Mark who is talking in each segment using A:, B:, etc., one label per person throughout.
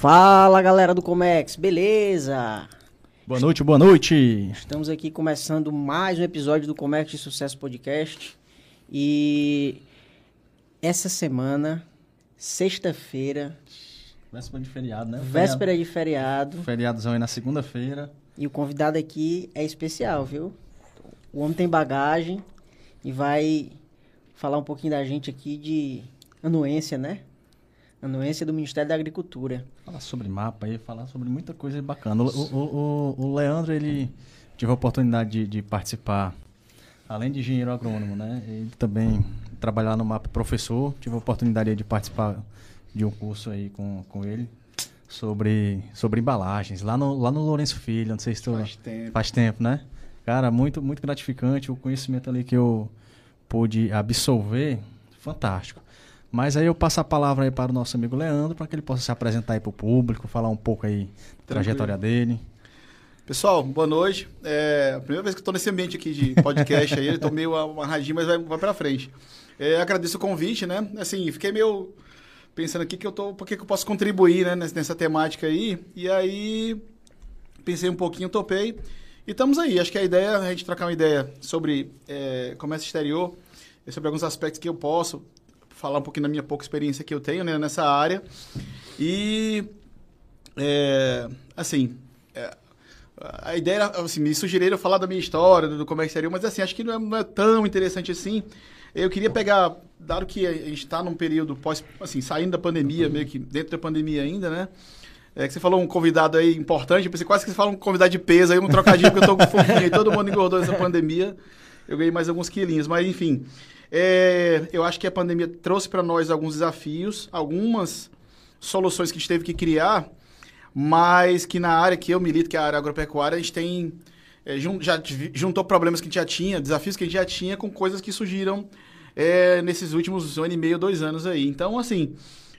A: Fala galera do Comex, beleza?
B: Boa noite, boa noite.
A: Estamos aqui começando mais um episódio do Comex de Sucesso Podcast e essa semana, sexta-feira,
B: Véspera de feriado, né?
A: véspera de feriado,
B: Feriadozão aí na segunda-feira.
A: e o convidado aqui é especial, viu? O homem tem bagagem e vai falar um pouquinho da gente aqui de anuência, né? Anuência do Ministério da Agricultura.
B: Falar sobre mapa aí, falar sobre muita coisa bacana. O, o, o, o Leandro, ele tive a oportunidade de, de participar, além de engenheiro agrônomo, né? Ele também trabalhar no mapa professor. Tive a oportunidade de participar de um curso aí com, com ele sobre, sobre embalagens, lá no, lá no Lourenço Filho, não sei se tu...
C: Faz tempo.
B: Faz tempo, né? Cara, muito, muito gratificante. O conhecimento ali que eu pude absorver, fantástico. Mas aí eu passo a palavra aí para o nosso amigo Leandro, para que ele possa se apresentar aí para o público, falar um pouco aí da trajetória dele.
C: Pessoal, boa noite. É a primeira vez que estou nesse ambiente aqui de podcast aí, tô meio amarradinho, mas vai, vai para frente. É, agradeço o convite, né? Assim, fiquei meio pensando aqui que eu tô, por que eu posso contribuir, né, nessa, temática aí. E aí pensei um pouquinho, topei. E estamos aí. Acho que a ideia é a gente trocar uma ideia sobre é, comércio exterior, e sobre alguns aspectos que eu posso falar um pouquinho da minha pouca experiência que eu tenho né, nessa área. E, é, assim, é, a ideia era, assim, me sugeriram falar da minha história, do comércio exterior, mas, assim, acho que não é, não é tão interessante assim. Eu queria pegar, dado que a gente está num período pós, assim, saindo da pandemia, meio que dentro da pandemia ainda, né? É que você falou um convidado aí importante, eu pensei quase que você fala um convidado de peso aí, um trocadilho, porque eu tô com fofinho aí, todo mundo engordou nessa pandemia. Eu ganhei mais alguns quilinhos, mas enfim. É, eu acho que a pandemia trouxe para nós alguns desafios, algumas soluções que a gente teve que criar, mas que na área que eu milito, que é a área agropecuária, a gente tem. é, já juntou problemas que a gente já tinha, desafios que a gente já tinha com coisas que surgiram é, nesses últimos um ano e meio, dois anos aí. Então, assim,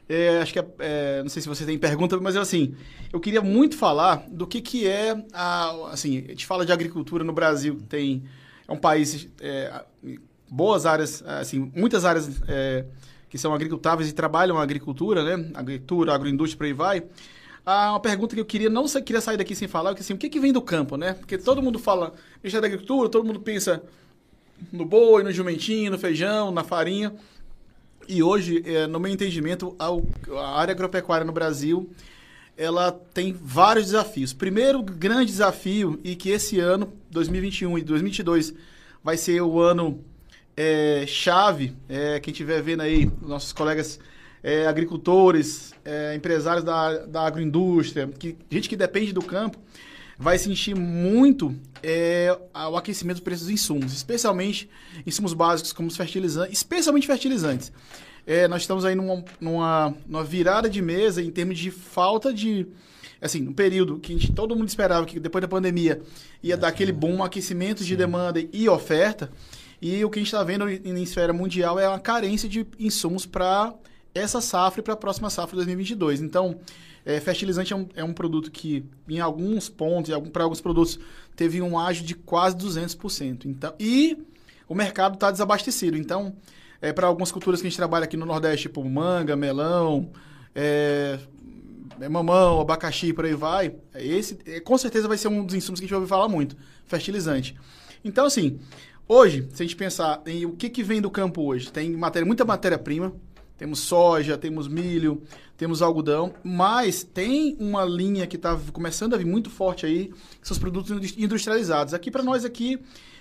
C: é, acho que, é, é, não sei se você tem pergunta, mas assim, eu queria muito falar do que, que é, a, assim, a gente fala de agricultura no Brasil, tem, é um país, é, boas áreas, assim, muitas áreas é, que são agricultáveis e trabalham a agricultura, né, agricultura, agroindústria, por aí vai. Ah, uma pergunta que eu queria, não queria sair daqui sem falar, que assim, o que, que vem do campo, né? Porque todo mundo fala Ministério da Agricultura, todo mundo pensa no boi, no jumentinho, no feijão, na farinha. E hoje, eh, no meu entendimento, a área agropecuária no Brasil, ela tem vários desafios. Primeiro grande desafio, e que esse ano, 2021 e 2022, vai ser o ano eh, chave, eh, quem estiver vendo aí, nossos colegas eh, agricultores, eh, empresários da, da agroindústria, que, gente que depende do campo, vai sentir muito é, o aquecimento dos preços dos insumos, especialmente insumos básicos como os fertilizantes, especialmente fertilizantes. É, nós estamos aí numa, numa, numa virada de mesa em termos de falta de. Assim, um período que gente, todo mundo esperava que depois da pandemia ia dar aquele boom, aquecimento de demanda e oferta. E o que a gente está vendo em, esfera mundial é uma carência de insumos para essa safra e para a próxima safra 2022. Então, é, fertilizante é um, é um produto que, em alguns pontos, para alguns produtos, teve um ágio de quase 200%. Então, e o mercado está desabastecido. Então, é, para algumas culturas que a gente trabalha aqui no Nordeste, tipo manga, melão, é, é, mamão, abacaxi, por aí vai, esse é, com certeza vai ser um dos insumos que a gente vai ouvir falar muito, fertilizante. Então, assim, hoje, se a gente pensar em o que, que vem do campo hoje, tem matéria, muita matéria-prima, temos soja, temos milho, temos algodão, mas tem uma linha que está começando a vir muito forte aí, que são os produtos indus- industrializados. Aqui para nós aqui,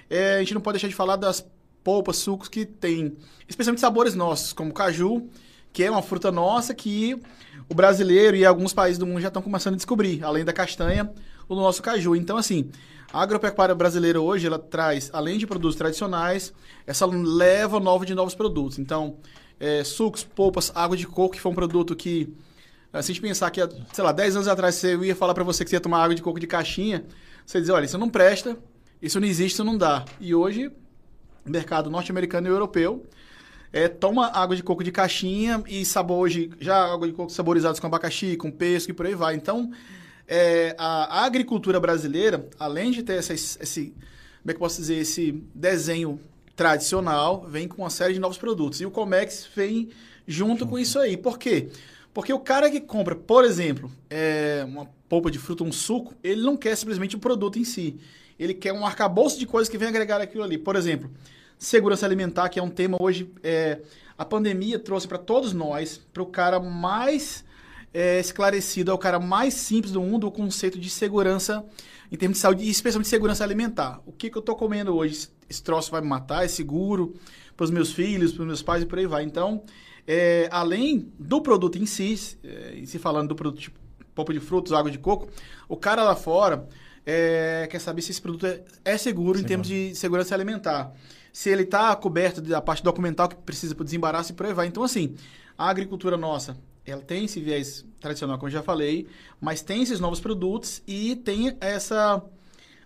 C: é, a gente não pode deixar de falar das polpas, sucos que tem, especialmente sabores nossos, como caju, que é uma fruta nossa que o brasileiro e alguns países do mundo já estão começando a descobrir, além da castanha, o nosso caju. Então, assim, a agropecuária brasileira hoje, ela traz, além de produtos tradicionais, essa leva nova de novos produtos. Então, é, sucos, polpas, água de coco, que foi um produto que, eh, se a gente pensar que, sei lá, 10 anos atrás, você ia falar para você que você ia tomar água de coco de caixinha, você dizer, olha, isso não presta, isso não existe, isso não dá. E hoje, mercado norte-americano e europeu é, toma água de coco de caixinha e sabor hoje, já água de coco saborizados com abacaxi, com pesco e por aí vai. Então, é, a, agricultura brasileira, além de ter essa, esse, como é que posso dizer, esse desenho tradicional, vem com uma série de novos produtos. E o Comex vem junto com isso aí. Por quê? Porque o cara que compra, por exemplo, é, uma polpa de fruta, um suco, ele não quer simplesmente o produto em si. Ele quer um arcabouço de coisas que vem agregar aquilo ali. Por exemplo, segurança alimentar, que é um tema hoje. É, a pandemia trouxe para todos nós, para o cara mais é, esclarecido, é o cara mais simples do mundo, o conceito de segurança em termos de saúde e especialmente segurança alimentar. O que, que eu estou comendo hoje? Esse troço vai me matar? É seguro para os meus filhos, para os meus pais e por aí vai. Então, é, além do produto em si, é, se falando do produto tipo polpa de frutos, água de coco, o cara lá fora é, quer saber se esse produto é, é seguro, em termos de segurança alimentar. Se ele está coberto da parte documental que precisa para desembaraço e por aí vai. Então, assim, a agricultura nossa, ela tem esse viés tradicional, como eu já falei, mas tem esses novos produtos e tem essa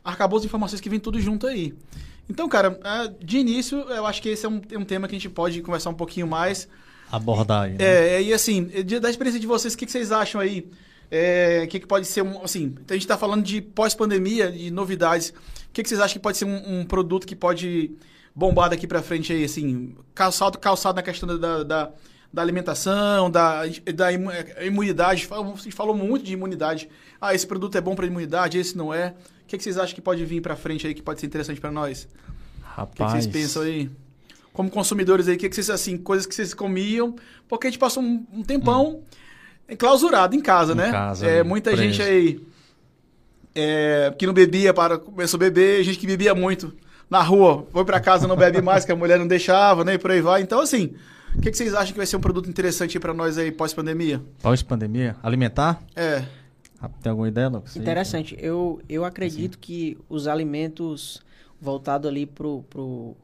C: arcabouço de informações que vem tudo junto aí. Então, cara, é, de início, eu acho que esse é um, um tema que a gente pode conversar um pouquinho mais.
B: Abordar. Né?
C: É, e assim, da experiência de vocês, o que, que vocês acham aí? É, o que, que pode ser um. Assim, a gente está falando de pós-pandemia, de novidades. O que, que vocês acham que pode ser um, um produto que pode bombar daqui para frente aí, assim? Calçado, calçado na questão da, da, da alimentação, da, da imunidade. A gente falou muito de imunidade. Ah, esse produto é bom para imunidade, esse não é. O que, que vocês acham que pode vir para frente aí que pode ser interessante para nós?
B: Rapaz.
C: O que, que, vocês pensam aí? Como consumidores aí, o que, que vocês, assim, coisas que vocês comiam? Porque a gente passou um, um tempão hum. enclausurado em casa,
B: em
C: né?
B: Casa,
C: é, muita preso. gente aí é, que não bebia para começou a beber, gente que bebia muito na rua, foi para casa não bebe mais, que a mulher não deixava, né? E por aí vai. Então, assim, o que, que vocês acham que vai ser um produto interessante para nós aí pós-pandemia?
B: Pós-pandemia? Alimentar?
C: É.
B: Ah, tem alguma ideia, Lucas?
A: Interessante. Eu, eu acredito assim. que os alimentos voltados ali pro, pro,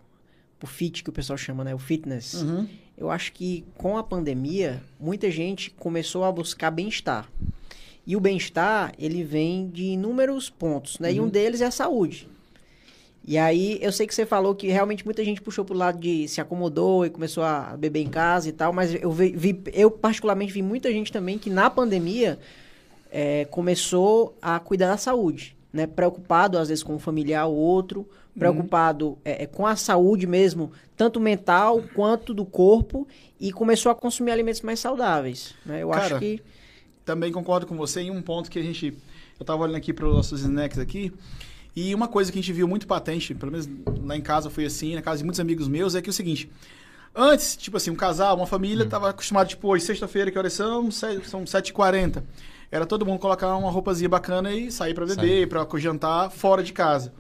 A: pro fit, que o pessoal chama, né? O fitness.
C: Uhum.
A: Eu acho que com a pandemia, muita gente começou a buscar bem-estar. E o bem-estar, ele vem de inúmeros pontos, né? Uhum. E um deles é a saúde. E aí, eu sei que você falou que realmente muita gente puxou pro lado de se acomodou e começou a beber em casa e tal, mas eu vi, vi eu particularmente vi muita gente também que na pandemia é, começou a cuidar da saúde, né? Preocupado, às vezes, com um familiar ou outro, preocupado uhum. é, com a saúde mesmo, tanto mental quanto do corpo, e começou a consumir alimentos mais saudáveis. Né? Eu
C: Cara,
A: acho que.
C: Também concordo com você em um ponto que a gente. Eu estava olhando aqui para os nossos snacks aqui. E uma coisa que a gente viu muito patente, pelo menos lá em casa foi assim, na casa de muitos amigos meus, é que é o seguinte. Antes, tipo assim, um casal, uma família, estava hum. acostumado, tipo, hoje, sexta-feira, que horas são? São 7h40 era todo mundo colocar uma roupazinha bacana e sair para beber, para jantar fora de casa.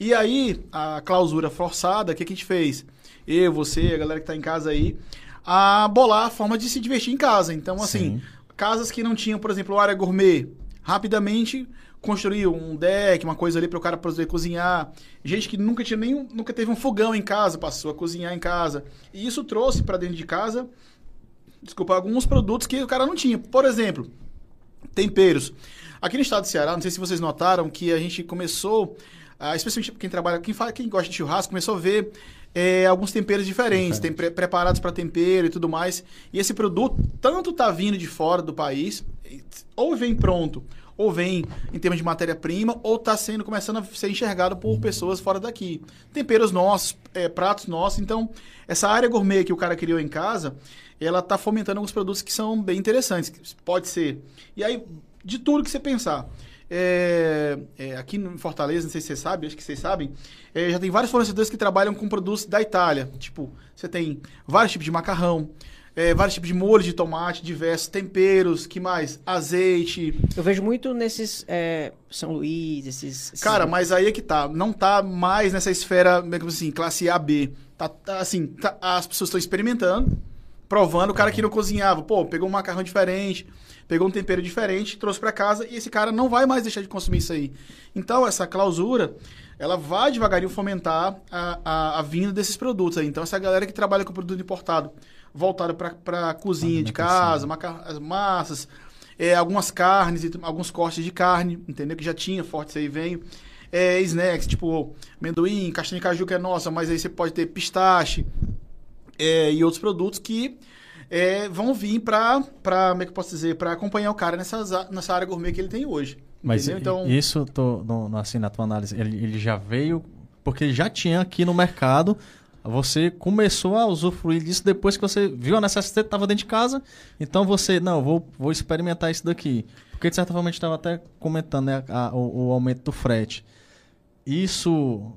C: E aí, a clausura forçada, o que, que a gente fez? Eu, você, a galera que está em casa aí, a bolar a forma de se divertir em casa. Então, assim, Sim. casas que não tinham, por exemplo, área gourmet, rapidamente construiu um deck, uma coisa ali para o cara poder cozinhar. Gente que nunca tinha nem nunca teve um fogão em casa, passou a cozinhar em casa. E isso trouxe para dentro de casa, desculpa, alguns produtos que o cara não tinha. Por exemplo, Temperos. Aqui no estado do Ceará, não sei se vocês notaram que a gente começou, uh, especialmente quem trabalha, quem, fala, quem gosta de churrasco, começou a ver é, alguns temperos diferentes, tem pre preparados para tempero e tudo mais. E esse produto tanto está vindo de fora do país, ou vem pronto, ou vem em termos de matéria-prima, ou está sendo começando a ser enxergado por pessoas fora daqui. Temperos nossos, é, pratos nossos. Então, essa área gourmet que o cara criou em casa, ela está fomentando alguns produtos que são bem interessantes. Pode ser. E aí, de tudo que você pensar. É, é, aqui em Fortaleza, não sei se você sabe, acho que vocês sabem, é, já tem vários fornecedores que trabalham com produtos da Itália. Tipo, você tem vários tipos de macarrão, é, vários tipos de molhos de tomate, diversos temperos, que mais? Azeite.
A: Eu vejo muito nesses é, São Luís, esses, esses,
C: Cara, mas aí é que tá. Não tá mais nessa esfera, assim, classe A, B. Tá, tá assim, tá, as pessoas estão experimentando provando. O cara que não cozinhava, pô, pegou um macarrão diferente, pegou um tempero diferente, trouxe para casa e esse cara não vai mais deixar de consumir isso aí. Então, essa clausura, ela vai devagarinho fomentar a, a, a vinda desses produtos aí. Então, essa galera que trabalha com produto importado, voltada para cozinha de casa, as massas, é, algumas carnes, alguns cortes de carne, entendeu? Que já tinha forte isso aí, veio. É, snacks, tipo amendoim, castanha de caju que é nossa, mas aí você pode ter pistache, é, e outros produtos que é, vão vir para, como é que eu posso dizer, para acompanhar o cara nessa, nessa área gourmet que ele tem hoje.
B: Mas então, isso, tô, no, assim, na tua análise, ele, ele já veio, porque ele já tinha aqui no mercado você começou a usufruir disso depois que você viu a necessidade, estava dentro de casa, então você, não, vou, vou experimentar isso daqui. Porque de certa forma a gente estava até comentando né, a, o, o aumento do frete. Isso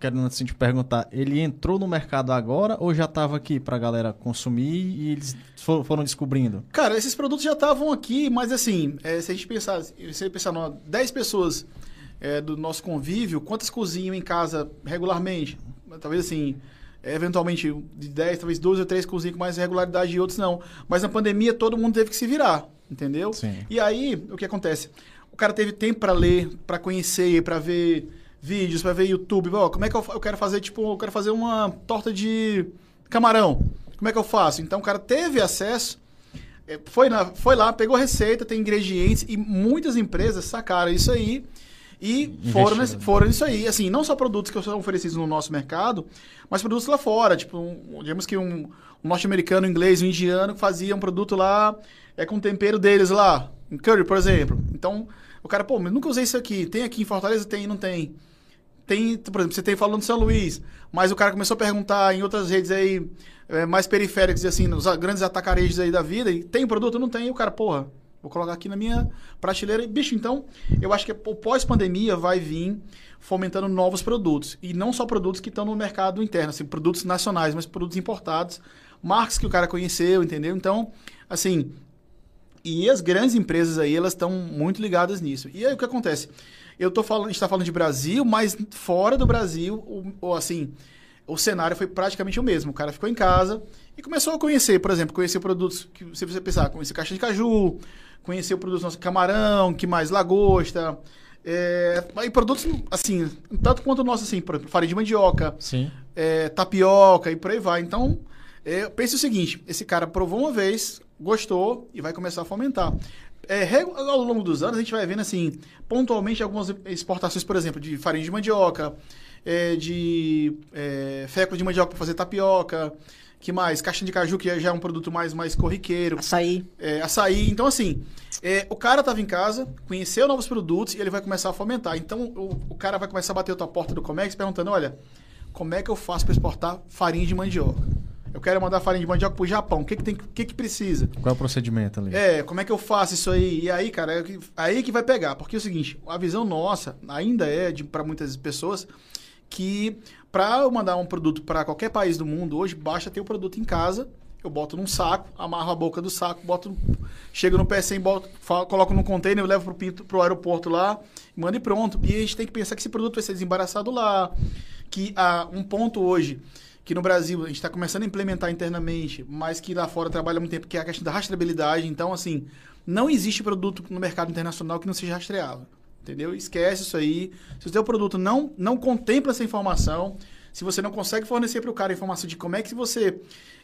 B: quero assim, te perguntar, ele entrou no mercado agora ou já estava aqui para a galera consumir e eles foram descobrindo?
C: Cara, esses produtos já estavam aqui, mas assim, é, se a gente pensar, se você pensar, no, 10 pessoas é, do nosso convívio, quantas cozinham em casa regularmente? Talvez assim, eventualmente de 10, talvez 12 ou 3 cozinham com mais regularidade e outros não. Mas na pandemia todo mundo teve que se virar, entendeu?
B: Sim.
C: E aí, o que acontece? O cara teve tempo para ler, para conhecer, para ver vídeos, para ver YouTube. Ó, como é que eu, eu quero fazer, tipo, eu quero fazer uma torta de camarão. Como é que eu faço? Então o cara teve acesso, é, foi, na, foi lá, pegou receita, tem ingredientes e muitas empresas sacaram isso aí e foram, foram nisso aí. Assim, não só produtos que são oferecidos no nosso mercado, mas produtos lá fora. Tipo, um, digamos que um, um norte-americano, um inglês, um indiano fazia um produto lá é com tempero deles lá, em curry, por exemplo. Então, o cara, pô, mas nunca usei isso aqui. Tem aqui em Fortaleza? Tem, não tem tem, por exemplo, você tem falando São Luís, mas o cara começou a perguntar em outras redes aí é, mais periféricas, assim, nos grandes atacarejos aí da vida, e tem produto? Não tem. E o cara, porra, vou colocar aqui na minha prateleira. Bicho, então, eu acho que o pós-pandemia vai vir fomentando novos produtos. E não só produtos que estão no mercado interno, assim, produtos nacionais, mas produtos importados, marcas que o cara conheceu, entendeu? Então, assim, e as grandes empresas aí, elas estão muito ligadas nisso. E aí o que acontece? Eu tô falando, a gente está falando de Brasil, mas fora do Brasil, ou assim, o cenário foi praticamente o mesmo. O cara ficou em casa e começou a conhecer, por exemplo, conhecer produtos que você pensar, conhecer caixa de caju, conhecer o produto nosso camarão, que mais lagosta, é, e produtos assim, tanto quanto o nosso assim, por exemplo, farinha de mandioca, é, tapioca e por aí vai. Então, é, pense o seguinte: esse cara provou uma vez, gostou e vai começar a fomentar é, ao longo dos anos, a gente vai vendo, assim, pontualmente algumas exportações, por exemplo, de farinha de mandioca, é, de é, fécula de mandioca para fazer tapioca, que mais? Caixinha de caju, que já é um produto mais, mais corriqueiro.
A: Açaí.
C: É, açaí. Então, assim, é, o cara estava em casa, conheceu novos produtos e ele vai começar a fomentar. Então, o, o cara vai começar a bater a tua porta do Comex perguntando, olha, como é que eu faço para exportar farinha de mandioca? Eu quero mandar farinha de mandioca pro Japão. O que que, tem, o que que precisa?
B: Qual é o procedimento ali?
C: É, como é que eu faço isso aí? E aí, cara, é aí que vai pegar. Porque é o seguinte, a visão nossa ainda é, para muitas pessoas, que para eu mandar um produto para qualquer país do mundo, hoje basta ter o produto em casa, eu boto num saco, amarro a boca do saco, boto, chego no PSM, boto, falo, coloco num container, levo pro, pro aeroporto lá, mando e pronto. E a gente tem que pensar que esse produto vai ser desembaraçado lá, que há um ponto hoje que no Brasil a gente está começando a implementar internamente, mas que lá fora trabalha muito tempo, que é a questão da rastreabilidade. Então, assim, não existe produto no mercado internacional que não seja rastreável. Entendeu? Esquece isso aí. Se o seu produto não, não contempla essa informação, se você não consegue fornecer para o cara informação de como é que você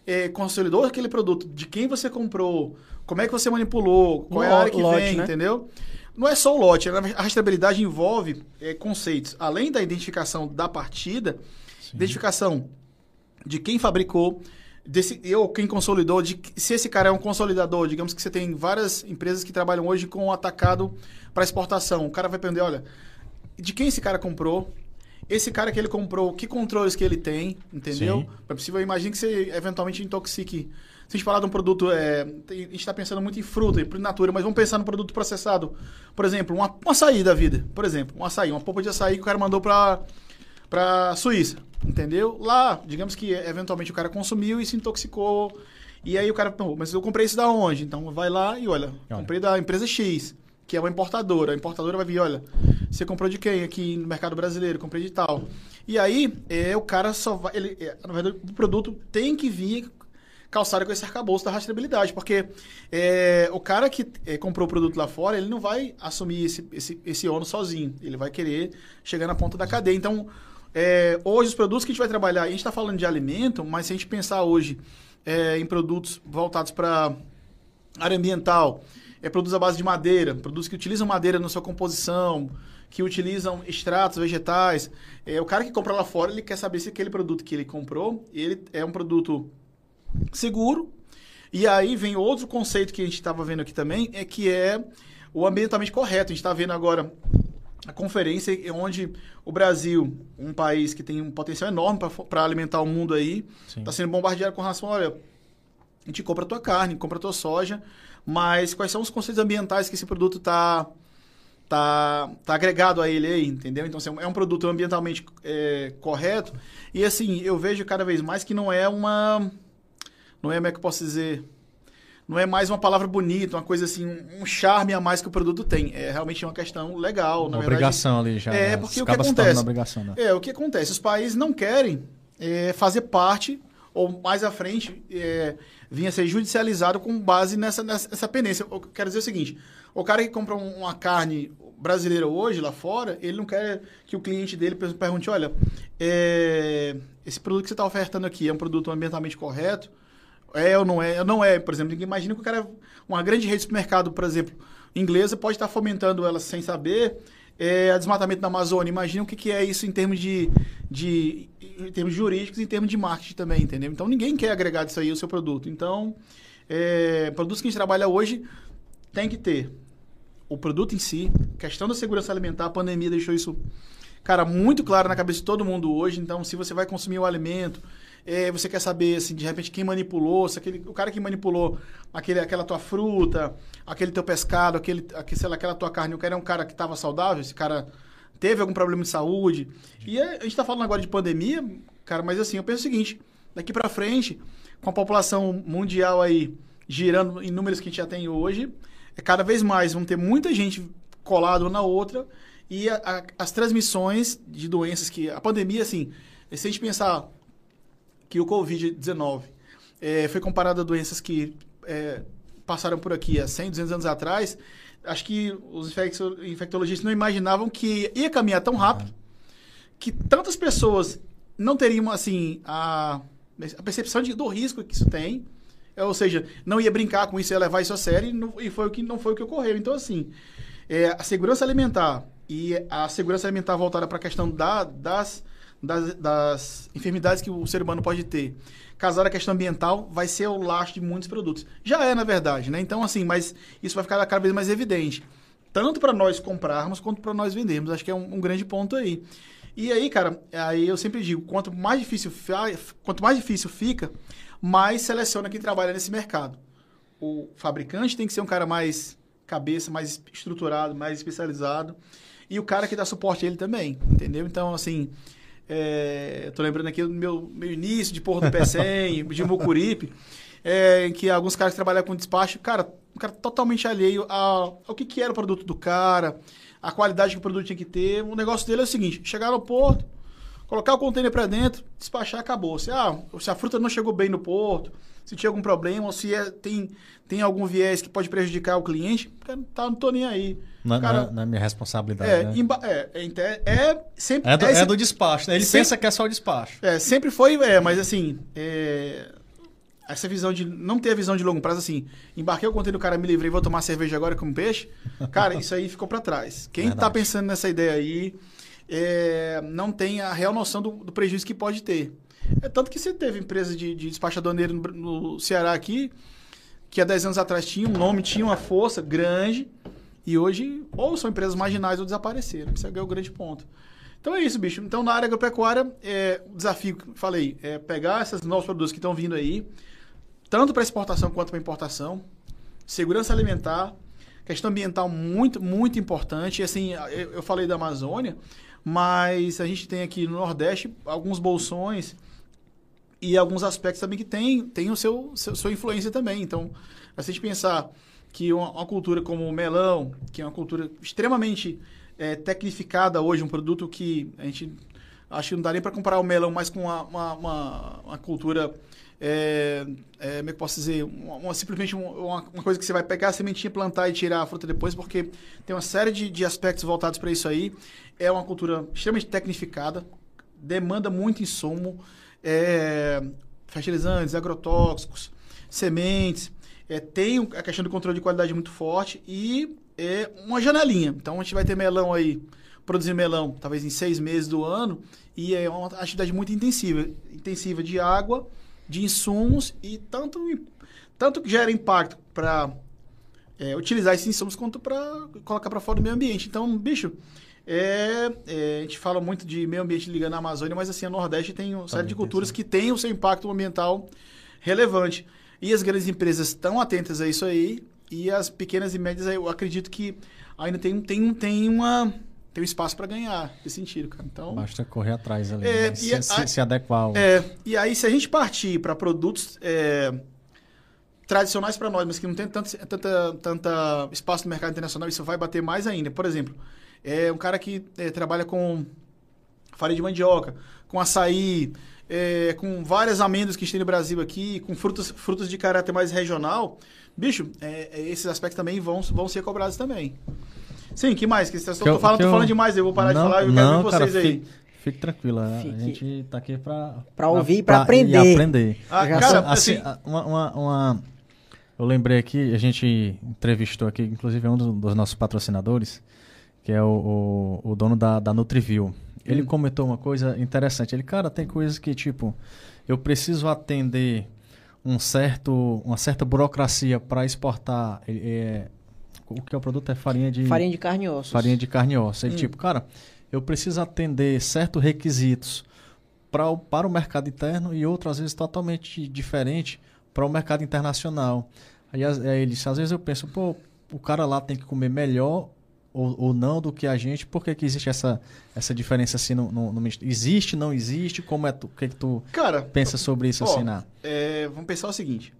C: é, consolidou aquele produto, de quem você comprou, como é que você manipulou, qual é a área que lote, vem, né? entendeu? Não é só o lote, a rastreabilidade envolve é, conceitos. Além da identificação da partida, Sim. identificação de quem fabricou, desse, ou quem consolidou, de se esse cara é um consolidador, digamos que você tem várias empresas que trabalham hoje com atacado para exportação. O cara vai aprender, olha, de quem esse cara comprou, esse cara que ele comprou, que controles que ele tem, entendeu? Sim. É possível, imagine que você eventualmente intoxique. Se a gente falar de um produto, é, a gente está pensando muito em fruta, em natura, mas vamos pensar no produto processado. Por exemplo, uma, um açaí da vida. Por exemplo, um açaí, uma polpa de açaí que o cara mandou para para Suíça, entendeu? Lá, digamos que eventualmente o cara consumiu e se intoxicou. E aí o cara, mas eu comprei isso da onde? Então vai lá e olha, olha, comprei da empresa X, que é uma importadora. A importadora vai vir, olha, você comprou de quem aqui no mercado brasileiro? Comprei de tal. E aí, é, o cara só vai. Ele, é, na verdade, o produto tem que vir calçado com esse arcabouço da rastreabilidade, porque é, o cara que é, comprou o produto lá fora, ele não vai assumir esse, esse, esse ônus sozinho. Ele vai querer chegar na ponta da cadeia. Então, é, hoje, os produtos que a gente vai trabalhar, a gente está falando de alimento, mas se a gente pensar hoje é, em produtos voltados para área ambiental, é produtos à base de madeira, produtos que utilizam madeira na sua composição, que utilizam extratos vegetais. É, o cara que compra lá fora, ele quer saber se aquele produto que ele comprou, ele é um produto seguro. E aí vem outro conceito que a gente estava vendo aqui também, é que é o ambientalmente correto. A gente está vendo agora a conferência onde o Brasil, um país que tem um potencial enorme para alimentar o mundo aí, está sendo bombardeado com relação, olha, a gente compra a tua carne, compra a tua soja, mas quais são os conceitos ambientais que esse produto está tá, tá agregado a ele aí, entendeu? Então, assim, é um produto ambientalmente é, correto. E, assim, eu vejo cada vez mais que não é uma... Não é, como é que eu posso dizer não é mais uma palavra bonita, uma coisa assim, um charme a mais que o produto tem. É realmente uma questão legal.
B: Uma obrigação verdade. ali já.
C: É, né? porque o que acontece. Obrigação, né? É, o que acontece? Os países não querem é, fazer parte, ou mais à frente, é, vinha ser judicializado com base nessa, nessa pendência. Eu quero dizer o seguinte: o cara que compra uma carne brasileira hoje, lá fora, ele não quer que o cliente dele pergunte: olha, é, esse produto que você está ofertando aqui é um produto ambientalmente correto? É ou não é? Não é, por exemplo. Imagina que o cara, uma grande rede de supermercado, por exemplo, inglesa, pode estar fomentando ela sem saber é, desmatamento da Amazônia. Imagina o que, que é isso em termos de, de em termos jurídicos e em termos de marketing também, entendeu? Então ninguém quer agregar disso aí ao seu produto. Então, é, produtos que a gente trabalha hoje tem que ter o produto em si, questão da segurança alimentar, a pandemia deixou isso, cara, muito claro na cabeça de todo mundo hoje. Então, se você vai consumir o alimento, é, você quer saber, assim, de repente, quem manipulou, se aquele, o cara que manipulou aquele, aquela tua fruta, aquele teu pescado, aquele, aquele, sei lá, aquela tua carne, o cara é um cara que estava saudável, esse cara teve algum problema de saúde. E é, a gente está falando agora de pandemia, cara, mas assim, eu penso o seguinte, daqui para frente, com a população mundial aí girando em números que a gente já tem hoje, é cada vez mais vão ter muita gente colada uma na outra e a, a, as transmissões de doenças que a pandemia assim, se a gente pensar que o Covid-19 é, foi comparado a doenças que é, passaram por aqui há 100, 200 anos atrás, acho que os infectologistas não imaginavam que ia caminhar tão rápido que tantas pessoas não teriam, assim, a, a percepção de, do risco que isso tem, é, ou seja, não ia brincar com isso, ia levar isso a sério, e, não, e foi o que, não foi o que ocorreu. Então, assim, é, a segurança alimentar e a segurança alimentar voltada para a questão da, das das, das enfermidades que o ser humano pode ter, casar a questão ambiental, vai ser o lastro de muitos produtos. Já é, na verdade, né? Então, assim, mas isso vai ficar cada vez mais evidente. Tanto para nós comprarmos, quanto para nós vendermos. Acho que é um, um, grande ponto aí. E aí, cara, aí eu sempre digo, quanto mais difícil, quanto mais difícil fica, mais seleciona quem trabalha nesse mercado. O fabricante tem que ser um cara mais cabeça, mais estruturado, mais especializado. E o cara que dá suporte a ele também, entendeu? Então, assim, é, tô lembrando aqui do meu, meu início de Porto do Pecém, de Mucuripe, é, em que alguns caras que trabalhavam com despacho, cara, um cara totalmente alheio ao, ao que, que era o produto do cara, a qualidade que o produto tinha que ter. O negócio dele é o seguinte: chegar no porto, colocar o container para dentro, despachar, acabou. Se, ah, se a fruta não chegou bem no porto, se tinha algum problema, ou se é, tem, tem algum viés que pode prejudicar o cliente, cara, tá, não tô nem aí.
B: Não,
C: cara,
B: é, é minha responsabilidade.
C: É,
B: né?
C: é, é, é, sempre.
B: É do, é, do despacho, né? Ele sempre, pensa que é só o despacho.
C: É, sempre foi, é, mas assim. É, essa visão de. Não ter a visão de longo prazo, assim. Embarquei o conteúdo, o cara me livrei, vou tomar cerveja agora com peixe. Cara, isso aí ficou para trás. Quem Verdade. tá pensando nessa ideia aí. É, não tem a real noção do, do prejuízo que pode ter. É tanto que você teve empresa de, de despachadoneiro no, no Ceará aqui, que há 10 anos atrás tinha um nome, tinha uma força grande, e hoje ou são empresas marginais ou desapareceram. Isso é o grande ponto. Então é isso, bicho. Então na área agropecuária, é, o desafio que falei é pegar esses novos produtos que estão vindo aí, tanto para exportação quanto para importação, segurança alimentar, questão ambiental muito, muito importante. E assim, eu, eu falei da Amazônia, mas a gente tem aqui no Nordeste alguns bolsões e alguns aspectos também que tem, tem o seu, seu sua influência também. Então, se a gente pensar que uma, uma, cultura como o melão, que é uma cultura extremamente é, tecnificada hoje, um produto que a gente acho que não dá nem para comparar o melão mais com uma, uma, uma, uma cultura é, é, como é que posso dizer, uma, uma simplesmente uma, uma, coisa que você vai pegar a sementinha, plantar e tirar a fruta depois, porque tem uma série de, de aspectos voltados para isso aí. É uma cultura extremamente tecnificada, demanda muito insumo, é, fertilizantes, agrotóxicos, sementes, é, tem a questão do controle de qualidade muito forte e é uma janelinha. Então a gente vai ter melão aí, produzir melão talvez em seis meses do ano e é uma atividade muito intensiva, intensiva de água, de insumos e tanto tanto que gera impacto para é, utilizar esses insumos quanto para colocar para fora do meio ambiente. Então, bicho, É, é, a gente fala muito de meio ambiente ligando à Amazônia, mas assim, a Nordeste tem uma série de culturas que tem o seu impacto ambiental relevante. E as grandes empresas estão atentas a isso aí, e as pequenas e médias, eu acredito que ainda tem, tem, tem, uma, tem um espaço para ganhar nesse sentido, cara. Então,
B: Basta correr atrás ali,
C: É,
B: né?
C: e
B: se,
C: a-
B: se- se adequar. ao-
C: é, e aí, se a gente partir para produtos é, tradicionais para nós, mas que não tem tanto tanta, tanta espaço no mercado internacional, isso vai bater mais ainda. Por exemplo, é um cara que é, trabalha com farinha de mandioca, com açaí, é, com várias amêndoas que a gente tem no Brasil aqui, com frutas, frutas de caráter mais regional. Bicho, é, é, esses aspectos também vão, vão ser cobrados também. Sim, que mais? Que vocês
B: Que eu- que
C: tô
B: eu-
C: falando demais, eu vou parar
B: não,
C: de falar e eu
B: não,
C: quero ver
B: cara,
C: vocês aí.
B: Fique, fique tranquilo, a-
A: Fique-
B: a gente tá aqui pra...
A: Pra ouvir e pra aprender.
B: E aprender.
C: Ah, cara, assim,
B: Assim, uma, uma, uma- Eu lembrei aqui, a gente entrevistou aqui, inclusive um dos, dos nossos patrocinadores, que é o, o, o dono da, da Nutriview. Ele
C: Hum.
B: comentou uma coisa interessante. Ele, cara, tem coisas que, tipo, eu preciso atender um certo, uma certa burocracia para exportar. é, o que é o produto? É farinha de
A: Farinha de carne e ossos.
B: farinha de carne e osso. Ele,
C: Hum.
B: tipo, cara, eu preciso atender certos requisitos pra, o- para o mercado interno e outros, às vezes, totalmente diferente para o mercado internacional. Aí, as- aí ele disse, às vezes eu penso, pô, o cara lá tem que comer melhor ou, ou não do que a gente, por que, que existe essa, essa diferença assim no, no, no? Existe, não existe? Como é tu, o que, que tu
C: cara,
B: pensa sobre isso
C: Ó,
B: assim na...
C: é, vamos pensar o seguinte.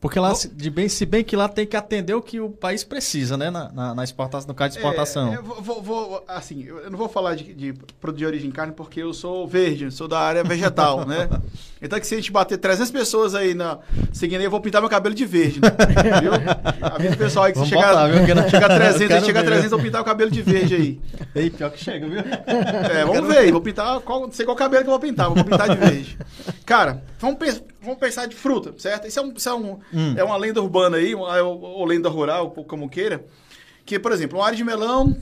B: Porque lá, de bem, se bem que lá tem que atender o que o país precisa, né? Na, na, na exportação, no caso de exportação.
C: É, eu vou, vou- vou- assim, eu não vou falar de, de produto de origem carne porque eu sou verde, sou da área vegetal, né? Então que se a gente bater 300 pessoas aí na, seguindo aí, eu vou pintar meu cabelo de verde, né? Viu? Avisa o pessoal aí que se chegar,
B: botar, viu?
C: Chegar a
B: eu
C: 300,
B: quero
C: aí chegar a
B: ver.
C: 300, eu vou pintar o cabelo de verde aí.
B: Ei, pior que chega, viu?
C: É, vamos ver aí, vou pintar, qual, não sei qual cabelo que eu vou pintar, vou pintar de verde. Cara, vamos, pens- vamos pensar de fruta, certo? Isso é, um, isso é, um-
B: Hum.
C: é uma lenda urbana aí, uma- ou, lenda rural, como queira. Que, por exemplo, uma área de melão.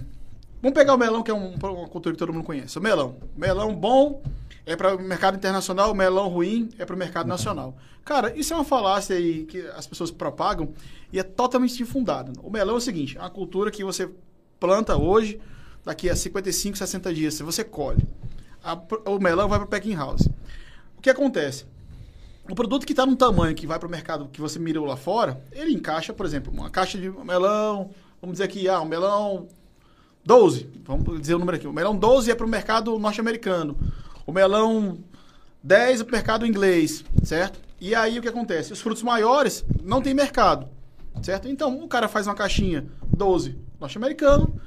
C: Vamos pegar o melão, que é um- uma cultura que todo mundo conhece. O melão. Melão bom é para o mercado internacional, o melão ruim é para o mercado nacional. Cara, isso é uma falácia aí que as pessoas propagam e é totalmente infundada. O melão é o seguinte: é uma cultura que você planta hoje, daqui a 55, 60 dias, se você colhe. A- o melão vai para o packing house. O que acontece? O produto que está num tamanho que vai para o mercado que você mirou lá fora, ele encaixa, por exemplo, uma caixa de melão, vamos dizer aqui, ah, um melão 12, vamos dizer o número aqui. O melão 12 é para o mercado norte-americano. O melão 10 é para o mercado inglês, certo? E aí o que acontece? Os frutos maiores não tem mercado, certo? Então o cara faz uma caixinha 12 norte-americano,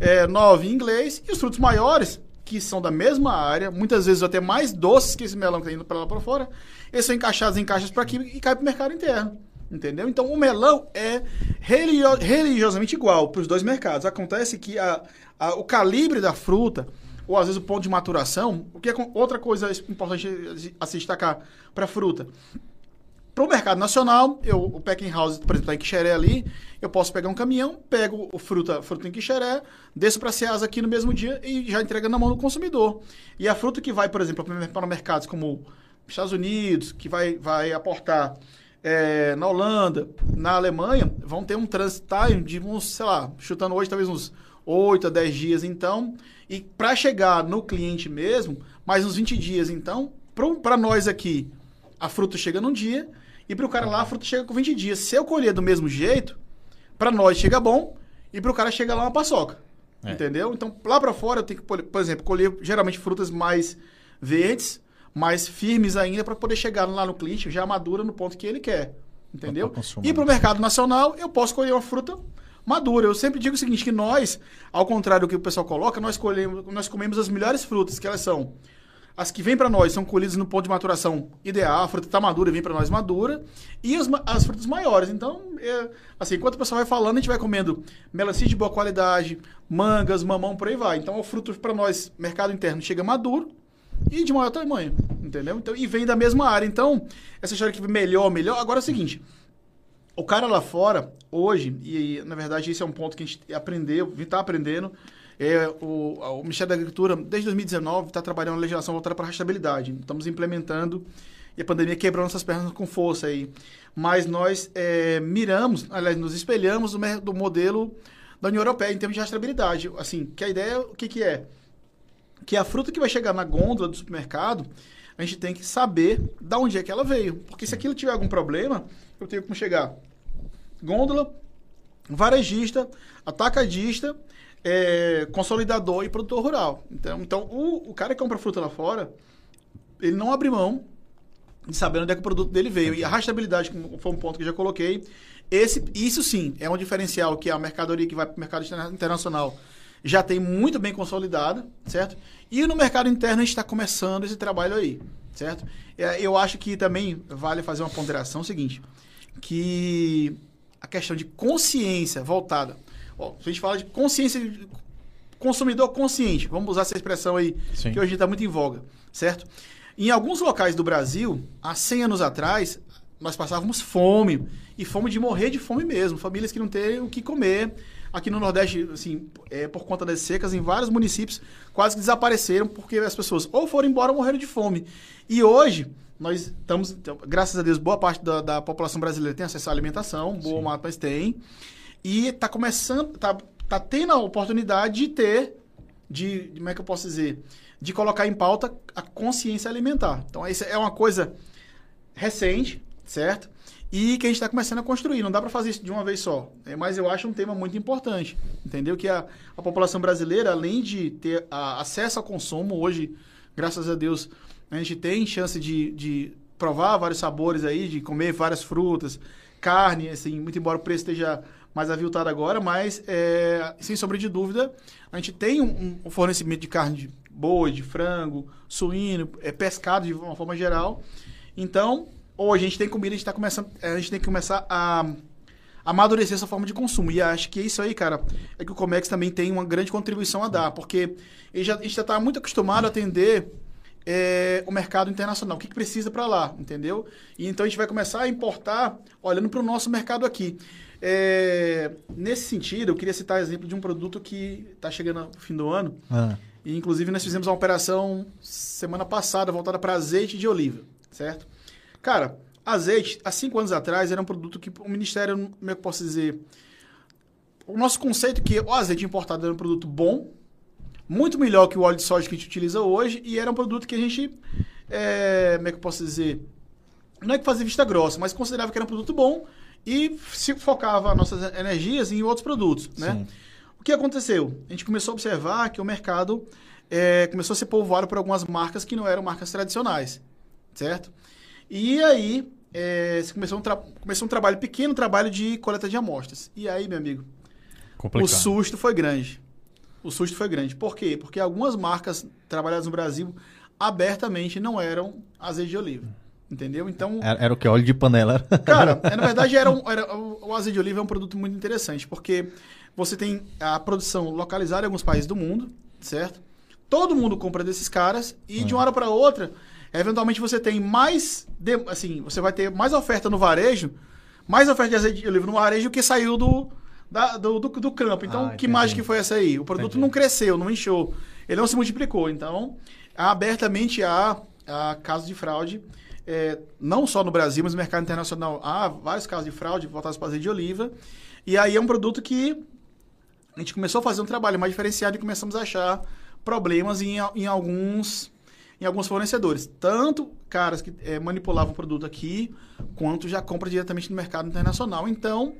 C: é, 9 em inglês, e os frutos maiores, que são da mesma área, muitas vezes até mais doces que esse melão que está indo para lá para fora, eles são encaixados em caixas para aqui e caem para o mercado interno. Entendeu? Então o melão é religio- religiosamente igual para os dois mercados. Acontece que a- a- o calibre da fruta, ou às vezes o ponto de maturação, o que é outra coisa importante a se destacar para a fruta. Para o mercado nacional, eu, o packing house, por exemplo, está em Quixeré ali, eu posso pegar um caminhão, pego o fruta, fruta em Quixeré, desço para Ceasa aqui no mesmo dia e já entrega na mão do consumidor. E a fruta que vai, por exemplo, para mercados como Estados Unidos, que vai, vai aportar é, na Holanda, na Alemanha, vão ter um transit time de uns, sei lá, chutando hoje talvez uns 8 a 10 dias, então. E para chegar no cliente mesmo, mais uns 20 dias, então, para nós aqui, a fruta chega num dia e para o cara lá a fruta chega com 20 dias. Se eu colher do mesmo jeito, para nós chega bom e para o cara chega lá uma paçoca.
B: É.
C: Entendeu? Então, lá para fora eu tenho que, por exemplo, colher geralmente frutas mais verdes, mais firmes ainda para poder chegar lá no cliente já madura no ponto que ele quer. Entendeu? E para o mercado nacional, eu posso colher uma fruta madura. Eu sempre digo o seguinte, que nós, ao contrário do que o pessoal coloca, nós, colhemos, nós comemos as melhores frutas, que elas são as que vêm para nós são colhidas no ponto de maturação ideal, a fruta está madura, vem para nós madura, e as, as frutas maiores. Então, é, assim, enquanto o pessoal vai falando, a gente vai comendo melancia de boa qualidade, mangas, mamão, por aí vai. Então, o fruto para nós, mercado interno, chega maduro e de maior tamanho, entendeu? Então, e vem da mesma área. Então, essa história que melhor, melhor. Agora é o seguinte, o cara lá fora, hoje, e na verdade esse é um ponto que a gente aprendeu, está aprendendo, é, o, o Ministério da Agricultura, desde 2019, está trabalhando uma legislação voltada para a rastreabilidade. Estamos implementando e a pandemia quebrou nossas pernas com força aí. Mas nós é, miramos, aliás, nos espelhamos do, do modelo da União Europeia em termos de rastreabilidade. Assim, que a ideia, o que, que é? Que a fruta que vai chegar na gôndola do supermercado, a gente tem que saber de onde é que ela veio. Porque se aquilo tiver algum problema, eu tenho como chegar gôndola, varejista, atacadista, é, consolidador e produtor rural. Então, então o, o cara que compra fruta lá fora, ele não abre mão de saber onde é que o produto dele veio. E a rastreabilidade, que foi um ponto que eu já coloquei, esse, isso sim é um diferencial que a mercadoria que vai para o mercado internacional já tem muito bem consolidada, certo? E no mercado interno a gente está começando esse trabalho aí, certo? É, eu acho que também vale fazer uma ponderação seguinte, que a questão de consciência voltada, ó, se a gente fala de consciência, consumidor consciente, vamos usar essa expressão aí, Sim. que hoje está muito em voga, certo? Em alguns locais do Brasil, há 100 anos atrás, nós passávamos fome. E fome de morrer de fome mesmo. Famílias que não têm o que comer. Aqui no Nordeste, assim, é, por conta das secas, em vários municípios quase que desapareceram porque as pessoas ou foram embora ou morreram de fome. E hoje, nós estamos, então, graças a Deus, boa parte da, da população brasileira tem acesso à alimentação, boa mapas tem. E está começando, está tá tendo a oportunidade de ter, de, como é que eu posso dizer, de colocar em pauta a consciência alimentar. Então, isso é uma coisa recente, certo? E que a gente está começando a construir. Não dá para fazer isso de uma vez só. É, mas eu acho um tema muito importante. Entendeu? Que a, a população brasileira, além de ter a, acesso ao consumo, hoje, graças a Deus, a gente tem chance de, de provar vários sabores aí, de comer várias frutas, carne, assim, muito embora o preço esteja mais aviltado agora, mas é, sem sombra de dúvida, a gente tem um, um fornecimento de carne de boi, de frango, suíno, é pescado de uma forma geral. Então, ou a gente tem comida, a gente tá começando, a gente tem que começar a amadurecer essa forma de consumo. E acho que isso aí, cara, é que o Comex também tem uma grande contribuição a dar, porque já, a gente já está muito acostumado a atender é, o mercado internacional, o que, que precisa para lá, entendeu? E então a gente vai começar a importar olhando para o nosso mercado aqui. É, nesse sentido, eu queria citar o exemplo de um produto que está chegando no fim do ano. Ah. E, inclusive, nós fizemos uma operação semana passada voltada para azeite de oliva, certo? Cara, azeite, há cinco anos atrás, era um produto que o Ministério, como é que eu posso dizer? O nosso conceito é que o azeite importado era um produto bom, muito melhor que o óleo de soja que a gente utiliza hoje, e era um produto que a gente, é, como é que eu posso dizer? Não é que fazia vista grossa, mas considerava que era um produto bom e se focava nossas energias em outros produtos, né? Sim. O que aconteceu? A gente começou a observar que o mercado é, começou a ser povoado por algumas marcas que não eram marcas tradicionais, certo? E aí, é, começou, um começou um trabalho pequeno, um trabalho de coleta de amostras. E aí, meu amigo, Complicado. o susto foi grande. O susto foi grande. Por quê? Porque algumas marcas trabalhadas no Brasil abertamente não eram azeite de oliva. Entendeu? Então.
B: Era, era o que? Óleo de panela?
C: Cara, é, na verdade, era, um, era o azeite de oliva é um produto muito interessante, porque você tem a produção localizada em alguns países do mundo, certo? Todo mundo compra desses caras e de uma hora para outra eventualmente você tem mais, de, assim, você vai ter mais oferta no varejo, mais oferta de azeite de oliva no varejo que saiu do, da, do, do, do, campo. Então, ah, que mágica foi essa aí? O produto entendi. não cresceu, não inchou, ele não se multiplicou. Então, abertamente há, há casos de fraude, é, não só no Brasil, mas no mercado internacional há vários casos de fraude voltados para azeite de oliva. E aí é um produto que a gente começou a fazer um trabalho mais diferenciado e começamos a achar problemas em, em alguns em alguns fornecedores. Tanto caras que é, manipulavam o produto aqui, quanto já compra diretamente no mercado internacional. Então,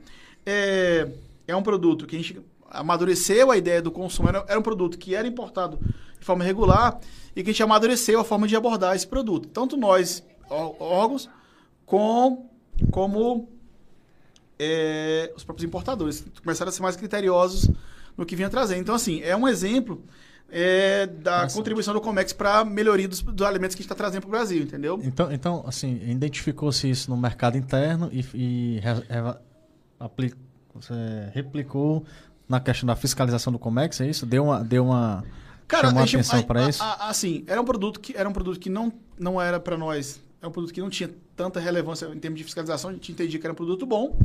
C: é, é um produto que a gente amadureceu a ideia do consumo. Era, era um produto que era importado de forma regular e que a gente amadureceu a forma de abordar esse produto. Tanto nós, órgãos, com, como é, os próprios importadores. Começaram a ser mais criteriosos no que vinha trazer. Então, assim, é um exemplo é, da Nossa. contribuição do Comex para a melhoria dos, dos, alimentos que a gente está trazendo para o Brasil, entendeu?
B: Então, então assim, identificou-se isso no mercado interno e, e re, re, replicou na questão da fiscalização do Comex, é isso? Deu uma, deu uma Cara, chamou a atenção para isso?
C: A, assim, era um produto que era um produto que não, não era para nós, é um produto que não tinha tanta relevância em termos de fiscalização, a gente entendia que era um produto bom.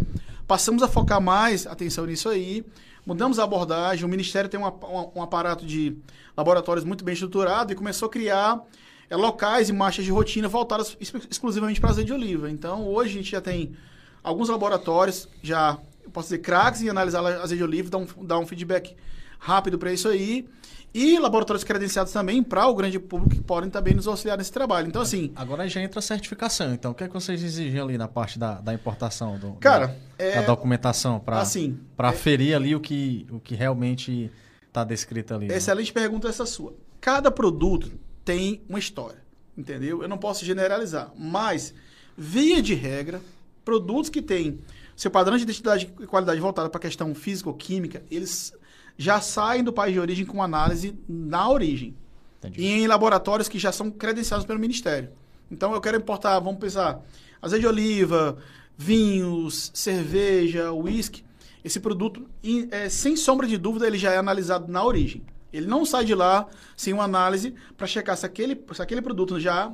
C: Passamos a focar mais atenção nisso aí mudamos a abordagem, o Ministério tem uma, um aparato de laboratórios muito bem estruturado e começou a criar é, locais e marchas de rotina voltadas exclusivamente para azeite de oliva. Então, hoje a gente já tem alguns laboratórios já posso dizer, craques em analisar azeite de oliva, dar um, dar um feedback rápido para isso aí. E laboratórios credenciados também para o grande público que podem também nos auxiliar nesse trabalho. Então, assim.
B: Agora já entra a certificação. Então, o que, é que vocês exigem ali na parte da, da importação? Do,
C: Cara,
B: da,
C: é,
B: da documentação para
C: assim,
B: para
C: é-
B: aferir ali o que, o que realmente está descrito ali. né?
C: Excelente pergunta essa sua. Cada produto tem uma história, entendeu? Eu não posso generalizar, mas via de regra, produtos que têm seu padrão de identidade e qualidade voltado para a questão físico-química, eles já saem do país de origem com análise na origem
B: Entendi.
C: e em laboratórios que já são credenciados pelo Ministério. Então eu quero importar, vamos pensar, azeite de oliva, vinhos, cerveja, uísque. Esse produto, é, sem sombra de dúvida, ele já é analisado na origem. Ele não sai de lá sem uma análise para checar se aquele, se aquele produto já,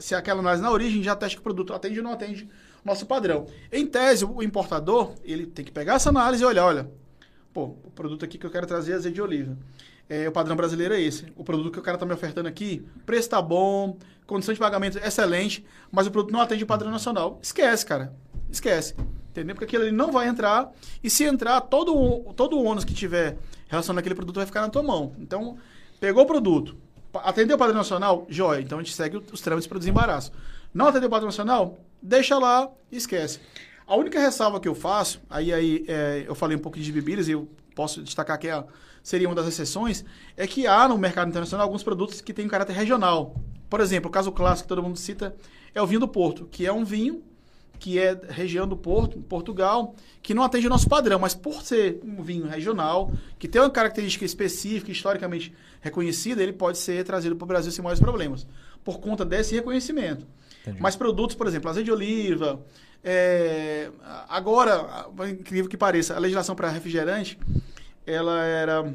C: se aquela análise na origem já testa que o produto atende ou não atende o nosso padrão. Em tese, o importador, ele tem que pegar essa análise e olhar, olha, pô, o produto aqui que eu quero trazer é azeite de oliva. É, o padrão brasileiro é esse. O produto que o cara está me ofertando aqui, preço tá bom, condição de pagamento excelente, mas o produto não atende o padrão nacional. Esquece, cara. Esquece. Entendeu? Porque aquilo ali não vai entrar. E se entrar, todo, o- todo o ônus que tiver relacionado àquele produto vai ficar na tua mão. Então, pegou o produto, atendeu o padrão nacional, joia. Então a gente segue o- os trâmites para desembaraço. Não atendeu o padrão nacional, deixa lá e esquece. A única ressalva que eu faço, aí, aí é, eu falei um pouco de bebidas e eu posso destacar que é, seria uma das exceções, é que há no mercado internacional alguns produtos que têm um caráter regional. Por exemplo, o caso clássico que todo mundo cita é o vinho do Porto, que é um vinho que é região do Porto, Portugal, que não atende o nosso padrão, mas por ser um vinho regional, que tem uma característica específica, historicamente reconhecida, ele pode ser trazido para o Brasil sem maiores problemas, por conta desse reconhecimento.
B: Entendi.
C: Mas produtos, por exemplo, azeite de oliva, é, agora, incrível que pareça, a legislação para refrigerante, ela era,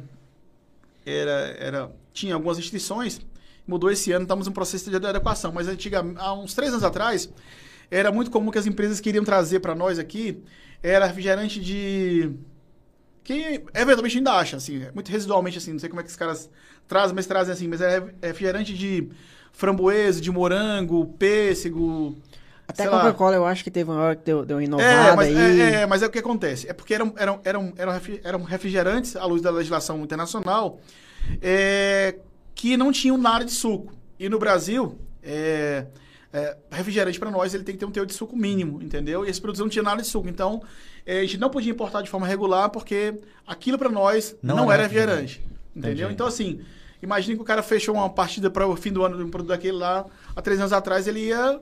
C: era, era, tinha algumas restrições, mudou esse ano, estamos em processo de adequação, mas antiga, há uns três anos atrás, era muito comum que as empresas queriam trazer para nós aqui, era refrigerante de... Que eventualmente ainda acha, assim, muito residualmente, assim, não sei como é que os caras trazem, mas trazem assim, mas é refrigerante de framboesa, de morango, pêssego...
A: Até a. Coca-Cola eu acho que teve uma hora que deu, deu uma
C: É,
A: inovada
C: mas
A: aí.
C: é, é, mas é o que acontece. É porque eram, eram, eram, eram, refri- eram refrigerantes, à luz da legislação internacional, é, que não tinham nada de suco. E no Brasil, é, é, refrigerante para nós ele tem que ter um teor de suco mínimo, entendeu? E esse produto não tinha nada de suco. Então, é, a gente não podia importar de forma regular porque aquilo para nós
B: Não
C: não,
B: era
C: era refrigerante. Entendeu?
B: Entendi.
C: Então, assim, imagine que o cara fechou uma partida para o fim do ano de um produto daquele lá, há três anos atrás, ele ia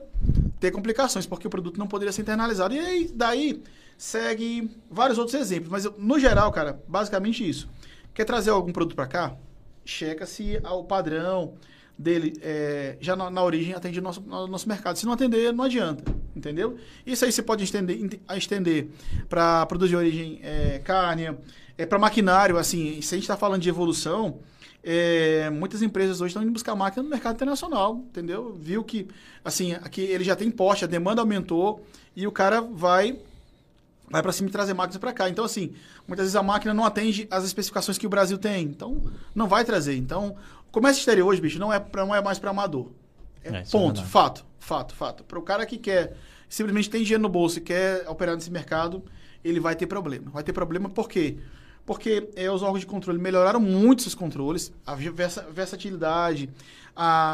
C: ter complicações, porque o produto não poderia ser internalizado. E aí, daí segue vários outros exemplos. Mas, no geral, cara, basicamente isso. Quer trazer algum produto para cá? Checa se o padrão dele é, já na, na origem atende o nosso, no nosso mercado. Se não atender, não adianta. Entendeu? Isso aí você pode estender, estender para produtos de origem é, carne, é, para maquinário. Assim, se a gente está falando de evolução, é, muitas empresas hoje estão indo buscar máquina no mercado internacional, entendeu? Viu que, assim, aqui ele já tem poste, a demanda aumentou e o cara vai vai para cima e trazer máquinas para cá. Então, assim, muitas vezes a máquina não atende às especificações que o Brasil tem. Então, não vai trazer. Então, o comércio exterior hoje, bicho, não é, pra, não é mais para amador. É,
B: É, é
C: ponto.
B: verdade.
C: fato, fato, fato. Para o cara que quer, simplesmente tem dinheiro no bolso e quer operar nesse mercado, ele vai ter problema. Vai ter problema por quê? Porque é, os órgãos de controle melhoraram muito seus controles, a versa- versatilidade,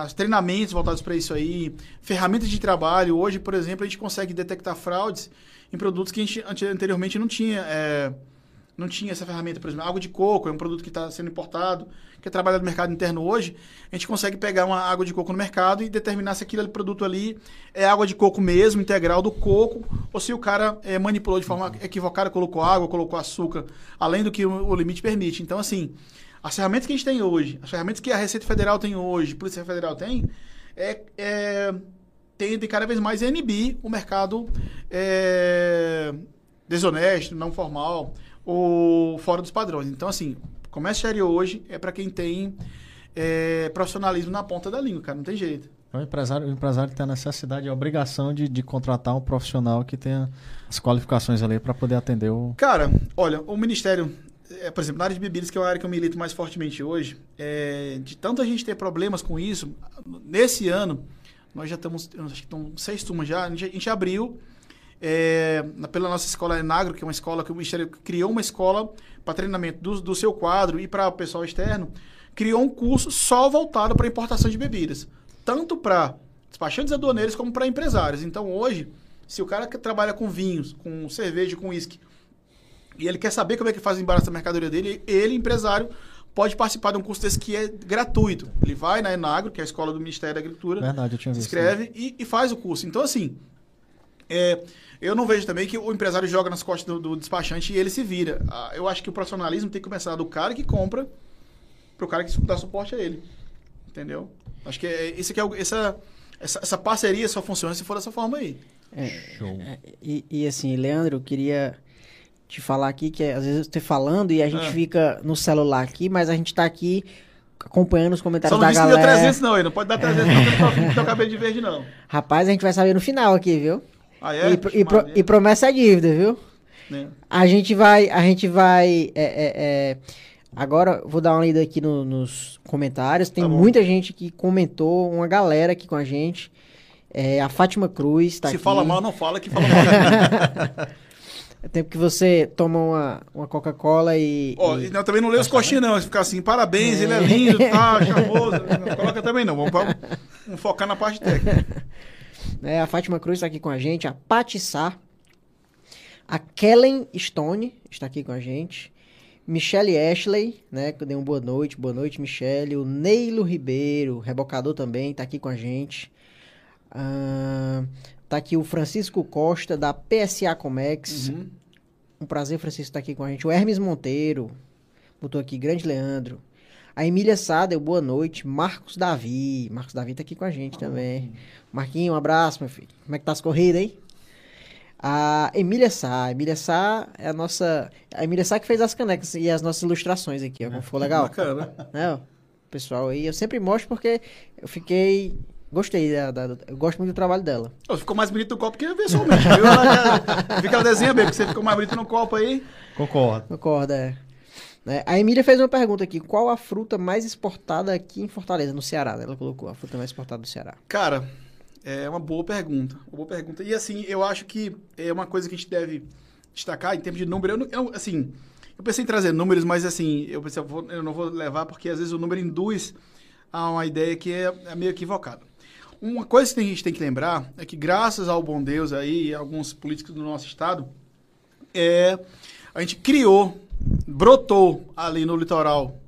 C: os treinamentos voltados para isso aí, ferramentas de trabalho. Hoje, por exemplo, a gente consegue detectar fraudes em produtos que a gente ante- anteriormente não tinha. é, não tinha essa ferramenta, por exemplo, água de coco é um produto que está sendo importado, que é trabalhado no mercado interno hoje. A gente consegue pegar uma água de coco no mercado e determinar se aquele produto ali é água de coco mesmo, integral do coco, ou se o cara é, manipulou de forma equivocada, colocou água, colocou açúcar, além do que o, limite permite. Então, assim, as ferramentas que a gente tem hoje, as ferramentas que a Receita Federal tem hoje, a Polícia Federal tem, é, é cada vez mais a inibir o mercado é, desonesto, não formal ou fora dos padrões. Então, assim, comércio exterior hoje é para quem tem é, profissionalismo na ponta da língua, cara, não tem jeito.
B: O empresário, o empresário tem a necessidade e a obrigação de, de contratar um profissional que tenha as qualificações ali para poder atender o.
C: Cara, olha, o Ministério, é, por exemplo, na área de bebidas, que é uma área que eu milito mais fortemente hoje, é, de tanto a gente ter problemas com isso, nesse ano, nós já estamos, acho que estão seis turmas já, a gente, a gente abriu é, pela nossa escola Enagro, que é uma escola que o Ministério criou uma escola para treinamento do, do seu quadro e para o pessoal externo, criou um curso só voltado para importação de bebidas, tanto para despachantes aduaneiros como para empresários. Então, hoje, se o cara que trabalha com vinhos, com cerveja, com uísque, e ele quer saber como é que faz o embaraço da mercadoria dele, ele, empresário, pode participar de um curso desse que é gratuito. Ele vai na Enagro, que é a escola do Ministério da Agricultura,
B: Verdade, eu tinha
C: se
B: visto.
C: inscreve e, e faz o curso. Então, assim, é, eu não vejo também que o empresário joga nas costas do, do despachante e ele se vira. Ah, Eu acho que o profissionalismo tem que começar do cara que compra pro cara que dá suporte a ele. Entendeu? Acho que é, esse que é o- essa, essa, essa parceria só funciona se for dessa forma aí.
B: Show.
A: E, e assim, Leandro, eu queria te falar aqui que às vezes eu tô falando e a gente
C: Ah.
A: fica no celular aqui, mas a gente tá aqui acompanhando os comentários
C: Só não
A: da
C: disse que deu
A: galera.
C: 300 não, aí. Não pode dar 300 não, porque não tem teu cabelo de verde não.
A: Rapaz, a gente vai saber no final aqui, viu?
C: Ah, é?
A: e, e, pro- e promessa é dívida, viu?
C: né?
A: A gente vai, a gente vai, é, é, é, agora vou dar uma lida aqui no- nos comentários. Tem
C: Tá
A: muita gente que comentou, uma galera aqui com a gente. É, a Fátima Cruz tá
C: Se
A: aqui.
C: fala mal, não fala que fala mal.
A: É tempo que você toma uma, uma Coca-Cola e,
C: Ó,
A: e-
C: não, também não lê os coxinhos, não. Ficar assim, parabéns, ele é lindo, tá, charmoso. Não coloca também, não. Vamos, vamos focar na parte técnica.
A: né, a Fátima Cruz está aqui com a gente, a Pati Sá, a Kellen Stone está aqui com a gente, Michele Ashley, né, que eu dei uma boa noite, boa noite, Michele, o Neilo Ribeiro, rebocador também, está aqui com a gente. Ah, tá aqui o Francisco Costa, da PSA Comex.
C: Uhum.
A: Um prazer, Francisco, estar aqui com a gente. O Hermes Monteiro, botou aqui, grande Leandro. A Emília Sadel, boa noite. Marcos Davi. Marcos Davi tá aqui com a gente também. Marquinho, um abraço, meu filho. Como é que tá as corridas aí? A Emília Sá. A Emília Sá é a nossa. A Emília Sá que fez as canecas e as nossas ilustrações aqui, ó. Como ficou legal.
C: Bacana.
A: né, ó, pessoal aí. Eu sempre mostro porque eu fiquei. Gostei da, da- Eu gosto muito do trabalho dela.
C: Ô, Ficou mais bonito no copo que pessoalmente, viu? Ela, vi que ela desenha bem, porque você ficou mais bonito no copo aí.
B: Concordo.
A: Concorda, é. Né, A Emília fez uma pergunta aqui. Qual a fruta mais exportada aqui em Fortaleza, no Ceará? né? Ela colocou a fruta mais exportada do Ceará.
C: Cara, é uma boa pergunta. Uma boa pergunta. E assim, eu acho que é uma coisa que a gente deve destacar em termos de número. Eu, eu, assim, eu pensei em trazer números, mas assim, eu pensei, eu, vou- eu não vou levar porque às vezes o número induz a uma ideia que é, é meio equivocada. Uma coisa que a gente tem que lembrar é que graças ao bom Deus aí, e alguns políticos do nosso estado, é, a gente criou, brotou ali no litoral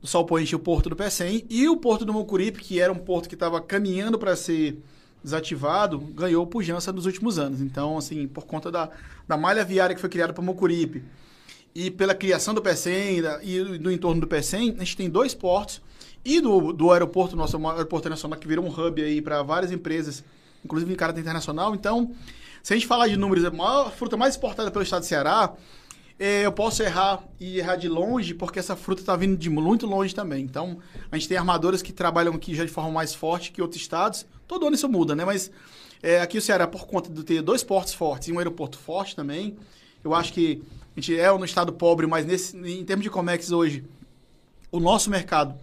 C: do Sol Poente o Porto do Pecém e o Porto do Mucuripe, que era um porto que estava caminhando para ser desativado, ganhou pujança nos últimos anos. Então, assim, por conta da, da malha viária que foi criada para Mucuripe e pela criação do Pecém e do entorno do Pecém, a gente tem dois portos e do, do aeroporto, nosso aeroporto nacional, que virou um hub aí para várias empresas, inclusive em caráter internacional. Então, se a gente falar de números, a maior fruta mais exportada pelo estado de Ceará, eu posso errar e errar de longe, porque essa fruta está vindo de muito longe também. Então, a gente tem armadoras que trabalham aqui já de forma mais forte que outros estados. Todo ano isso muda, né? Mas é, aqui o Ceará, por conta de ter dois portos fortes e um aeroporto forte também, eu acho que a gente é um estado pobre, mas nesse, em termos de Comex hoje, o nosso mercado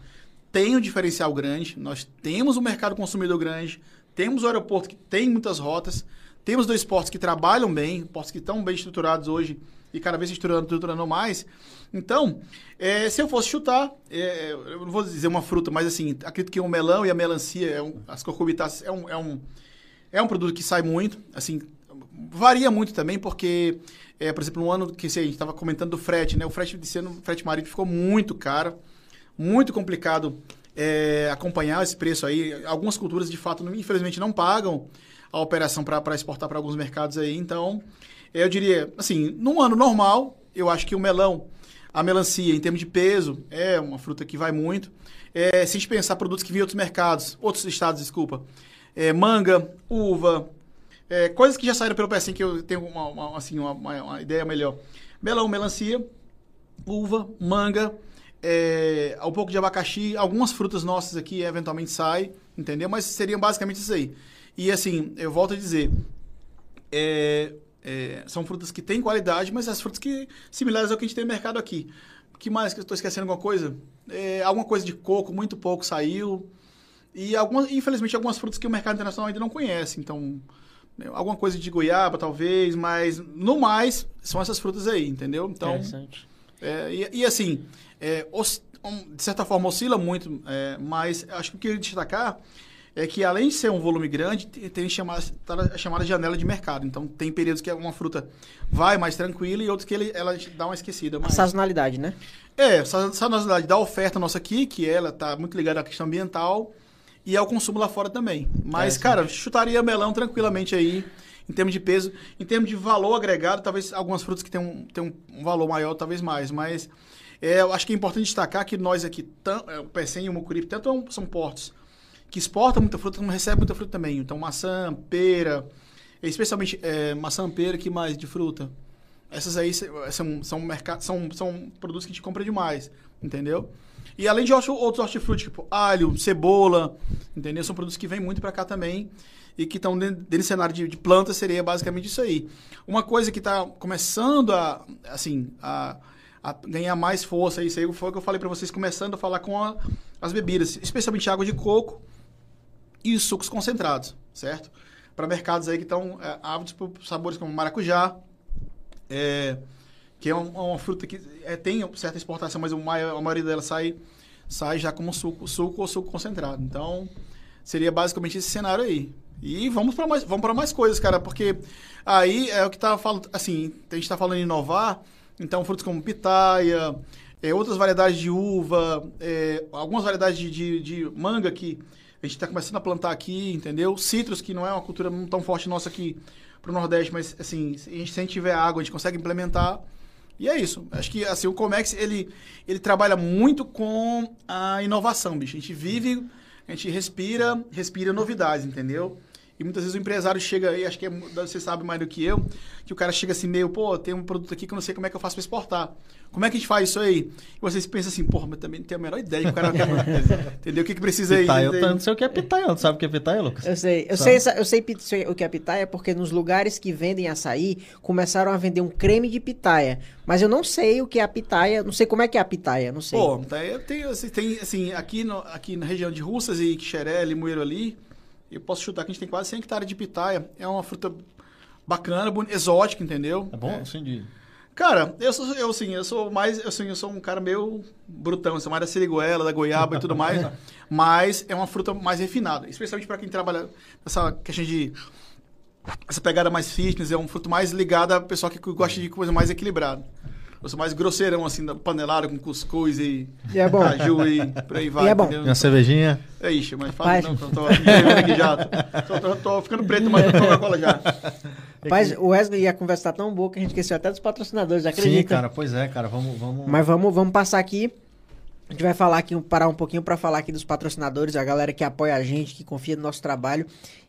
C: tem um diferencial grande, nós temos um mercado consumidor grande, temos o aeroporto que tem muitas rotas, temos dois portos que trabalham bem, portos que estão bem estruturados hoje e cada vez se estruturando, estruturando mais. Então, é, se eu fosse chutar, é, eu não vou dizer uma fruta, mas assim, acredito que o melão e a melancia, é um- as cucurbitáceas, é um, é, um, é um produto que sai muito, assim, varia muito também, porque, é, por exemplo, no ano que a gente estava comentando do frete, né? O frete desse ano, o frete marítimo ficou muito caro, muito complicado é, acompanhar esse preço aí. Algumas culturas, de fato, infelizmente, não pagam a operação para exportar para alguns mercados aí. Então, eu diria, assim, num ano normal, eu acho que o melão, a melancia, em termos de peso, é uma fruta que vai muito. É, se a gente pensar produtos que vêm em outros mercados, outros estados, desculpa, é, manga, uva, é, coisas que já saíram pelo PSM, que eu tenho uma, uma- assim, uma- uma ideia melhor. Melão, melancia, uva, manga, é, um pouco de abacaxi, algumas frutas nossas aqui eventualmente saem, entendeu? Mas seriam basicamente isso aí. E assim, eu volto a dizer, é, é, são frutas que têm qualidade, mas as frutas que similares ao que a gente tem no mercado aqui. Que mais que eu estou esquecendo alguma coisa? É, alguma coisa de coco, muito pouco saiu. E algumas, infelizmente algumas frutas que o mercado internacional ainda não conhece. Então, né, alguma coisa de goiaba, talvez, mas no mais, são essas frutas aí, entendeu? Então,
A: Interessante.
C: é, e, e assim, é, os- um, de certa forma oscila muito, é, mas acho que o que eu queria destacar é que além de ser um volume grande, te- tem chamada, a chamada janela de mercado. Então tem períodos que uma fruta vai mais tranquila e outros que ele, ela dá uma esquecida.
A: A
C: Mais.
A: sazonalidade, né?
C: É, essa sazonalidade da oferta nossa aqui, que ela tá muito ligada à questão ambiental e ao consumo lá fora também. Mas, cara, chutaria melão tranquilamente aí, em termos de peso. Em termos de valor agregado, talvez algumas frutas que têm um, têm um, valor maior, talvez mais. Mas é, eu acho que é importante destacar que nós aqui, tam, é, o Pecém e o Mucuripe, tanto é são portos que exportam muita fruta, como recebem muita fruta também. Então, maçã, pera, especialmente é, maçã, pera, que mais de fruta? Essas aí são, são, são, são produtos que a gente compra demais, entendeu? E além de outros hortifruti, tipo alho, cebola, entendeu? São produtos que vêm muito para cá também e que estão dentro desse cenário de, de planta seria basicamente isso aí. Uma coisa que está começando a, assim, a, a ganhar mais força, isso aí foi o que eu falei para vocês, começando a falar com a- as bebidas, especialmente água de coco e os sucos concentrados, certo? Para mercados aí que estão é, ávidos por sabores como maracujá, é, que é um- uma fruta que é, tem certa exportação, mas maior- a maioria dela sai, sai já como suco, suco ou suco concentrado. Então, seria basicamente esse cenário aí. E vamos para mais, vamos para mais coisas, cara, porque aí é o que tá falando, assim, a gente está falando em inovar, então frutos como pitaia, é, outras variedades de uva, é, algumas variedades de, de, de manga que a gente está começando a plantar aqui, entendeu? Citros, que não é uma cultura tão forte nossa aqui pro Nordeste, mas assim, se a gente, se a gente tiver água, a gente consegue implementar. E é isso. Acho que assim, o Comex, ele, ele trabalha muito com a inovação, bicho. A gente vive, a gente respira, respira novidades, entendeu? E muitas vezes o empresário chega aí, acho que é, você sabe mais do que eu, que o cara chega assim meio, pô, tem um produto aqui que eu não sei como é que eu faço para exportar. Como é que a gente faz isso aí? E vocês pensam assim, porra, mas também não tenho a menor ideia que o cara quer. entendeu? O que, que precisa aí?
B: Pitaia, eu não sei o que é pitaia, tu sabe o que é pitaia, Lucas?
A: Eu sei, eu
B: Sabe?
A: sei, essa- eu sei, o que é pitaia porque nos lugares que vendem açaí começaram a vender um creme de pitaia. Mas eu não sei o que é a pitaia, não sei como é que é a pitaia, não sei.
C: Pô, eu tenho, assim, tem, assim, aqui, no- aqui na região de Russas e Xeré, Limoeiro ali, eu posso chutar que a gente tem quase 100 hectares de pitaia. É uma fruta bacana, boni- exótica, entendeu?
B: É bom, assim, de...
C: Cara, eu sou, eu, assim, eu sou mais, eu, assim, eu sou um cara meio brutão, eu sou mais da siriguela, da goiaba e tudo mais, mas é uma fruta mais refinada, especialmente para quem trabalha nessa questão de essa pegada mais fitness, é um fruto mais ligado a pessoa que gosta de coisa mais equilibrada. Eu sou mais grosseirão, assim, da panelada com cuscuz e
A: E é bom.
C: caju e por aí vai,
A: E é bom.
C: entendeu?
B: Uma cervejinha.
C: É isso, mas fala
A: Rapaz.
C: não, que eu tô aqui já. Tô, tô- tô ficando preto, mas eu tô Coca-Cola já.
A: Rapaz, o Wesley e a conversa tá tão boa que a gente esqueceu até dos patrocinadores, acredita?
B: Sim, cara, pois é, cara, vamos... vamos...
A: Mas vamos, vamos passar aqui. A gente vai falar aqui, parar um pouquinho para falar aqui dos patrocinadores, a galera que apoia a gente, que confia no nosso trabalho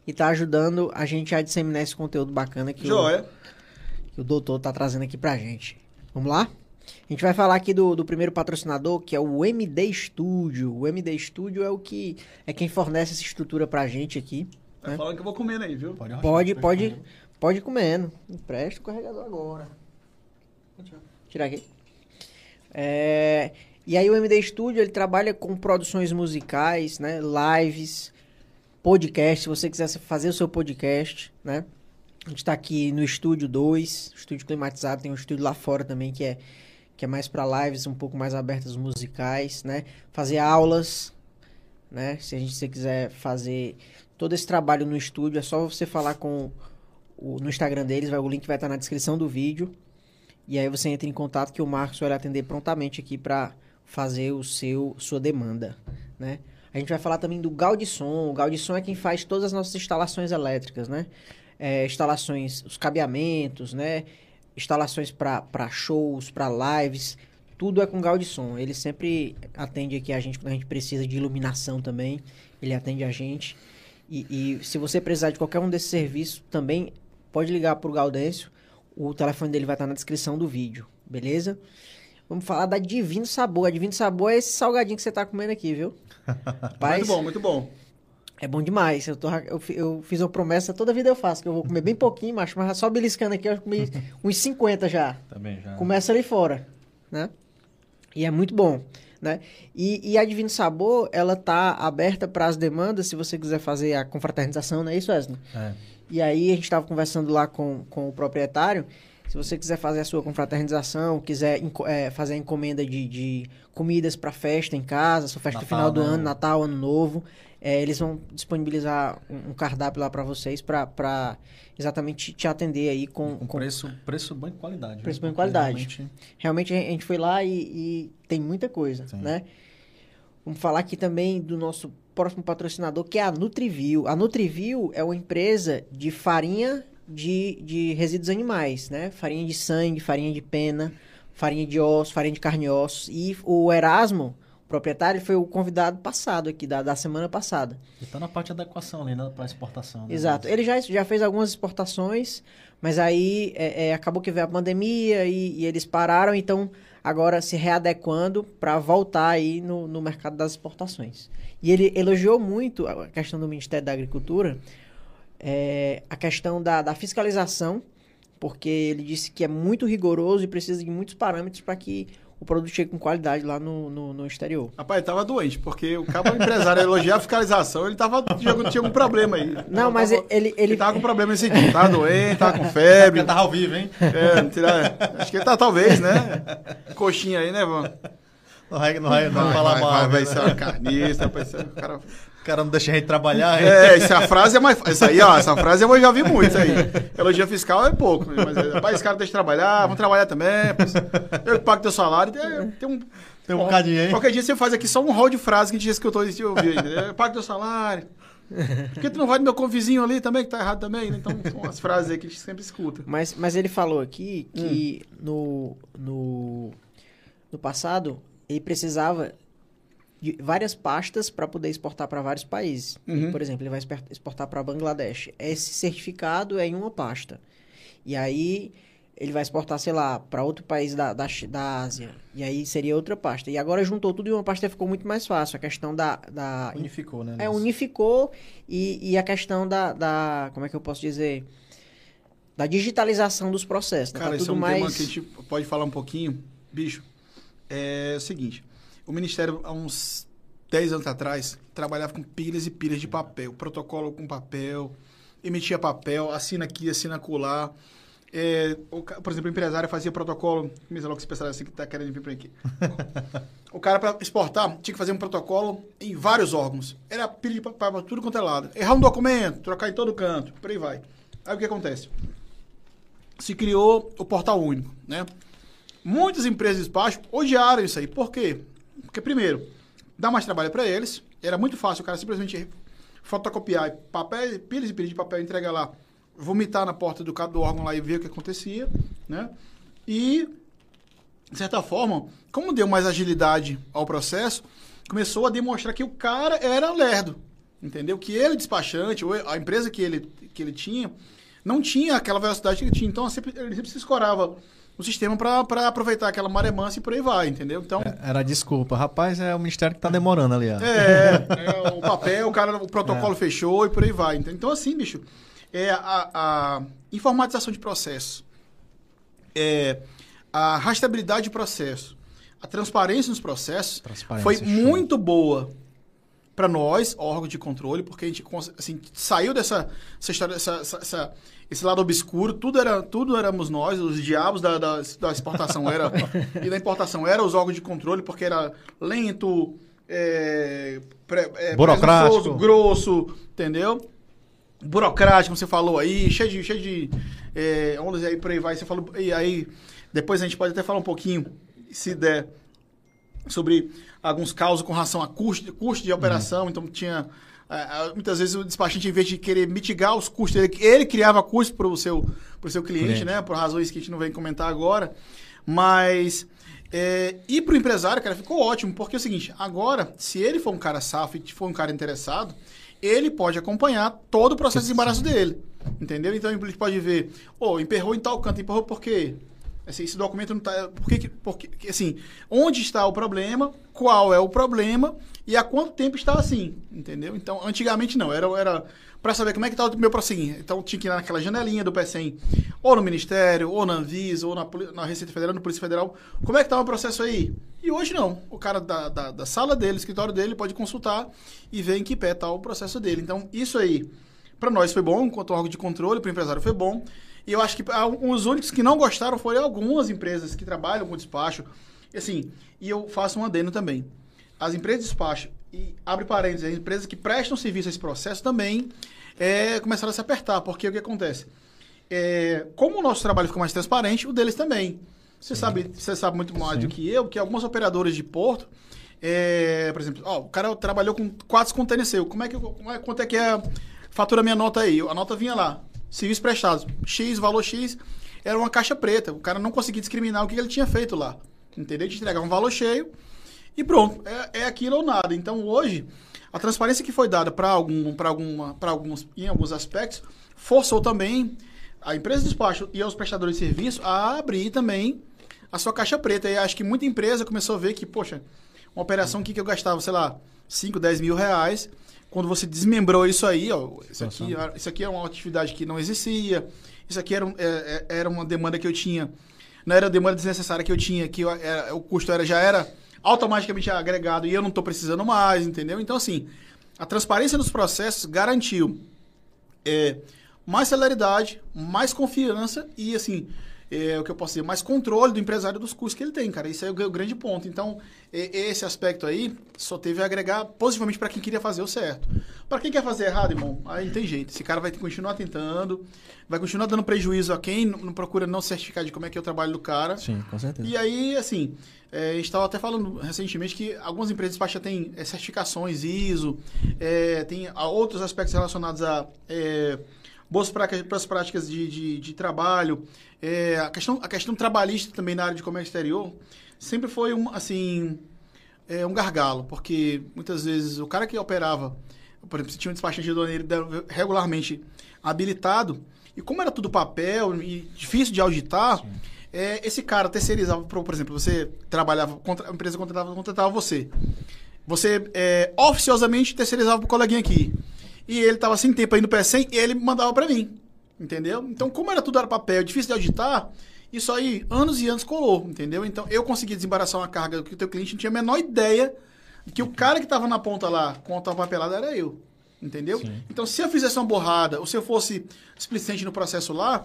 A: e tá ajudando a gente a disseminar esse conteúdo bacana que, o,
C: Joia.
A: que o doutor tá trazendo aqui pra gente. Vamos lá? A gente vai falar aqui do, do primeiro patrocinador, que é o MD Studio. O MD Studio é o que é quem fornece essa estrutura pra gente aqui.
C: Tá falando que eu vou comendo aí, viu?
B: Pode,
A: Pode, pode, pode ir comendo. Empresta o carregador agora. Tirar aqui. É, e aí o MD Studio, ele trabalha com produções musicais, né? Lives, podcast, se você quiser fazer o seu podcast, né? A gente tá aqui no estúdio 2, estúdio climatizado, tem um estúdio lá fora também que é que é mais para lives um pouco mais abertas musicais, né? Fazer aulas, né? Se a gente se quiser fazer todo esse trabalho no estúdio, é só você falar com o, no Instagram deles, vai, o link vai estar na descrição do vídeo. E aí você entra em contato que o Marcos vai atender prontamente aqui para fazer o seu sua demanda, né? A gente vai falar também do Gaudisson. O Gaudisson é quem faz todas as nossas instalações elétricas, né? É, instalações, os cabeamentos, né? Instalações para shows, para lives, tudo é com Gaudisson. Ele sempre atende aqui a gente quando a gente precisa de iluminação também. Ele atende a gente. E, e se você precisar de qualquer um desses serviços, também pode ligar pro Gaudêncio. O telefone dele vai estar na descrição do vídeo, beleza? Vamos falar da Divino Sabor. A Divino Sabor é esse salgadinho que você tá comendo aqui, viu? Rapaz,
C: Muito bom, muito bom.
A: É bom demais. Eu, tô, eu, eu fiz uma promessa, toda vida eu faço, que eu vou comer bem pouquinho, macho, mas só beliscando aqui, eu comi uns 50 já.
B: Também já.
A: Começa ali fora, né? E é muito bom, né? E, e a Divino Sabor, ela tá aberta para as demandas, se você quiser fazer a confraternização, não é isso, Wesley?
B: É.
A: E aí a gente estava conversando lá com, com o proprietário. Se você quiser fazer a sua confraternização, quiser é, fazer a encomenda de, de comidas para festa em casa, sua festa Natal, final do né? ano, Natal, Ano Novo, é, eles vão disponibilizar um, cardápio lá para vocês para exatamente te atender aí com,
B: com,
A: com
B: preço preço bom e qualidade.
A: Preço né? bom e qualidade. Realmente... realmente... a gente foi lá e, e tem muita coisa, Sim. né? Vamos falar aqui também do nosso próximo patrocinador, que é a Nutrivil. A Nutrivil é uma empresa de farinha de, de resíduos animais, né? Farinha de sangue, farinha de pena, farinha de ossos, farinha de carne e ossos. E o Erasmo, proprietário, foi o convidado passado aqui, da, da semana passada.
B: E tá na parte da adequação ali, né? Para exportação. Né?
A: Exato. Ele já, já fez algumas exportações, mas aí é, é, acabou que veio a pandemia e, e eles pararam, então agora se readequando para voltar aí no, no mercado das exportações. E ele elogiou muito a questão do Ministério da Agricultura, é, a questão da, da fiscalização, porque ele disse que é muito rigoroso e precisa de muitos parâmetros para que o produto chegue com qualidade lá no, no, no exterior.
C: Rapaz, ele tava doente, porque o cabo empresário elogiar a fiscalização, ele tava, tinha, tinha algum problema aí.
A: Não, mas
C: tava,
A: ele, ele... Ele
C: tava com problema nesse dia, tava doente, tava com febre.
B: Ele tava ao vivo, hein?
C: É, tira, acho que ele tá, talvez, né? Coxinha aí, né, Van?
B: Não vai, não vai, não vai falar mal.
C: Vai, vai ser uma carniça, vai ser um cara
B: cara não deixa a gente trabalhar.
C: É, essa frase é mais. Essa aí, ó, essa frase eu já vi muito aí. Elogio fiscal é pouco, mas rapaz, esse cara deixa de trabalhar, vamos trabalhar também. Eu pago teu salário, tem, tem um.
B: Tem um bocadinho aí.
C: Qualquer dia você faz aqui só um rol de frase que a gente escutou e ouviu, Eu pago teu salário. Por que tu não vai no meu vizinho ali também, que tá errado também? Então, são as frases aí que a gente sempre escuta.
A: Mas, mas ele falou aqui que hum. no, no, no passado ele precisava várias pastas para poder exportar para vários países. Uhum. Por exemplo, ele vai exportar para Bangladesh. Esse certificado é em uma pasta. E aí ele vai exportar, sei lá, para outro país da, da, da Ásia. E aí seria outra pasta. E agora juntou tudo em uma pasta e ficou muito mais fácil. A questão da. da
B: unificou, né?
A: É, unificou. E, e a questão da, da. Como é que eu posso dizer? Da digitalização dos processos.
C: Né? Cara, tá isso é um
A: mais...
C: tema que a gente pode falar um pouquinho. Bicho, é o seguinte. O Ministério, há uns 10 anos atrás, trabalhava com pilhas e pilhas de papel. Protocolo com papel, emitia papel, assina aqui, assina acolá. É, o, por exemplo, o empresário fazia protocolo. Me logo esse assim que está querendo vir para aqui. o cara, para exportar, tinha que fazer um protocolo em vários órgãos. Era pilha de papel, tudo quanto é lado. Errar um documento, trocar em todo canto, por aí vai. Aí o que acontece? Se criou o portal único, né? Muitas empresas de despacho odiaram isso aí. Por quê? Porque, primeiro, dá mais trabalho para eles. Era muito fácil o cara simplesmente fotocopiar papel, pilhas e pilhas de papel, entregar lá, vomitar na porta do, do órgão lá e ver o que acontecia, né? E, de certa forma, como deu mais agilidade ao processo, começou a demonstrar que o cara era lerdo, entendeu? Que ele, despachante, ou a empresa que ele, que ele tinha, não tinha aquela velocidade que ele tinha. Então, ele sempre se escorava o sistema para aproveitar aquela maré mansa e por aí vai, entendeu? Então,
B: é, Era desculpa. Rapaz, é o ministério que tá demorando ali. Ó.
C: É, é o papel, o cara, o protocolo é. fechou e por aí vai. Então, assim, bicho, é a, a informatização de processo, é a rastreabilidade de processo, a transparência nos processos transparência, foi show. muito boa para nós, órgão de controle, porque a gente assim, saiu dessa essa história, essa, essa, esse lado obscuro, tudo era tudo éramos nós, os diabos da, da, da exportação era e da importação era os órgãos de controle, porque era lento, é, pré, é,
B: burocrático,
C: grosso, entendeu? Burocrático, como você falou aí, cheio de, cheio de é, ondas aí por aí vai. Você falou, e aí depois a gente pode até falar um pouquinho, se der, sobre alguns causos com relação a custo, custo de operação. Uhum. Então, tinha. Uh, muitas vezes o despachante, em vez de querer mitigar os custos, ele, ele criava custos para o seu, pro seu cliente, cliente, né? Por razões que a gente não vem comentar agora. Mas. É, e para o empresário, cara, ficou ótimo, porque é o seguinte: agora, se ele for um cara safo e for um cara interessado, ele pode acompanhar todo o processo de embaraço dele. Entendeu? Então ele pode ver, oh, emperrou em tal canto, emperrou por quê? Assim, esse documento não está. Por que, porque, assim, onde está o problema, qual é o problema e há quanto tempo está assim, entendeu? Então, antigamente não, era, era para saber como é que estava o meu prosseguimento. Então, tinha que ir naquela janelinha do PSEM, ou no Ministério, ou na Anvisa, ou na, na Receita Federal, na Polícia Federal. Como é que estava o processo aí? E hoje não. O cara da, da, da sala dele, escritório dele, pode consultar e ver em que pé está o processo dele. Então, isso aí Para nós foi bom, enquanto órgão de controle, para o empresário foi bom. E eu acho que ah, os únicos que não gostaram foram algumas empresas que trabalham com despacho. E assim, e eu faço um adendo também. As empresas de despacho, e abre parênteses, as empresas que prestam serviço a esse processo também é, começaram a se apertar, porque o que acontece? É, como o nosso trabalho fica mais transparente, o deles também. Você sabe, você sabe muito mais Sim. do que eu, que algumas operadoras de porto, é, por exemplo, ó, o cara trabalhou com quatro containers seu. Como é que como é, quanto é que é fatura minha nota aí? A nota vinha lá, serviços prestados, X, valor X, era uma caixa preta. O cara não conseguia discriminar o que ele tinha feito lá. Entendeu? Ele te entregava um valor cheio e pronto, é, é aquilo ou nada. Então hoje, a transparência que foi dada para algum, alguma, alguns, em alguns aspectos, forçou também a empresa de despacho e os prestadores de serviço a abrir também a sua caixa preta. E acho que muita empresa começou a ver que, poxa, uma operação que eu gastava, sei lá, 5, 10 mil reais, quando você desmembrou isso aí, ó, isso aqui, isso aqui é uma atividade que não existia, isso aqui era, é, é, era uma demanda que eu tinha, não era demanda desnecessária que eu tinha, que eu, era, o custo era, já era automaticamente agregado e eu não estou precisando mais, entendeu? Então, assim, a transparência nos processos garantiu é, mais celeridade, mais confiança e, assim, é, o que eu posso dizer, mais controle do empresário dos custos que ele tem, cara. Isso é o, o grande ponto. Então, é, esse aspecto aí só teve a agregar positivamente para quem queria fazer o certo. Para quem quer fazer errado, irmão, aí não tem jeito. Esse cara vai continuar tentando, vai continuar dando prejuízo a quem não, não procura não certificar de como é que é o trabalho do cara.
B: Sim, com certeza.
C: E aí, assim, é, a gente estava até falando recentemente que algumas empresas de têm é, certificações ISO, é, tem outros aspectos relacionados a é, boas práticas, práticas de, de, de trabalho. É, a, questão, a questão trabalhista também na área de comércio exterior sempre foi um, assim, é, um gargalo, porque muitas vezes o cara que operava, por exemplo, se tinha um despachante de aduaneiro regularmente habilitado, e como era tudo papel e difícil de auditar, é, esse cara terceirizava, por, por exemplo, você trabalhava, contra, a empresa contratava, contratava você. Você é, oficiosamente terceirizava para o coleguinha aqui e ele estava sem tempo aí no P100 e ele mandava para mim. Entendeu? Então, como era tudo era papel, difícil de auditar, isso aí, anos e anos colou, entendeu? Então, eu consegui desembaraçar uma carga que o teu cliente não tinha a menor ideia que o cara que estava na ponta lá com a papelada era eu. Entendeu? Sim. Então, se eu fizesse uma borrada, ou se eu fosse explicente no processo lá,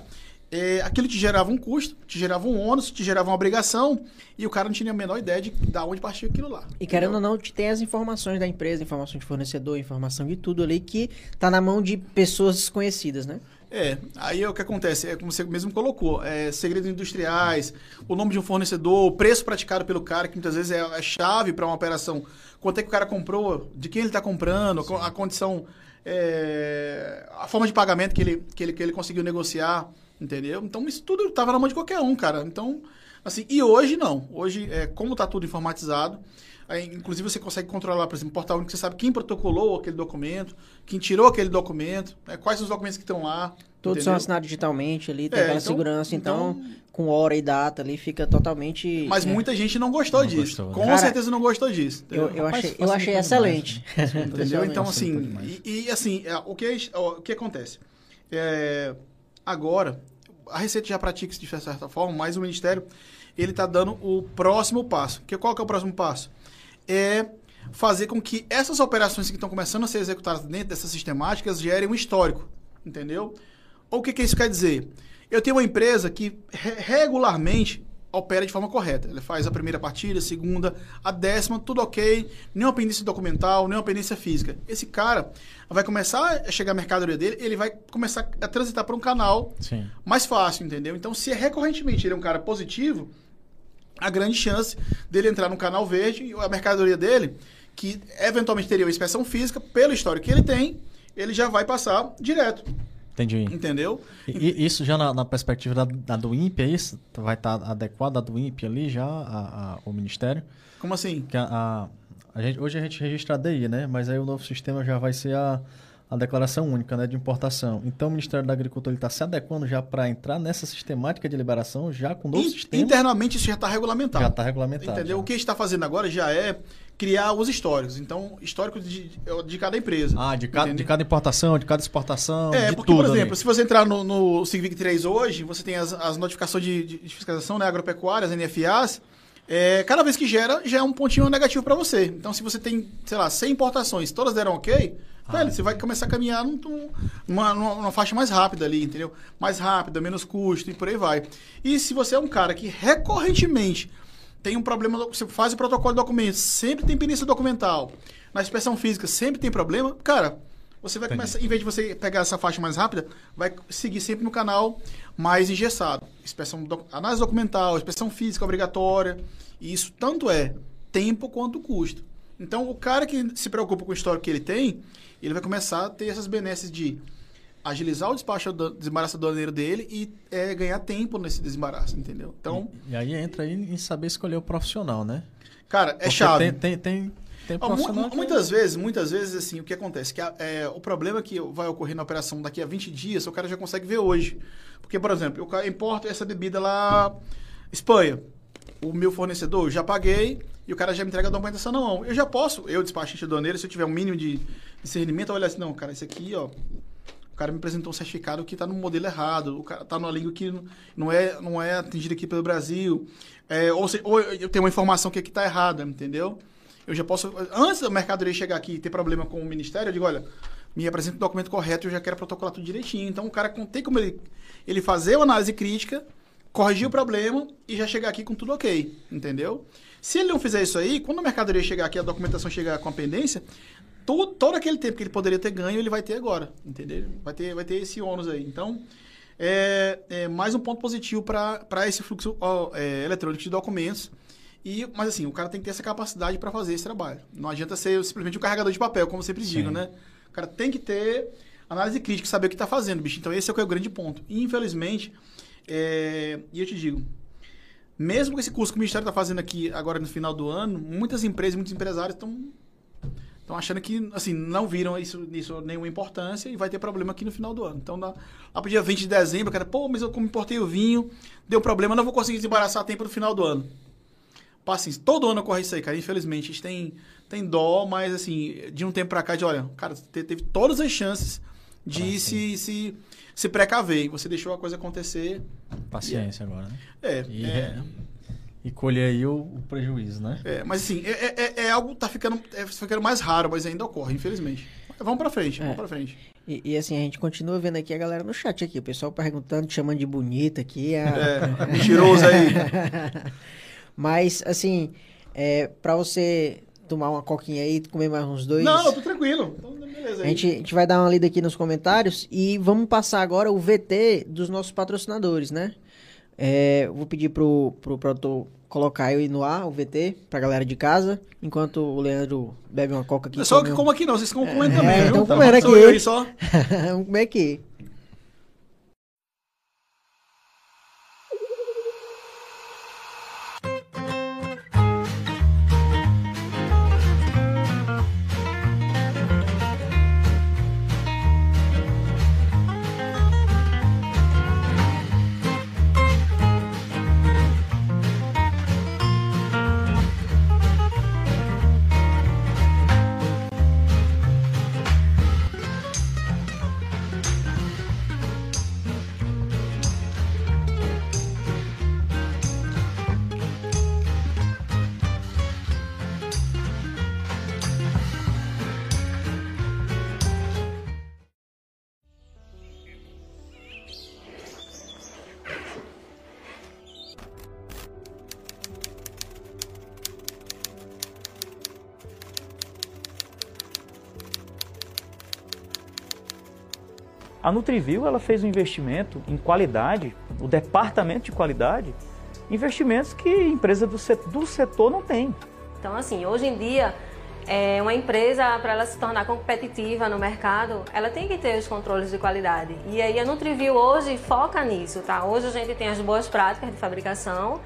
C: é, aquilo te gerava um custo, te gerava um ônus, te gerava uma obrigação, e o cara não tinha a menor ideia de, de onde partia aquilo lá.
A: E querendo ou não, te tem as informações da empresa, informação de fornecedor, informação de tudo ali, que está na mão de pessoas desconhecidas, né?
C: É, aí é o que acontece, é como você mesmo colocou, é, segredos industriais, o nome de um fornecedor, o preço praticado pelo cara, que muitas vezes é a chave para uma operação. Quanto é que o cara comprou, de quem ele está comprando, Sim. a condição, é, a forma de pagamento que ele, que, ele, que ele conseguiu negociar. Entendeu? Então isso tudo estava na mão de qualquer um, cara. Então, assim, e hoje não. Hoje, é, como está tudo informatizado, aí, inclusive você consegue controlar, por exemplo, o portal único, você sabe quem protocolou aquele documento, quem tirou aquele documento, né, quais são os documentos que estão lá.
A: Todos entendeu? são assinados digitalmente ali, tem é, aquela então, segurança, então, então, com hora e data ali, fica totalmente.
C: Mas
A: é.
C: muita gente não gostou não disso. Gostou, né? Com Cara, certeza não gostou disso.
A: Eu, eu Rapaz, achei, eu achei excelente.
C: entendeu? Então, assim, e, e, assim, é, o que, o que acontece? É, agora, a Receita já pratica isso de certa forma, mas o Ministério ele está dando o próximo passo. Que, qual que é o próximo passo? É fazer com que essas operações que estão começando a ser executadas dentro dessas sistemáticas gerem um histórico, entendeu? Ou o que, que isso quer dizer? Eu tenho uma empresa que re regularmente opera de forma correta. Ele faz a primeira partida, a segunda, a décima, tudo ok, nenhuma pendência documental, nenhuma pendência física. Esse cara vai começar a chegar a mercadoria dele, ele vai começar a transitar para um canal Sim. mais fácil, entendeu? Então, se é recorrentemente ele é um cara positivo, a grande chance dele entrar no canal verde e a mercadoria dele, que eventualmente teria uma inspeção física, pelo histórico que ele tem, ele já vai passar direto.
B: Entendi.
C: Entendeu?
B: E, isso já na, na perspectiva da, da, do INPE, é isso? Vai estar tá adequado a do INPE ali já, a, a, o Ministério?
C: Como assim?
B: Que a, a, a gente, hoje a gente registra a DI, né? Mas aí o novo sistema já vai ser a, a declaração única né, de importação. Então o Ministério da Agricultura está se adequando já para entrar nessa sistemática de liberação, já com o novo In, sistema.
C: Internamente isso já está regulamentado.
B: Já está regulamentado.
C: Entendeu? Já. O que está fazendo agora já é criar os históricos. Então, históricos de, de cada empresa.
B: Ah, de cada, de cada importação, de cada exportação.
C: É,
B: de
C: porque,
B: tudo
C: por exemplo, ali. se você entrar no, no CIVIC 3 hoje, você tem as, as notificações de, de, fiscalização né, agropecuárias, NFAs. É, cada vez que gera, já é um pontinho negativo para você. Então, se você tem, sei lá, 100 importações, todas deram ok, Ah, Velho, você vai começar a caminhar num, numa, numa, faixa mais rápida ali, entendeu? Mais rápida, menos custo e por aí vai. E se você é um cara que recorrentemente tem um problema, você faz o protocolo de documentos, sempre tem perícia documental, na inspeção física sempre tem problema, cara, você vai Entendi. começar, em vez de você pegar essa faixa mais rápida, vai seguir sempre no canal mais engessado. Inspeção, análise documental, inspeção física obrigatória. E isso tanto é tempo quanto custo. Então, o cara que se preocupa com o histórico que ele tem, ele vai começar a ter essas benesses de agilizar o despacho do desembaraço aduaneiro dele e é, ganhar tempo nesse desembaraço, entendeu? Então,
B: e, e aí entra aí em saber escolher o profissional, né?
C: Cara, é Porque chave.
B: Tem, tem, tem, tem
C: profissional que... Muitas vezes, muitas vezes, assim, o que acontece? Que é, o problema que vai ocorrer na operação daqui a 20 dias, o cara já consegue ver hoje. Porque, por exemplo, eu importo essa bebida lá Espanha. O meu fornecedor, eu já paguei, e o cara já me entrega a documentação na mão. Eu já posso, eu, despachante aduaneiro, se eu tiver um mínimo de discernimento, olhar assim, não, cara, esse aqui, ó, cara me apresentou um certificado que está no modelo errado, o cara está numa língua que não é, não é atendida aqui pelo Brasil, é, ou, se, ou eu tenho uma informação que aqui está errada, entendeu? Eu já posso, antes da mercadoria chegar aqui e ter problema com o ministério, eu digo, olha, me apresenta o documento correto, eu já quero protocolar tudo direitinho. Então, o cara tem como ele, ele fazer uma análise crítica, corrigir o problema e já chegar aqui com tudo ok, entendeu? Se ele não fizer isso aí, quando a mercadoria chegar aqui, a documentação chegar com a pendência, todo, todo aquele tempo que ele poderia ter ganho, ele vai ter agora, entendeu? Vai ter, vai ter esse ônus aí. Então, é, é mais um ponto positivo para esse fluxo ó, é, eletrônico de documentos. E, mas assim, o cara tem que ter essa capacidade para fazer esse trabalho. Não adianta ser simplesmente um carregador de papel, como eu sempre digo, né? O cara tem que ter análise crítica, saber o que está fazendo, bicho. Então, esse é o, é o grande ponto. E, infelizmente, é, e eu te digo, mesmo com esse curso que o Ministério está fazendo aqui agora no final do ano, muitas empresas, muitos empresários estão estão achando que assim não viram isso nisso nenhuma importância e vai ter problema aqui no final do ano. Então, lá para o dia 20 de dezembro, cara, pô, mas eu como importei o vinho, deu problema, não vou conseguir desembaraçar a tempo no final do ano. Assim, todo ano ocorre isso aí, cara. Infelizmente, a gente tem, tem dó, mas assim, de um tempo para cá, de olha, cara, teve todas as chances de ah, se, se se precaver. Você deixou a coisa acontecer.
B: Paciência agora, né?
C: É.
B: E,
C: é...
B: e colher aí o, o, prejuízo, né?
C: É, mas assim, é, é, é, é algo que tá ficando, é, ficando mais raro, mas ainda ocorre, infelizmente. Vamos pra frente, vamos é. pra frente.
A: E, e, assim, a gente continua vendo aqui a galera no chat aqui, o pessoal perguntando, chamando de bonita aqui. A...
C: É, mentiroso aí.
A: mas, assim, é, pra você tomar uma coquinha aí, comer mais uns dois.
C: Não, eu tô tranquilo. Então, beleza.
A: A gente, a gente vai dar uma lida aqui nos comentários e vamos passar agora o VT dos nossos patrocinadores, né? É, vou pedir pro, pro produtor colocar aí no ar o VT pra galera de casa, enquanto o Leandro bebe uma coca aqui. É
C: só que como aqui não, vocês ficam comendo é, também,
A: viu?
C: Então
A: comendo aqui.
C: Aí só.
A: vamos comer aqui.
D: A Nutrivil ela fez um investimento em qualidade, o departamento de qualidade, investimentos que empresa do setor, do setor não tem.
E: Então, assim, hoje em dia, é, uma empresa, para ela se tornar competitiva no mercado, ela tem que ter os controles de qualidade. E aí a Nutrivil hoje foca nisso, tá? Hoje a gente tem as boas práticas de fabricação,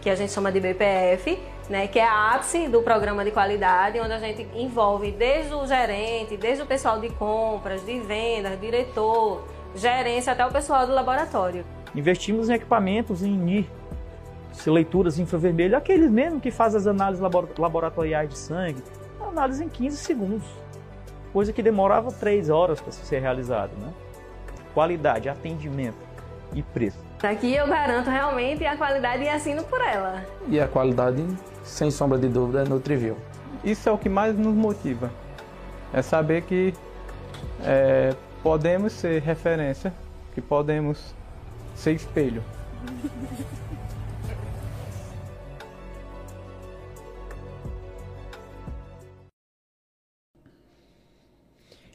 E: que a gente chama de BPF, né, que é a ápice do programa de qualidade, onde a gente envolve desde o gerente, desde o pessoal de compras, de vendas, diretor, gerência, até o pessoal do laboratório.
D: Investimos em equipamentos em NIR, leituras infravermelho, aqueles mesmo que fazem as análises laboratoriais de sangue, análise em 15 segundos, coisa que demorava 3 horas para ser realizada. Né? Qualidade, atendimento e preço.
E: Aqui eu garanto realmente a qualidade e assino por ela.
F: E a qualidade sem sombra de dúvida, é Nutrivil.
G: Isso é o que mais nos motiva. É saber que
F: é, podemos ser referência, que podemos ser espelho.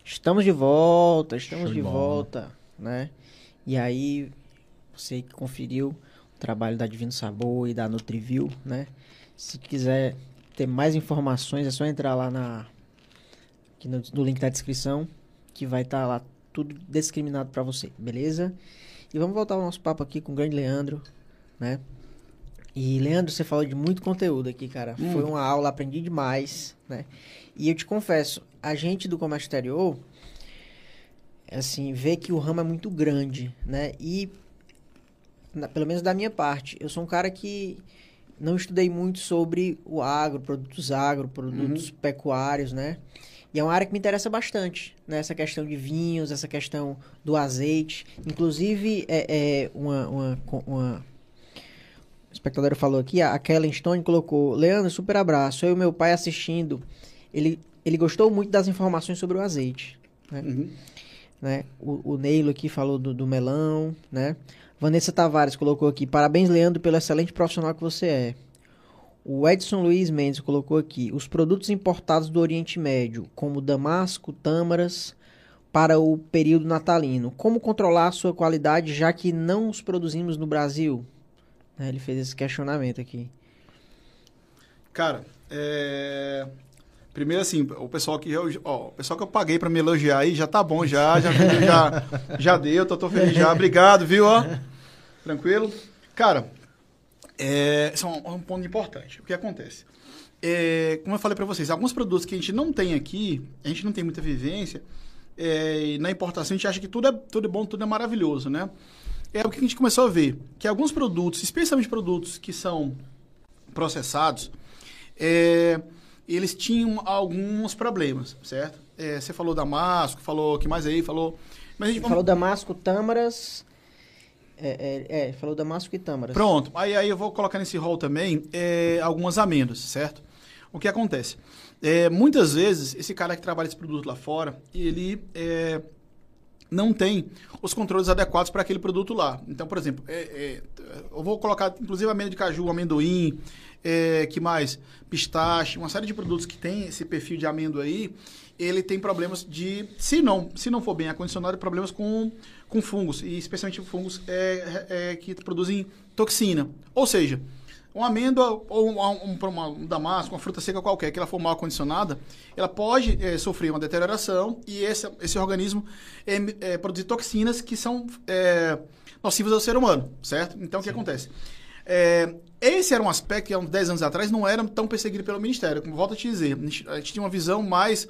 A: Estamos de volta, estamos
B: Show de
A: volta, né? E aí, você que conferiu o trabalho da Divino Sabor e da Nutriview, né? Se quiser ter mais informações, é só entrar lá na no, no link da descrição, que vai estar lá tudo discriminado para você, beleza? E vamos voltar ao nosso papo aqui com o grande Leandro, né? E Leandro, você falou de muito conteúdo aqui, cara. Foi uma aula, aprendi demais, né? E eu te confesso, a gente do comércio exterior, assim, vê que o ramo é muito grande, né? E, na- pelo menos da minha parte, eu sou um cara que não estudei muito sobre o agro, produtos agro, produtos pecuários, né? E é uma área que me interessa bastante, né? Essa questão de vinhos, essa questão do azeite. Inclusive, é, é uma, uma, uma espectadora falou aqui, a Kellen Stone colocou, Leandro, super abraço, eu e meu pai assistindo, ele, ele gostou muito das informações sobre o azeite, né?
C: Uhum.
A: né? O, o Neilo aqui falou do, do melão, né? Vanessa Tavares colocou aqui, parabéns, Leandro, pelo excelente profissional que você é. O Edson Luiz Mendes colocou aqui, os produtos importados do Oriente Médio, como damasco, tâmaras, para o período natalino, como controlar a sua qualidade, já que não os produzimos no Brasil? Né, Ele fez esse questionamento aqui.
C: Cara, é... Primeiro assim, o pessoal que eu, ó, o pessoal que eu paguei pra me elogiar aí já tá bom já, já já, já deu, tô, tô feliz já. Obrigado, viu, ó? Tranquilo? Cara, é, isso é um, um ponto importante. O que acontece? É, como eu falei pra vocês, alguns produtos que a gente não tem aqui, a gente não tem muita vivência, é, e na importação a gente acha que tudo é, tudo é bom, tudo é maravilhoso, né? É o que a gente começou a ver, que alguns produtos, especialmente produtos que são processados, é, eles tinham alguns problemas, certo? É, você falou Damasco, falou o que mais aí, falou... Mas a gente,
A: Falou Damasco, tâmaras... É, é, é, falou Damasco e tâmaras.
C: Pronto, aí, aí eu vou colocar nesse rol também é, algumas amêndoas, certo? O que acontece? É, muitas vezes, esse cara que trabalha esse produto lá fora, ele é, não tem os controles adequados para aquele produto lá. Então, por exemplo, é, eu vou colocar inclusive amêndoa de caju, amendoim, que mais? Pistache, uma série de produtos que tem esse perfil de amêndoa aí, ele tem problemas de, se não, se não for bem acondicionado, problemas com, com fungos, e especialmente fungos é, é, que produzem toxina. Ou seja, uma amêndoa ou uma, um, uma, um damasco, uma fruta seca qualquer, que ela for mal acondicionada, ela pode é, sofrer uma deterioração e esse, esse organismo é, é, produzir toxinas que são é, nocivas ao ser humano, certo? Então, o que acontece? É, esse era um aspecto que há uns 10 anos atrás não era tão perseguido pelo Ministério. Como volto a te dizer, a gente, a gente tinha uma visão mais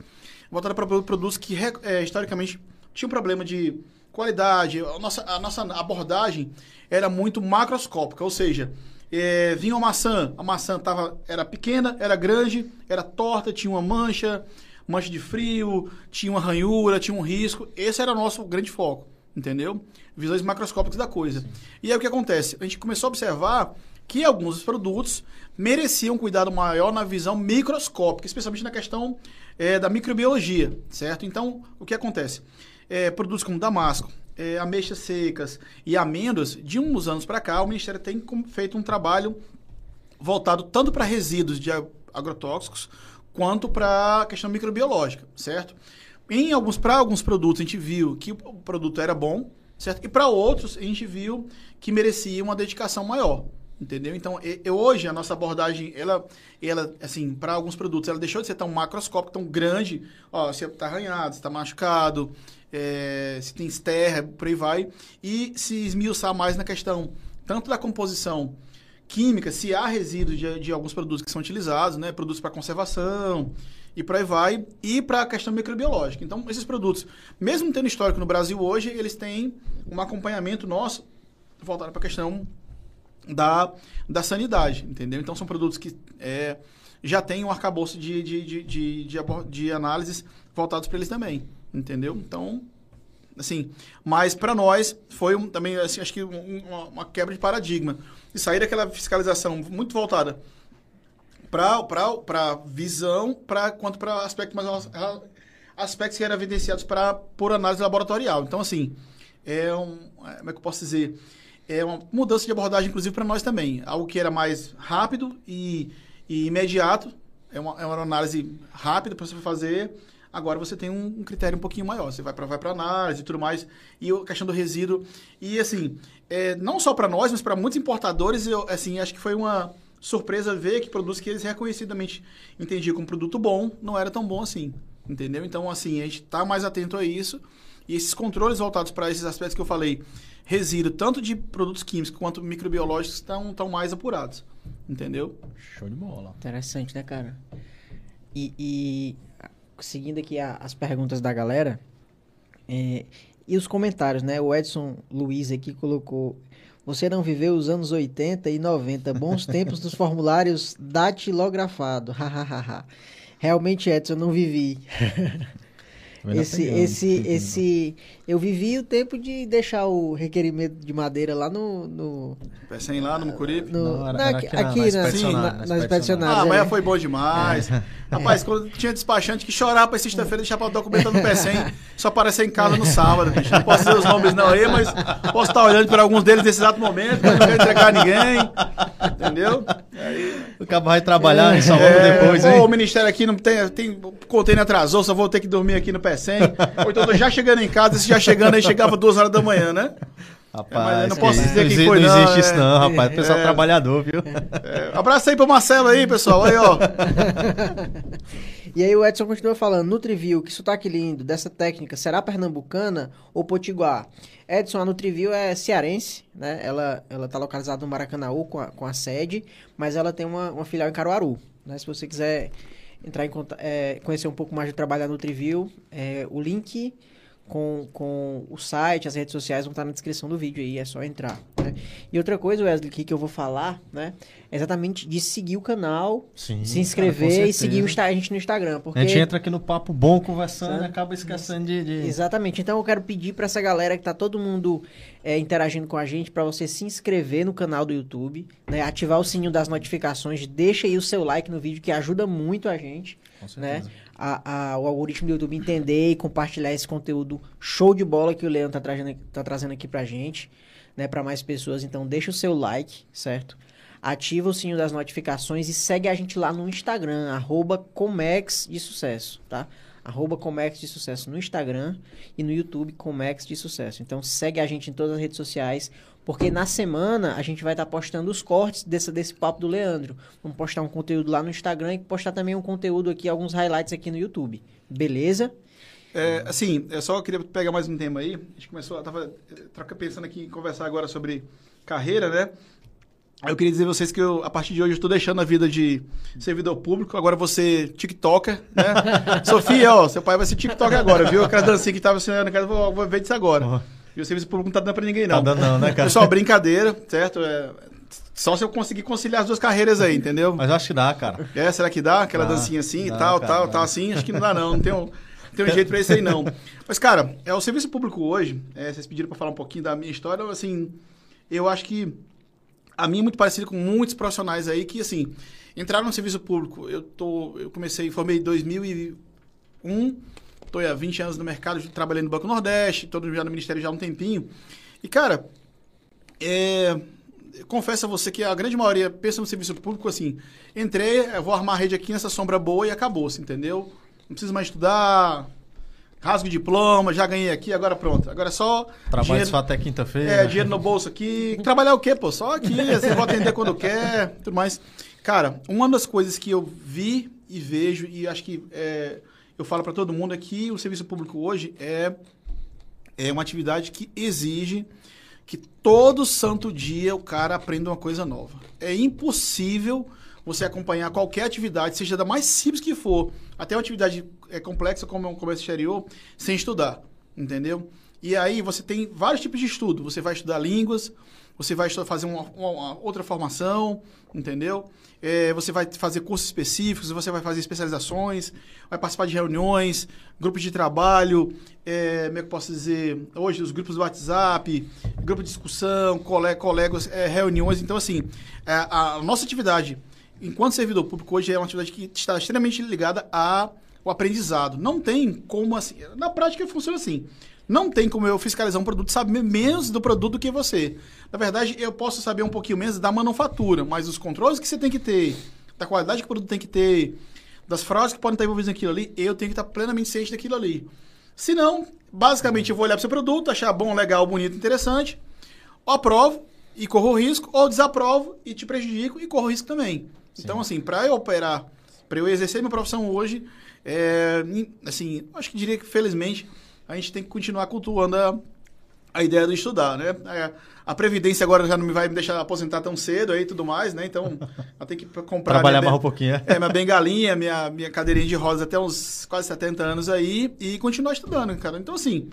C: voltada para produtos que é, historicamente tinham problema de qualidade. A nossa, a nossa abordagem era muito macroscópica, ou seja, é, vinha uma maçã, a maçã tava, era pequena, era grande, era torta, tinha uma mancha, mancha de frio, tinha uma ranhura, tinha um risco. Esse era o nosso grande foco, entendeu? Visões macroscópicas da coisa. E aí o que acontece? A gente começou a observar que alguns dos produtos mereciam um cuidado maior na visão microscópica, especialmente na questão é, da microbiologia, certo? Então, o que acontece? É, produtos como damasco, é, ameixas secas e amêndoas, de uns anos para cá, o Ministério tem feito um trabalho voltado tanto para resíduos de agrotóxicos quanto para a questão microbiológica, certo? Em alguns para alguns produtos a gente viu que o produto era bom, certo? E para outros a gente viu que merecia uma dedicação maior, entendeu? Então, e- e hoje a nossa abordagem, ela ela assim, para alguns produtos ela deixou de ser tão macroscópica, tão grande, ó, se tá arranhado, se tá machucado, é, se tem esterra, por aí vai, e se esmiuçar mais na questão tanto da composição química, se há resíduos de, de alguns produtos que são utilizados, né, produtos para conservação e por aí vai, e para a questão microbiológica. Então, esses produtos, mesmo tendo histórico no Brasil hoje, eles têm um acompanhamento nosso voltado para a questão da, da sanidade, entendeu? Então, são produtos que é, já têm um arcabouço de, de, de, de, de, de análises voltados para eles também, entendeu? Então, assim, mas para nós foi um- também, assim, acho que um- uma, uma quebra de paradigma. E sair daquela fiscalização muito voltada para visão, pra, quanto para aspecto mais aspectos que eram evidenciados para por análise laboratorial. Então, assim, é um. é, Como é que eu posso dizer? É uma mudança de abordagem, inclusive, para nós também. Algo que era mais rápido e, e imediato. É uma, é uma análise rápida para você fazer. Agora você tem um, um critério um pouquinho maior. Você vai para vai análise e tudo mais. E a questão do resíduo. E, assim, é, não só para nós, mas para muitos importadores, eu, assim, acho que foi uma surpresa ver que produtos que eles reconhecidamente entendiam como produto bom não era tão bom assim. Entendeu? Então, assim, a gente está mais atento a isso. E esses controles voltados para esses aspectos que eu falei, resíduo, tanto de produtos químicos quanto microbiológicos, estão tão mais apurados. Entendeu?
B: Show de bola.
A: Interessante, né, cara? E, e, seguindo aqui a- as perguntas da galera, é, e os comentários, né? O Edson Luiz aqui colocou. Você não viveu os anos 80 e 90, bons tempos dos formulários datilografado. Hahaha. Realmente, Edson, eu não vivi.
B: Tô ainda
A: Esse,
B: pegando.
A: esse, esse. Eu vivi o tempo de deixar o requerimento de madeira lá no. no,
C: Peçem lá no Mucuripe.
A: no-
B: Não,
A: na- aqui,
B: aqui na- na
A: na,
B: inspecionária,
A: na,
B: na
A: na inspecionária.
C: Ah, mas
A: é.
C: foi bom demais. Rapaz, quando tinha despachante que chorava pra sexta-feira deixar pra documento no PCM, só aparecer em casa no sábado, bicho. Não posso dizer os nomes não aí, mas posso estar olhando para alguns deles nesse exato momento, mas não quero entregar ninguém. Entendeu?
B: O cara vai trabalhar e salvando
C: É,
B: depois, hein?
C: o ministério aqui não tem, tem. O container atrasou, só vou ter que dormir aqui no PCM. Ou então tô já chegando em casa, esse já chegando aí chegava duas horas da manhã, né?
B: Rapaz,
C: mas eu não
B: que
C: posso dizer quem
B: existe-
C: foi,
B: não
C: não,
B: existe isso
C: é.
B: não, rapaz. Pessoal
C: É.
B: trabalhador, viu?
C: É, abraço aí pro Marcelo aí, pessoal. Aí, ó.
A: E aí o Edson continua falando, Nutriview, que sotaque lindo, dessa técnica, será pernambucana ou potiguar? Edson, a Nutriview é cearense, né? Ela, ela tá localizada no Maracanãú com a, com a sede, mas ela tem uma, uma filial em Caruaru, né? Se você quiser entrar em conta, é, conhecer um pouco mais do trabalho da Nutriview, é, o link com, com o site, as redes sociais vão estar na descrição do vídeo aí, é só entrar. né? E outra coisa, Wesley, aqui que eu vou falar, né? É exatamente de seguir o canal,
B: Sim,
A: se inscrever e seguir o a gente no Instagram. Porque...
B: A gente entra aqui no papo bom conversando e acaba esquecendo de. de-
A: Exatamente. Então eu quero pedir para essa galera que tá todo mundo é, interagindo com a gente para você se inscrever no canal do YouTube, né? Ativar o sininho das notificações, deixa aí o seu like no vídeo que ajuda muito a gente,
B: Com
A: né? A, a- o algoritmo do YouTube entender e compartilhar esse conteúdo show de bola que o Leandro tá trazendo, tá trazendo aqui pra gente, né? Para mais pessoas. Então deixa o seu like, certo? Ativa o sininho das notificações e segue a gente lá no Instagram, arroba Comex de Sucesso, tá? Arroba Comex de Sucesso no Instagram e no YouTube Comex de Sucesso. Então segue a gente em todas as redes sociais, porque na semana a gente vai estar postando os cortes desse, desse papo do Leandro. Vamos postar um conteúdo lá no Instagram e postar também um conteúdo aqui, alguns highlights aqui no YouTube. Beleza?
C: É, assim, eu só queria pegar mais um tema aí. A gente começou, eu tava eh, pensando aqui em conversar agora sobre carreira, né? Eu queria dizer a vocês que eu, a partir de hoje, eu estou deixando a vida de servidor público. Agora você TikToker, né? Sofia, ó, seu pai vai ser TikToker agora, viu? Aquela dancinha que tava ensinando, eu vou, vou ver disso agora.
B: Ó.
C: E o serviço público não tá dando pra ninguém,
B: Tá
C: não.
B: dando não, né, cara?
C: Pessoal, brincadeira, certo? É, só se eu conseguir conciliar as duas carreiras aí, entendeu?
B: Mas eu acho que dá, cara.
C: É, será que dá? Aquela
B: Dá,
C: dancinha assim e tal,
B: cara,
C: tal,
B: dá.
C: tal, assim? Acho que não dá, não. Não tem um, não tem um jeito pra isso aí, não. Mas, cara, é, o serviço público hoje, é, vocês pediram pra falar um pouquinho da minha história, assim, eu acho que a minha é muito parecida com muitos profissionais aí que, assim, entraram no serviço público. Eu tô, eu comecei, formei em 2001, tô há 20 anos no mercado, trabalhei no Banco Nordeste, todo já no Ministério já há um tempinho. E, cara, é, confesso a você que a grande maioria pensa no serviço público assim: entrei, vou armar a rede aqui nessa sombra boa e acabou-se, entendeu? Não preciso mais estudar, rasgo o diploma, já ganhei aqui, agora pronto. Agora é só.
B: Trabalho
C: dinheiro,
B: só até quinta-feira.
C: é, dinheiro no bolso aqui. Trabalhar o quê, pô? Só aqui, você vai atender quando quer, tudo mais. Cara, uma das coisas que eu vi e vejo, e acho que é, eu falo para todo mundo, é que o serviço público hoje é, é uma atividade que exige que todo santo dia o cara aprenda uma coisa nova. É impossível você acompanhar qualquer atividade, seja da mais simples que for, até uma atividade é, complexa como é um comércio exterior, sem estudar, entendeu? E aí você tem vários tipos de estudo. Você vai estudar línguas, você vai fazer uma, uma- outra formação, entendeu? É, você vai fazer cursos específicos, você vai fazer especializações, vai participar de reuniões, grupos de trabalho, é, como é que eu posso dizer? Hoje, os grupos do WhatsApp, grupo de discussão, cole, colegas, é, reuniões. Então, assim, é, a, nossa atividade enquanto servidor público hoje é uma atividade que está extremamente ligada a o aprendizado. Não tem como assim. Na prática funciona assim. Não tem como eu fiscalizar um produto saber menos do produto do que você. Na verdade, eu posso saber um pouquinho menos da manufatura, mas os controles que você tem que ter, da qualidade que o produto tem que ter, das fraudes que podem estar envolvidas naquilo ali, eu tenho que estar plenamente ciente daquilo ali. Se não, basicamente eu vou olhar para o seu produto, achar bom, legal, bonito, interessante, aprovo e corro risco, ou desaprovo e te prejudico e corro risco também. Sim. Então, assim, para eu operar, para eu exercer minha profissão hoje, é, assim, acho que diria que felizmente a gente tem que continuar cultuando a, a ideia do estudar, né? É, a Previdência agora já não me vai me deixar aposentar tão cedo aí e tudo mais, né? Então, eu tenho que comprar...
B: Trabalhar mais um pouquinho,
C: é? É, minha bengalinha, minha, minha cadeirinha de rodas até uns quase 70 anos aí e continuar estudando, cara. Então, assim,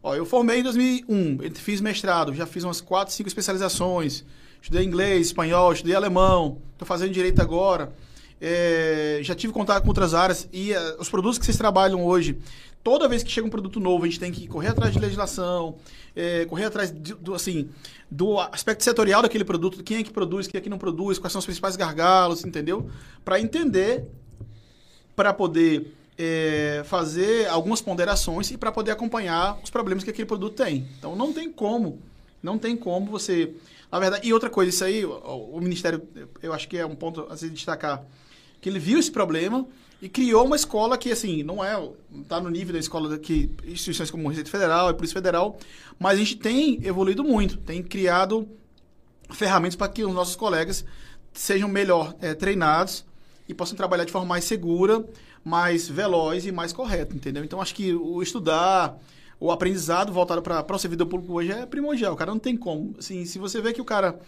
C: ó, eu formei em 2001, fiz mestrado, já fiz umas 4, 5 especializações, estudei inglês, espanhol, estudei alemão, estou fazendo direito agora. É, já tive contato com outras áreas e uh, os produtos que vocês trabalham hoje toda vez que chega um produto novo, a gente tem que correr atrás de legislação, é, correr atrás de, do, assim, do aspecto setorial daquele produto, quem é que produz, quem é que não produz, quais são os principais gargalos, entendeu? Para entender, para poder é, fazer algumas ponderações e para poder acompanhar os problemas que aquele produto tem. Então não tem como, não tem como você. Na verdade, e outra coisa, isso aí, o, o Ministério, eu acho que é um ponto a se destacar, que ele viu esse problema e criou uma escola que, assim, não é. está no nível da escola que instituições como Receita Federal e Polícia Federal, mas a gente tem evoluído muito, tem criado ferramentas para que os nossos colegas sejam melhor é, treinados e possam trabalhar de forma mais segura, mais veloz e mais correta, entendeu? Então, acho que o estudar, o aprendizado voltado para o servidor público hoje é primordial. O cara não tem como. Assim, se você vê que o cara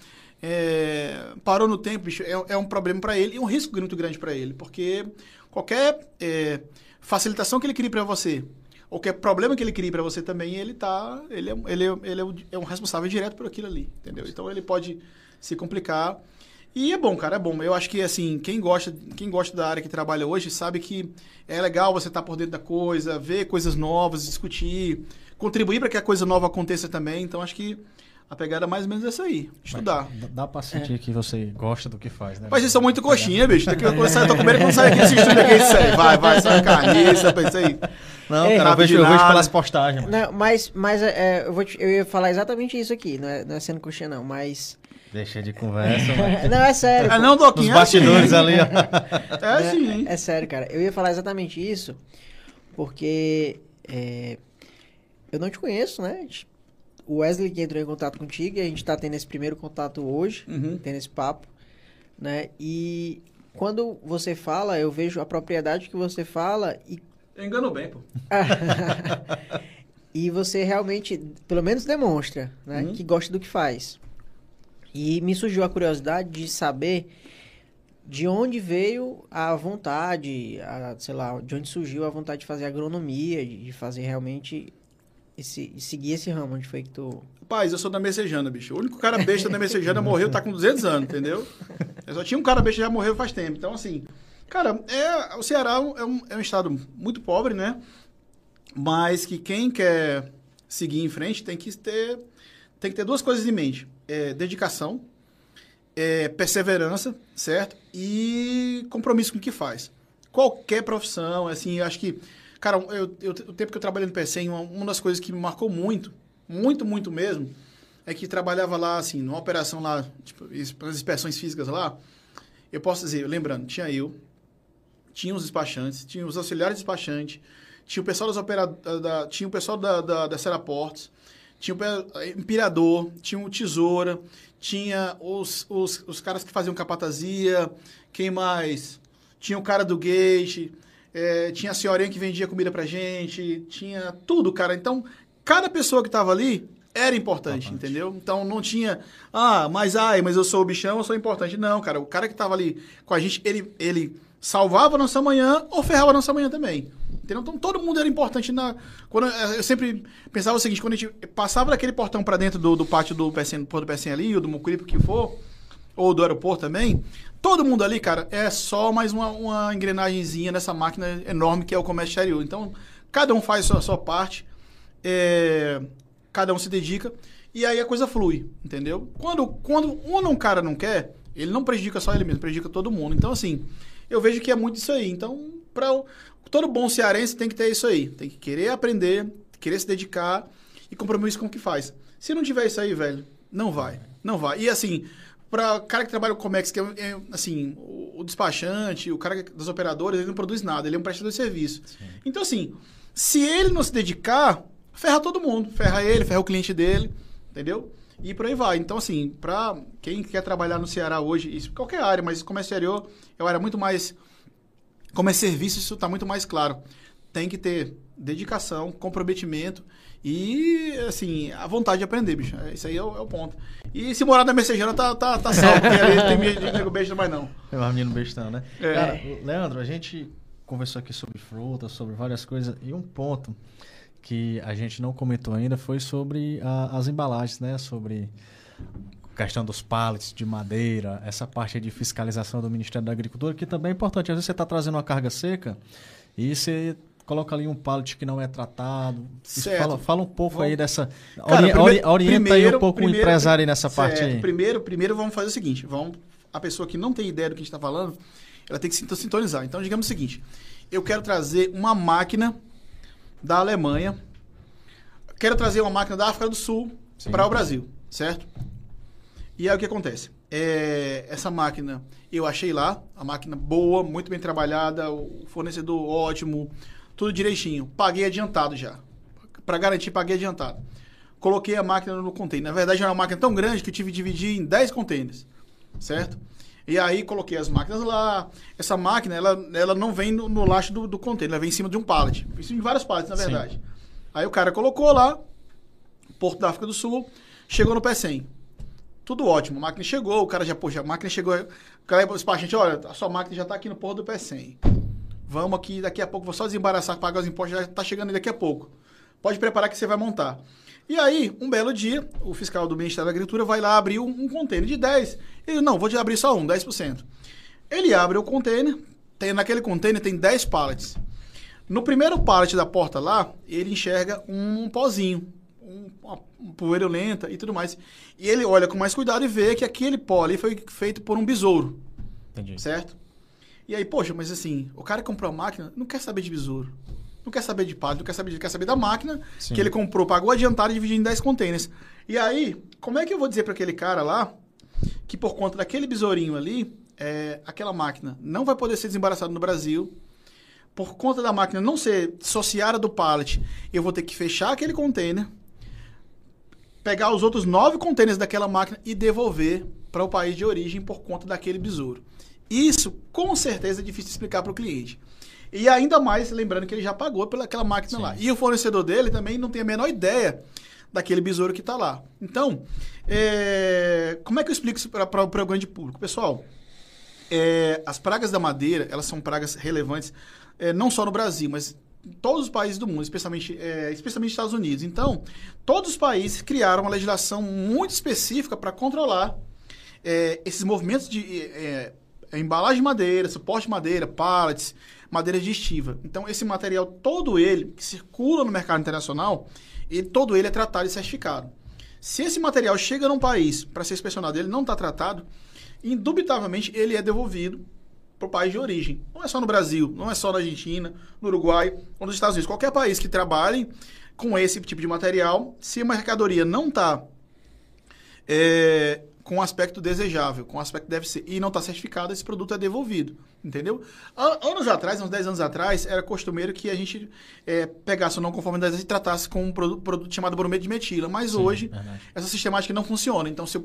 C: é, parou no tempo, bicho, é, é um problema para ele e um risco muito grande para ele, porque qualquer é, facilitação que ele crie para você, ou qualquer problema que ele crie para você também, ele tá, ele, é, ele, é, ele é, é um responsável direto por aquilo ali, entendeu? Então ele pode se complicar. E é bom, cara, é bom. Eu acho que assim, quem gosta, quem gosta da área que trabalha hoje sabe que é legal você estar tá por dentro da coisa, ver coisas novas, discutir, contribuir para que a coisa nova aconteça também. Então acho que a pegada é mais ou menos essa aí. Estudar.
B: Mas dá pra sentir é. que você gosta do que faz, né?
C: Mas vocês são muito coxinha, bicho. Daqui eu saio, tô comendo quando sai aqui esse aqui, isso aí. Vai, vai, sai carniça, pensa aí.
B: Não, é, cara, eu vejo, eu vejo pelas postagens.
A: Não, mas mas é, eu, vou te, eu ia falar exatamente isso aqui. Não é, não é sendo coxinha, não, mas...
B: Deixa de conversa, mas...
A: Não, é sério.
C: É não, Doquinha?
B: Os bastidores ali, ó.
C: É, é sim.
A: É, sério, cara. Eu ia falar exatamente isso, porque... É, eu não te conheço, né? o Wesley que entrou em contato contigo e a gente está tendo esse primeiro contato hoje, uhum. tendo esse papo, né? E quando você fala, eu vejo a propriedade que você fala e...
C: Eu engano bem, pô.
A: e você realmente, pelo menos demonstra, né? Uhum. Que gosta do que faz. E me surgiu a curiosidade de saber de onde veio a vontade, a, sei lá, de onde surgiu a vontade de fazer agronomia, de fazer realmente esse, seguir esse ramo? Onde foi que tu.
C: Rapaz, eu sou da Messejana, bicho. O único cara besta da Messejana morreu, tá com 200 anos, entendeu? Eu só tinha um cara besta que já morreu faz tempo. Então, assim, cara, é, o Ceará é um, é um estado muito pobre, né? Mas que quem quer seguir em frente tem que ter, tem que ter duas coisas em mente: é, dedicação, é, perseverança, certo? E compromisso com o que faz. Qualquer profissão, assim, eu acho que Cara, eu, eu, o tempo que eu trabalhei no PCM, uma, uma das coisas que me marcou muito, muito, muito mesmo, é que trabalhava lá, assim, numa operação lá, tipo, as inspeções físicas lá, eu posso dizer, lembrando, tinha eu, tinha os despachantes, tinha os auxiliares despachantes, tinha o pessoal das operadoras, da, tinha o pessoal da, da, da Seraportes, tinha o empirador, tinha o tesoura, tinha os, os, os caras que faziam capatazia, quem mais? Tinha o cara do gate, é, tinha a senhorinha que vendia comida pra gente, tinha tudo, cara. Então, cada pessoa que tava ali era importante, entendeu? Então não tinha, ah, mas ai, mas eu sou o bichão, eu sou importante. Não, cara, o cara que tava ali com a gente, ele, ele salvava a nossa manhã ou ferrava a nossa manhã também. Entendeu? Então todo mundo era importante na. Quando, eu sempre pensava o seguinte, quando a gente passava daquele portão para dentro do, do pátio do PSN, do PSN ali, ou do Mucuripe que for, ou do aeroporto também, Todo mundo ali, cara, é só mais uma, uma engrenagemzinha nessa máquina enorme que é o comércio exterior. Então, cada um faz a sua, a sua parte, é, cada um se dedica, e aí a coisa flui, entendeu? Quando, quando um, um cara não quer, ele não prejudica só ele mesmo, prejudica todo mundo. Então, assim, eu vejo que é muito isso aí. Então, para todo bom cearense tem que ter isso aí. Tem que querer aprender, querer se dedicar e compromisso com o que faz. Se não tiver isso aí, velho, não vai. Não vai. E assim, para cara que trabalha com Comex, que é, é, assim, o, o despachante, o cara das operadoras, ele não produz nada, ele é um prestador de serviço. Então, assim, se ele não se dedicar, ferra todo mundo. Ferra ele, ferra o cliente dele, entendeu? E por aí vai. Então, assim, para quem quer trabalhar no Ceará hoje, isso qualquer área, mas comércio exterior é uma área muito mais. Como é serviço, isso está muito mais claro. Tem que ter dedicação, comprometimento e, assim, a vontade de aprender, bicho. Isso aí é o, é o ponto. E se morar na Messejana, tá, tá, tá salvo, porque ali tem de nego beijo mais não.
B: É um menino bestão, né?
C: É.
B: Cara, Leandro, a gente conversou aqui sobre frutas, sobre várias coisas, e um ponto que a gente não comentou ainda foi sobre a- as embalagens, né? Sobre a questão dos pallets de madeira, essa parte de fiscalização do Ministério da Agricultura, que também é importante. Às vezes você está trazendo uma carga seca e você coloca ali um pallet que não é tratado. Fala, fala um pouco
C: Vamos-
B: aí dessa...
C: Cara,
B: ori-
C: primeiro-
B: ori- orienta aí
C: primeiro-
B: um pouco o
C: primeiro-
B: empresário aí nessa
C: Certo.
B: parte aí.
C: Primeiro, primeiro vamos fazer o seguinte, vamos a pessoa que não tem ideia do que a gente está falando, ela tem que se sintonizar. Então, digamos o seguinte, eu quero trazer uma máquina da Alemanha, quero trazer uma máquina da África do Sul para o Brasil, certo? E aí o que acontece? É, essa máquina eu achei lá, a máquina boa, muito bem trabalhada, o fornecedor ótimo, tudo direitinho. Paguei adiantado já. Para garantir, paguei adiantado. Coloquei a máquina no container. Na verdade, era uma máquina tão grande que eu tive que dividir em 10 containers, certo? E aí coloquei as máquinas lá. Essa máquina, ela, ela não vem no, no lastro do, do container, ela vem em cima de um pallet. Em cima de vários pallets, na
B: Sim.
C: verdade. Aí o cara colocou lá, Porto da África do Sul, chegou no P100. Tudo ótimo, a máquina chegou, o cara já, poxa, a máquina chegou. O cara, o despachante, olha, a sua máquina já está aqui no Porto do P100. Vamos aqui, daqui a pouco, vou só desembaraçar, pagar os impostos, já está chegando daqui a pouco. Pode preparar que você vai montar. E aí, um belo dia, o fiscal do Ministério da Agricultura vai lá abrir um, um container de 10. Ele, não, vou te abrir só um, 10%. Ele abre o container, tem, naquele container tem 10 pallets. No primeiro pallet da porta lá, ele enxerga um pozinho, um, uma, uma poeira lenta e tudo mais. E ele olha com mais cuidado e vê que aquele pó ali foi feito por um besouro,
B: Entendi.
C: certo? E aí, poxa, mas assim, o cara que comprou a máquina não quer saber de besouro. Não quer saber de pallet, não quer saber, de- quer saber da máquina
B: Sim.
C: que ele comprou, pagou adiantado e dividiu em 10 containers. E aí, como é que eu vou dizer para aquele cara lá que por conta daquele besourinho ali, é, aquela máquina não vai poder ser desembaraçada no Brasil, por conta da máquina não ser dissociada do pallet, eu vou ter que fechar aquele container, pegar os outros nove containers daquela máquina e devolver para o país de origem por conta daquele besouro. Isso, com certeza, é difícil de explicar para o cliente. E ainda mais, lembrando que ele já pagou pelaquela máquina
B: Sim.
C: lá. E o fornecedor dele também não tem a menor ideia daquele besouro que está lá. Então, é, como é que eu explico isso para o grande público? Pessoal, é, as pragas da madeira, elas são pragas relevantes, é, não só no Brasil, mas em todos os países do mundo, especialmente, é, especialmente nos Estados Unidos. Então, todos os países criaram uma legislação muito específica para controlar é, esses movimentos de é, é, embalagem de madeira, suporte de madeira, pallets, madeira de estiva. Então, esse material, todo ele, que circula no mercado internacional, ele, todo ele é tratado e certificado. Se esse material chega num país para ser inspecionado e ele não está tratado, indubitavelmente ele é devolvido para o país de origem. Não é só no Brasil, não é só na Argentina, no Uruguai ou nos Estados Unidos. Qualquer país que trabalhe com esse tipo de material, se a mercadoria não está é, com um aspecto desejável, com um aspecto deve ser, e não está certificado, esse produto é devolvido. Entendeu? An- Anos atrás, uns 10 anos atrás, era costumeiro que a gente é, pegasse o não conformidade e tratasse com um produ- produto chamado brometo de metila. Mas
B: Sim,
C: hoje,
B: verdade.
C: essa sistemática não funciona. Então, se,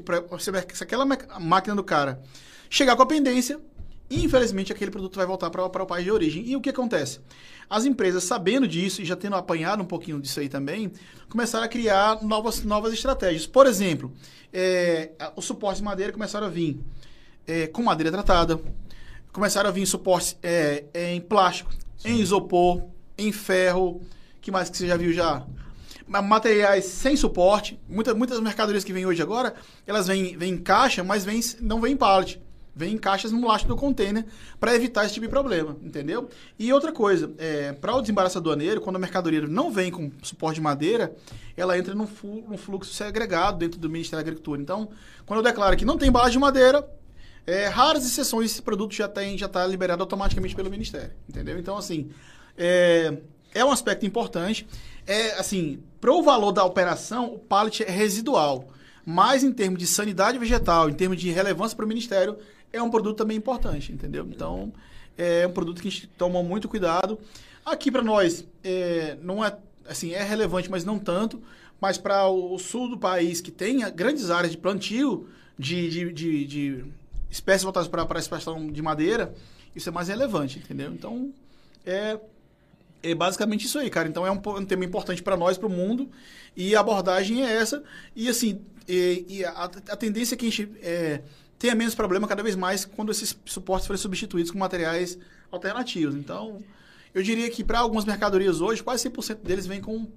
C: se aquela máquina do cara chegar com a pendência, infelizmente aquele produto vai voltar para o país de origem. E o que acontece? As empresas, sabendo disso e já tendo apanhado um pouquinho disso aí também, começaram a criar novas, novas estratégias. Por exemplo, é, os suportes de madeira começaram a vir é, com madeira tratada, começaram a vir suportes é, em plástico, em isopor, em ferro, que mais que você já viu já? Ma- Materiais sem suporte. Muita, muitas mercadorias que vêm hoje agora, elas vêm, vêm em caixa, mas vêm, não vêm em pallet. Vêm em caixas no lastro do container para evitar esse tipo de problema, entendeu? E outra coisa, para o desembaraço aduaneiro, quando a mercadoria não vem com suporte de madeira, ela entra num fluxo segregado dentro do Ministério da Agricultura. Então, quando eu declaro que não tem embalagem de madeira, É, raras exceções, esse produto já está já tá liberado automaticamente pelo Ministério, entendeu? Então, assim, é, é um aspecto importante. É, assim, para o valor da operação, o pallet é residual. Mas em termos de sanidade vegetal, em termos de relevância para o Ministério, é um produto também importante, entendeu? Então, é um produto que a gente toma muito cuidado. Aqui para nós, é, não é, assim, é relevante, mas não tanto. Mas para o sul do país, que tem grandes áreas de plantio de, de, de, de espécies voltadas para a extração de madeira, isso é mais relevante, entendeu? Então, é, é basicamente isso aí, cara. Então, é um, um tema importante para nós, para o mundo, e a abordagem é essa. E, assim, e, e a, a, tendência é que a gente é, tenha menos problema cada vez mais quando esses suportes forem substituídos com materiais alternativos. Então, eu diria que para algumas mercadorias hoje, quase 100% deles vêm com,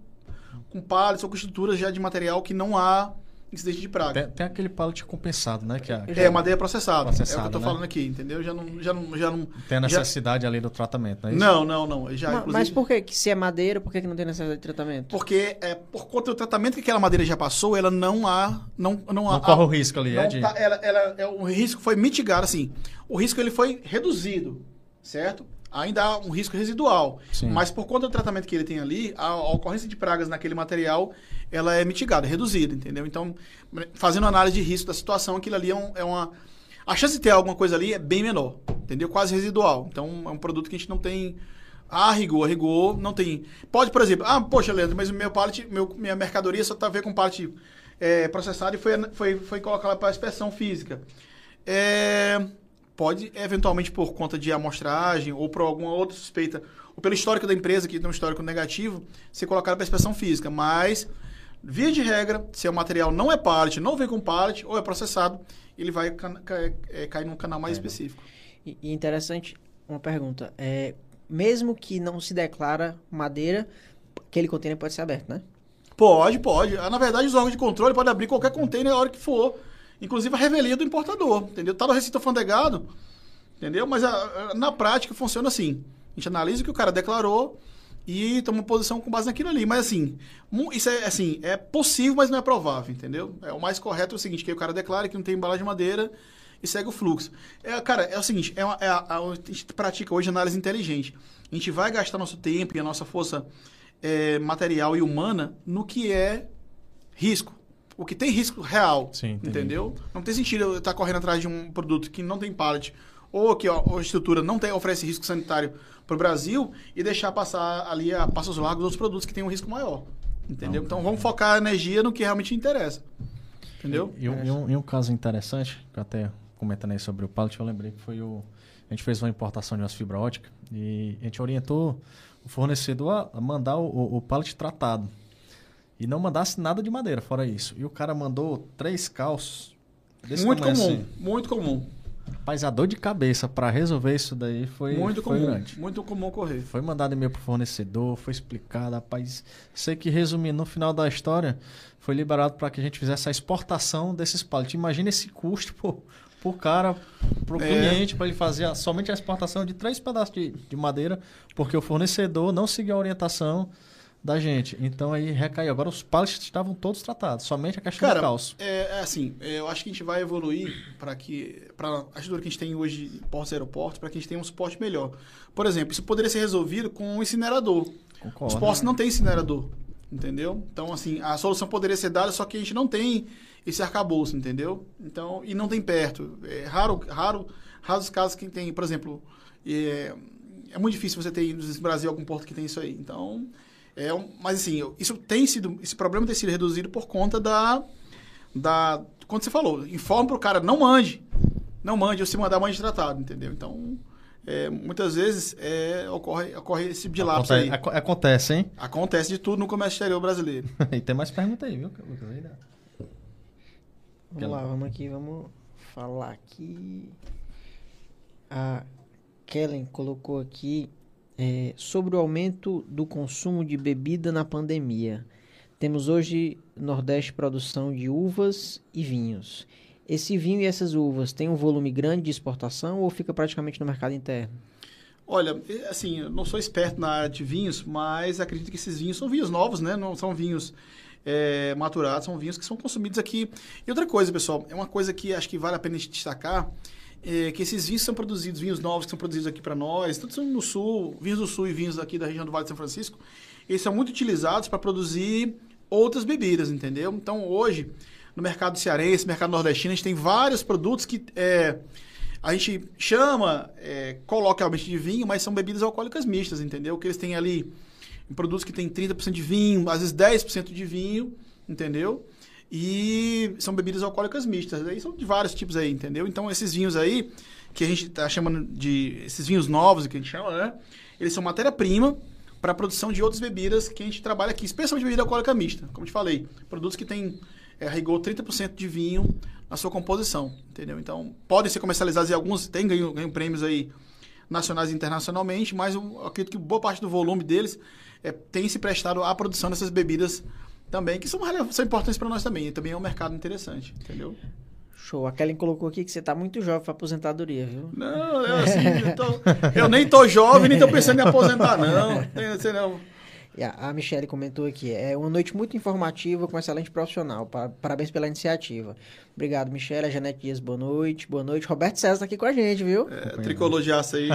C: com pallets ou com estruturas já de material que não há incidente de praga.
B: Tem, tem aquele pallet compensado, né? Que
C: é, é madeira processada.
B: processada
C: é o que eu tô
B: né?
C: falando aqui, entendeu? Já não, já não, já não
B: tem a necessidade já... ali do tratamento, não é isso?
C: Não, não, não. Já,
A: mas, mas por que, que se é madeira, por que, que não tem necessidade de tratamento?
C: Porque é, por conta do tratamento que aquela madeira já passou, ela não há... Não, não,
B: não
C: há,
B: corre o risco ali, é de...
C: Tá, ela, ela, é, o risco foi mitigado, assim. O risco ele foi reduzido, certo? Ainda há um risco residual.
B: Sim.
C: Mas por conta do tratamento que ele tem ali, a, a, ocorrência de pragas naquele material, ela é mitigada, reduzida, entendeu? Então, fazendo análise de risco da situação, aquilo ali é, um, é uma... A chance de ter alguma coisa ali é bem menor, entendeu? Quase residual. Então, é um produto que a gente não tem... Ah, rigor, rigor, não tem... Pode, por exemplo, ah, poxa, Leandro, mas o meu pallet, meu, minha mercadoria só tá a ver com pallet é, processado e foi, foi, foi colocada para inspeção física. É pode, eventualmente, por conta de amostragem ou por alguma outra suspeita, ou pelo histórico da empresa, que tem um histórico negativo, ser colocado para inspeção física. Mas, via de regra, se o material não é pallet, não vem com pallet, ou é processado, ele vai cair, é, cair num canal mais é. específico.
A: E, e interessante, uma pergunta. É, mesmo que não se declara madeira, aquele container pode ser aberto, né?
C: Pode, pode. Na verdade, os órgãos de controle podem abrir qualquer container a hora que for. Inclusive a revelia do importador, entendeu? Tá no receita alfandegado, entendeu? Mas a, a, na prática funciona assim. A gente analisa o que o cara declarou e toma posição com base naquilo ali. Mas assim, isso é assim, é possível, mas não é provável, entendeu? É o mais correto é o seguinte, que o cara declara que não tem embalagem de madeira e segue o fluxo. É, cara, é o seguinte, é, uma, é a, a, a, gente pratica hoje análise inteligente. A gente vai gastar nosso tempo e a nossa força é, material e humana no que é risco o que tem risco real,
B: Sim,
C: entendeu? Não tem sentido eu estar correndo atrás de um produto que não tem pallet ou que ó, a estrutura não tem, oferece risco sanitário para o Brasil e deixar passar ali a passos largos outros produtos que têm um risco maior, entendeu? Não, então vamos focar a energia no que realmente interessa, entendeu?
B: E, e, um, e, um, e um caso interessante, que até comentando aí sobre o pallet, eu lembrei que foi o... A gente fez uma importação de umas fibra ótica e a gente orientou o fornecedor a mandar o, o pallet tratado. E não mandasse nada de madeira, fora isso. E o cara mandou três calços.
C: Muito comum, assim. muito comum.
B: Rapaz, a dor de cabeça para resolver isso daí foi
C: muito
B: foi
C: comum,
B: grande.
C: muito comum ocorrer.
B: Foi mandado e-mail pro fornecedor, foi explicado, rapaz. Sei que resumindo, no final da história, foi liberado para que a gente fizesse a exportação desses pallets. Imagina esse custo por, por cara, pro é. cliente, para ele fazer a, somente a exportação de três pedaços de, de madeira, porque o fornecedor não seguiu a orientação da gente. Então aí recaiu. Agora os pallets estavam todos tratados, somente a questão
C: Cara,
B: do calço.
C: É, é assim, é, eu acho que a gente vai evoluir para que para a estrutura que a gente tem hoje portos e aeroportos, para que a gente tenha um suporte melhor. Por exemplo, isso poderia ser resolvido com um incinerador.
B: Concordo,
C: os portos não têm incinerador, entendeu? Então assim, a solução poderia ser dada, só que a gente não tem esse arcabouço, entendeu? Então, e não tem perto. É raro, raro, raros casos que tem, por exemplo, é, é muito difícil você ter no Brasil algum porto que tem isso aí. Então, é, mas assim, isso tem sido, esse problema tem sido reduzido por conta da, da quando você falou, informa para o cara, não mande, não mande, ou se mandar, mande tratado, entendeu? Então, é, muitas vezes é, ocorre, ocorre esse tipo de lapso
B: aí. Acontece, hein?
C: Acontece de tudo no comércio exterior brasileiro.
B: e tem mais pergunta aí, viu,
A: Vamos lá, vamos aqui, vamos falar aqui. A Kellen colocou aqui é, sobre o aumento do consumo de bebida na pandemia. Temos hoje Nordeste produção de uvas e vinhos. Esse vinho e essas uvas têm um volume grande de exportação ou fica praticamente no mercado interno?
C: Olha, assim, eu não sou esperto na área de vinhos, mas acredito que esses vinhos são vinhos novos, né? Não são vinhos é, maturados, são vinhos que são consumidos aqui. E outra coisa, pessoal, é uma coisa que acho que vale a pena destacar, é, que esses vinhos são produzidos, vinhos novos que são produzidos aqui para nós, todos são no sul, vinhos do sul e vinhos aqui da região do Vale de São Francisco, eles são muito utilizados para produzir outras bebidas, entendeu? Então hoje, no mercado cearense, mercado nordestino, a gente tem vários produtos que é, a gente chama é, coloquialmente de vinho, mas são bebidas alcoólicas mistas, entendeu? Que eles têm ali produtos que tem 30% de vinho, às vezes 10% de vinho, entendeu? E são bebidas alcoólicas mistas. Aí são de vários tipos aí, entendeu? Então, esses vinhos aí, que a gente está chamando de. Esses vinhos novos, que a gente chama, né? Eles são matéria-prima para a produção de outras bebidas que a gente trabalha aqui, especialmente bebida alcoólica mista. Como te falei, produtos que têm, é, rigor, 30% de vinho na sua composição, entendeu? Então, podem ser comercializados e alguns têm ganho, ganho prêmios aí nacionais e internacionalmente, mas eu acredito que boa parte do volume deles é, tem se prestado à produção dessas bebidas também, que são, são importantes para nós também. E também é um mercado interessante, entendeu?
A: Show. A Kellen colocou aqui que você tá muito jovem para aposentadoria, viu?
C: Não, eu, assim, eu, tô, eu, nem tô jovem, nem tô pensando em aposentar, não. Não.
A: E a, a Michelle comentou aqui, é uma noite muito informativa com excelente profissional. Parabéns pela iniciativa. Obrigado, Michelle. A Janete Dias, boa noite. Boa noite. Roberto César tá aqui com a gente, viu?
C: É, tricolor de aço aí.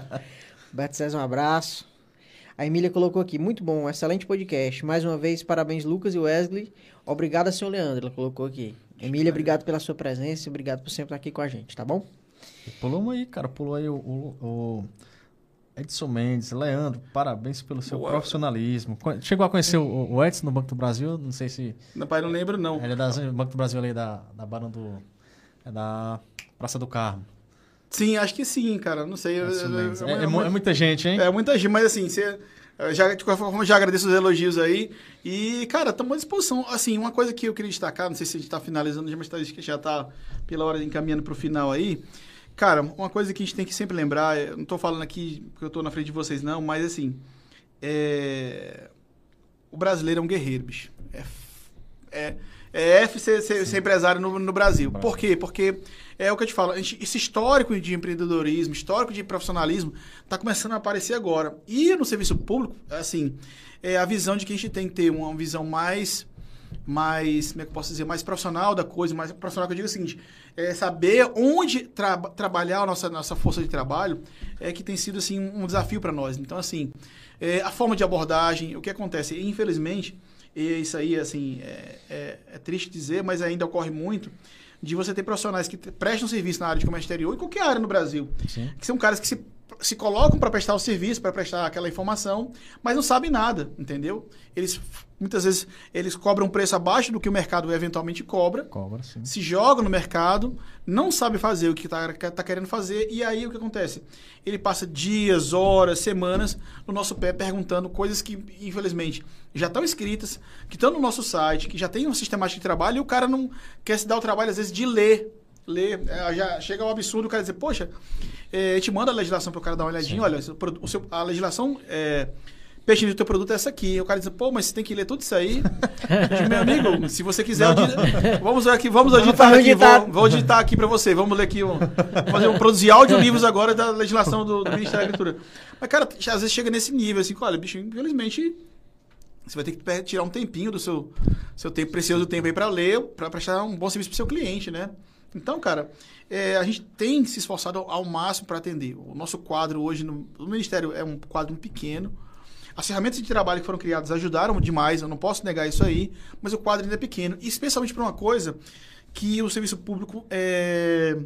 A: Roberto César, um abraço. A Emília colocou aqui, muito bom, excelente podcast. Mais uma vez, parabéns, Lucas e Wesley. Obrigado, senhor Leandro, ela colocou aqui. Emília, obrigado pela sua presença obrigado por sempre estar aqui com a gente, tá bom?
B: Pulou um aí, cara, pulou aí o, o, o Edson Mendes, Leandro, parabéns pelo seu Boa. profissionalismo. Chegou a conhecer o, o, Edson no Banco do Brasil? Não sei se.
C: Não, pai, não lembro, não.
B: Ele é do Banco do Brasil ali da, da Barão do. É da Praça do Carmo.
C: Sim, acho que sim, cara. Não sei. É,
B: é, é, é, muita gente, hein?
C: É muita gente, mas assim, você. Já, de qualquer forma, já agradeço os elogios aí. E, cara, estamos à disposição. Assim, uma coisa que eu queria destacar, não sei se a gente está finalizando, mas tá, já está pela hora de encaminhando para o final aí. Cara, uma coisa que a gente tem que sempre lembrar, não estou falando aqui porque eu estou na frente de vocês, não, mas assim. É... O brasileiro é um guerreiro, bicho. É, é, é F ser, ser, ser empresário no, no Brasil. Por quê? Porque é o que eu te falo, gente, esse histórico de empreendedorismo, histórico de profissionalismo, está começando a aparecer agora. E no serviço público, assim, é a visão de que a gente tem que ter uma visão mais, mais, como é que eu posso dizer, mais profissional da coisa, mais profissional que eu digo é o seguinte, é saber onde tra trabalhar a nossa, nossa força de trabalho é que tem sido, assim, um desafio para nós. Então, assim, é, a forma de abordagem, o que acontece, infelizmente, e isso aí, assim, é, é, é triste dizer, mas ainda ocorre muito, de você ter profissionais que prestam serviço na área de comércio exterior e qualquer área no Brasil. Sim. Que são caras que se, se colocam para prestar o serviço, para prestar aquela informação, mas não sabem nada, entendeu? Eles muitas vezes eles cobram um preço abaixo do que o mercado eventualmente cobra.
B: Cobra, sim.
C: Se jogam no mercado, não sabe fazer o que está tá querendo fazer, e aí o que acontece? Ele passa dias, horas, semanas no nosso pé perguntando coisas que, infelizmente, já estão escritas, que estão no nosso site, que já tem um sistemático de trabalho, e o cara não quer se dar o trabalho, às vezes, de ler. Ler, é, já chega ao absurdo o cara dizer, poxa, é, a gente manda a legislação para o cara dar uma olhadinha, Sim. olha, o seu, a legislação é, pertinente do teu produto é essa aqui. o cara diz, pô, mas você tem que ler tudo isso aí. digo, meu amigo, se você quiser, vamos aqui, vamos digitar aqui, vou, vou digitar aqui para você. Vamos ler aqui, um, fazer um, produzir audiolivros agora da legislação do, do Ministério da Agricultura. Mas, cara, às vezes chega nesse nível, assim, olha, bicho, infelizmente você vai ter que tirar um tempinho do seu, seu tempo, precioso tempo aí para ler, para prestar um bom serviço para seu cliente, né? Então, cara, é, a gente tem se esforçado ao, máximo para atender. O nosso quadro hoje no, no, Ministério é um quadro pequeno. As ferramentas de trabalho que foram criadas ajudaram demais, eu não posso negar isso aí, mas o quadro ainda é pequeno. Especialmente para uma coisa que o serviço público, é,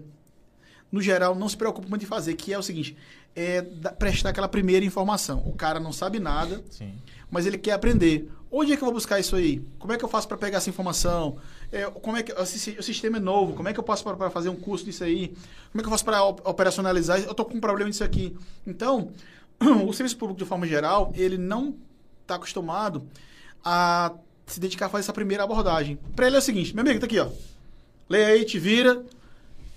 C: no geral, não se preocupa muito em fazer, que é o seguinte, é prestar aquela primeira informação. O cara não sabe nada. Sim mas ele quer aprender. Onde é que eu vou buscar isso aí? Como é que eu faço para pegar essa informação? É, como é que o sistema é novo? Como é que eu posso para fazer um curso disso aí? Como é que eu faço para operacionalizar? Eu estou com um problema disso aqui. Então, o serviço público de forma geral, ele não está acostumado a se dedicar a fazer essa primeira abordagem. Para ele é o seguinte, meu amigo, tá aqui, ó. Leia aí, te vira.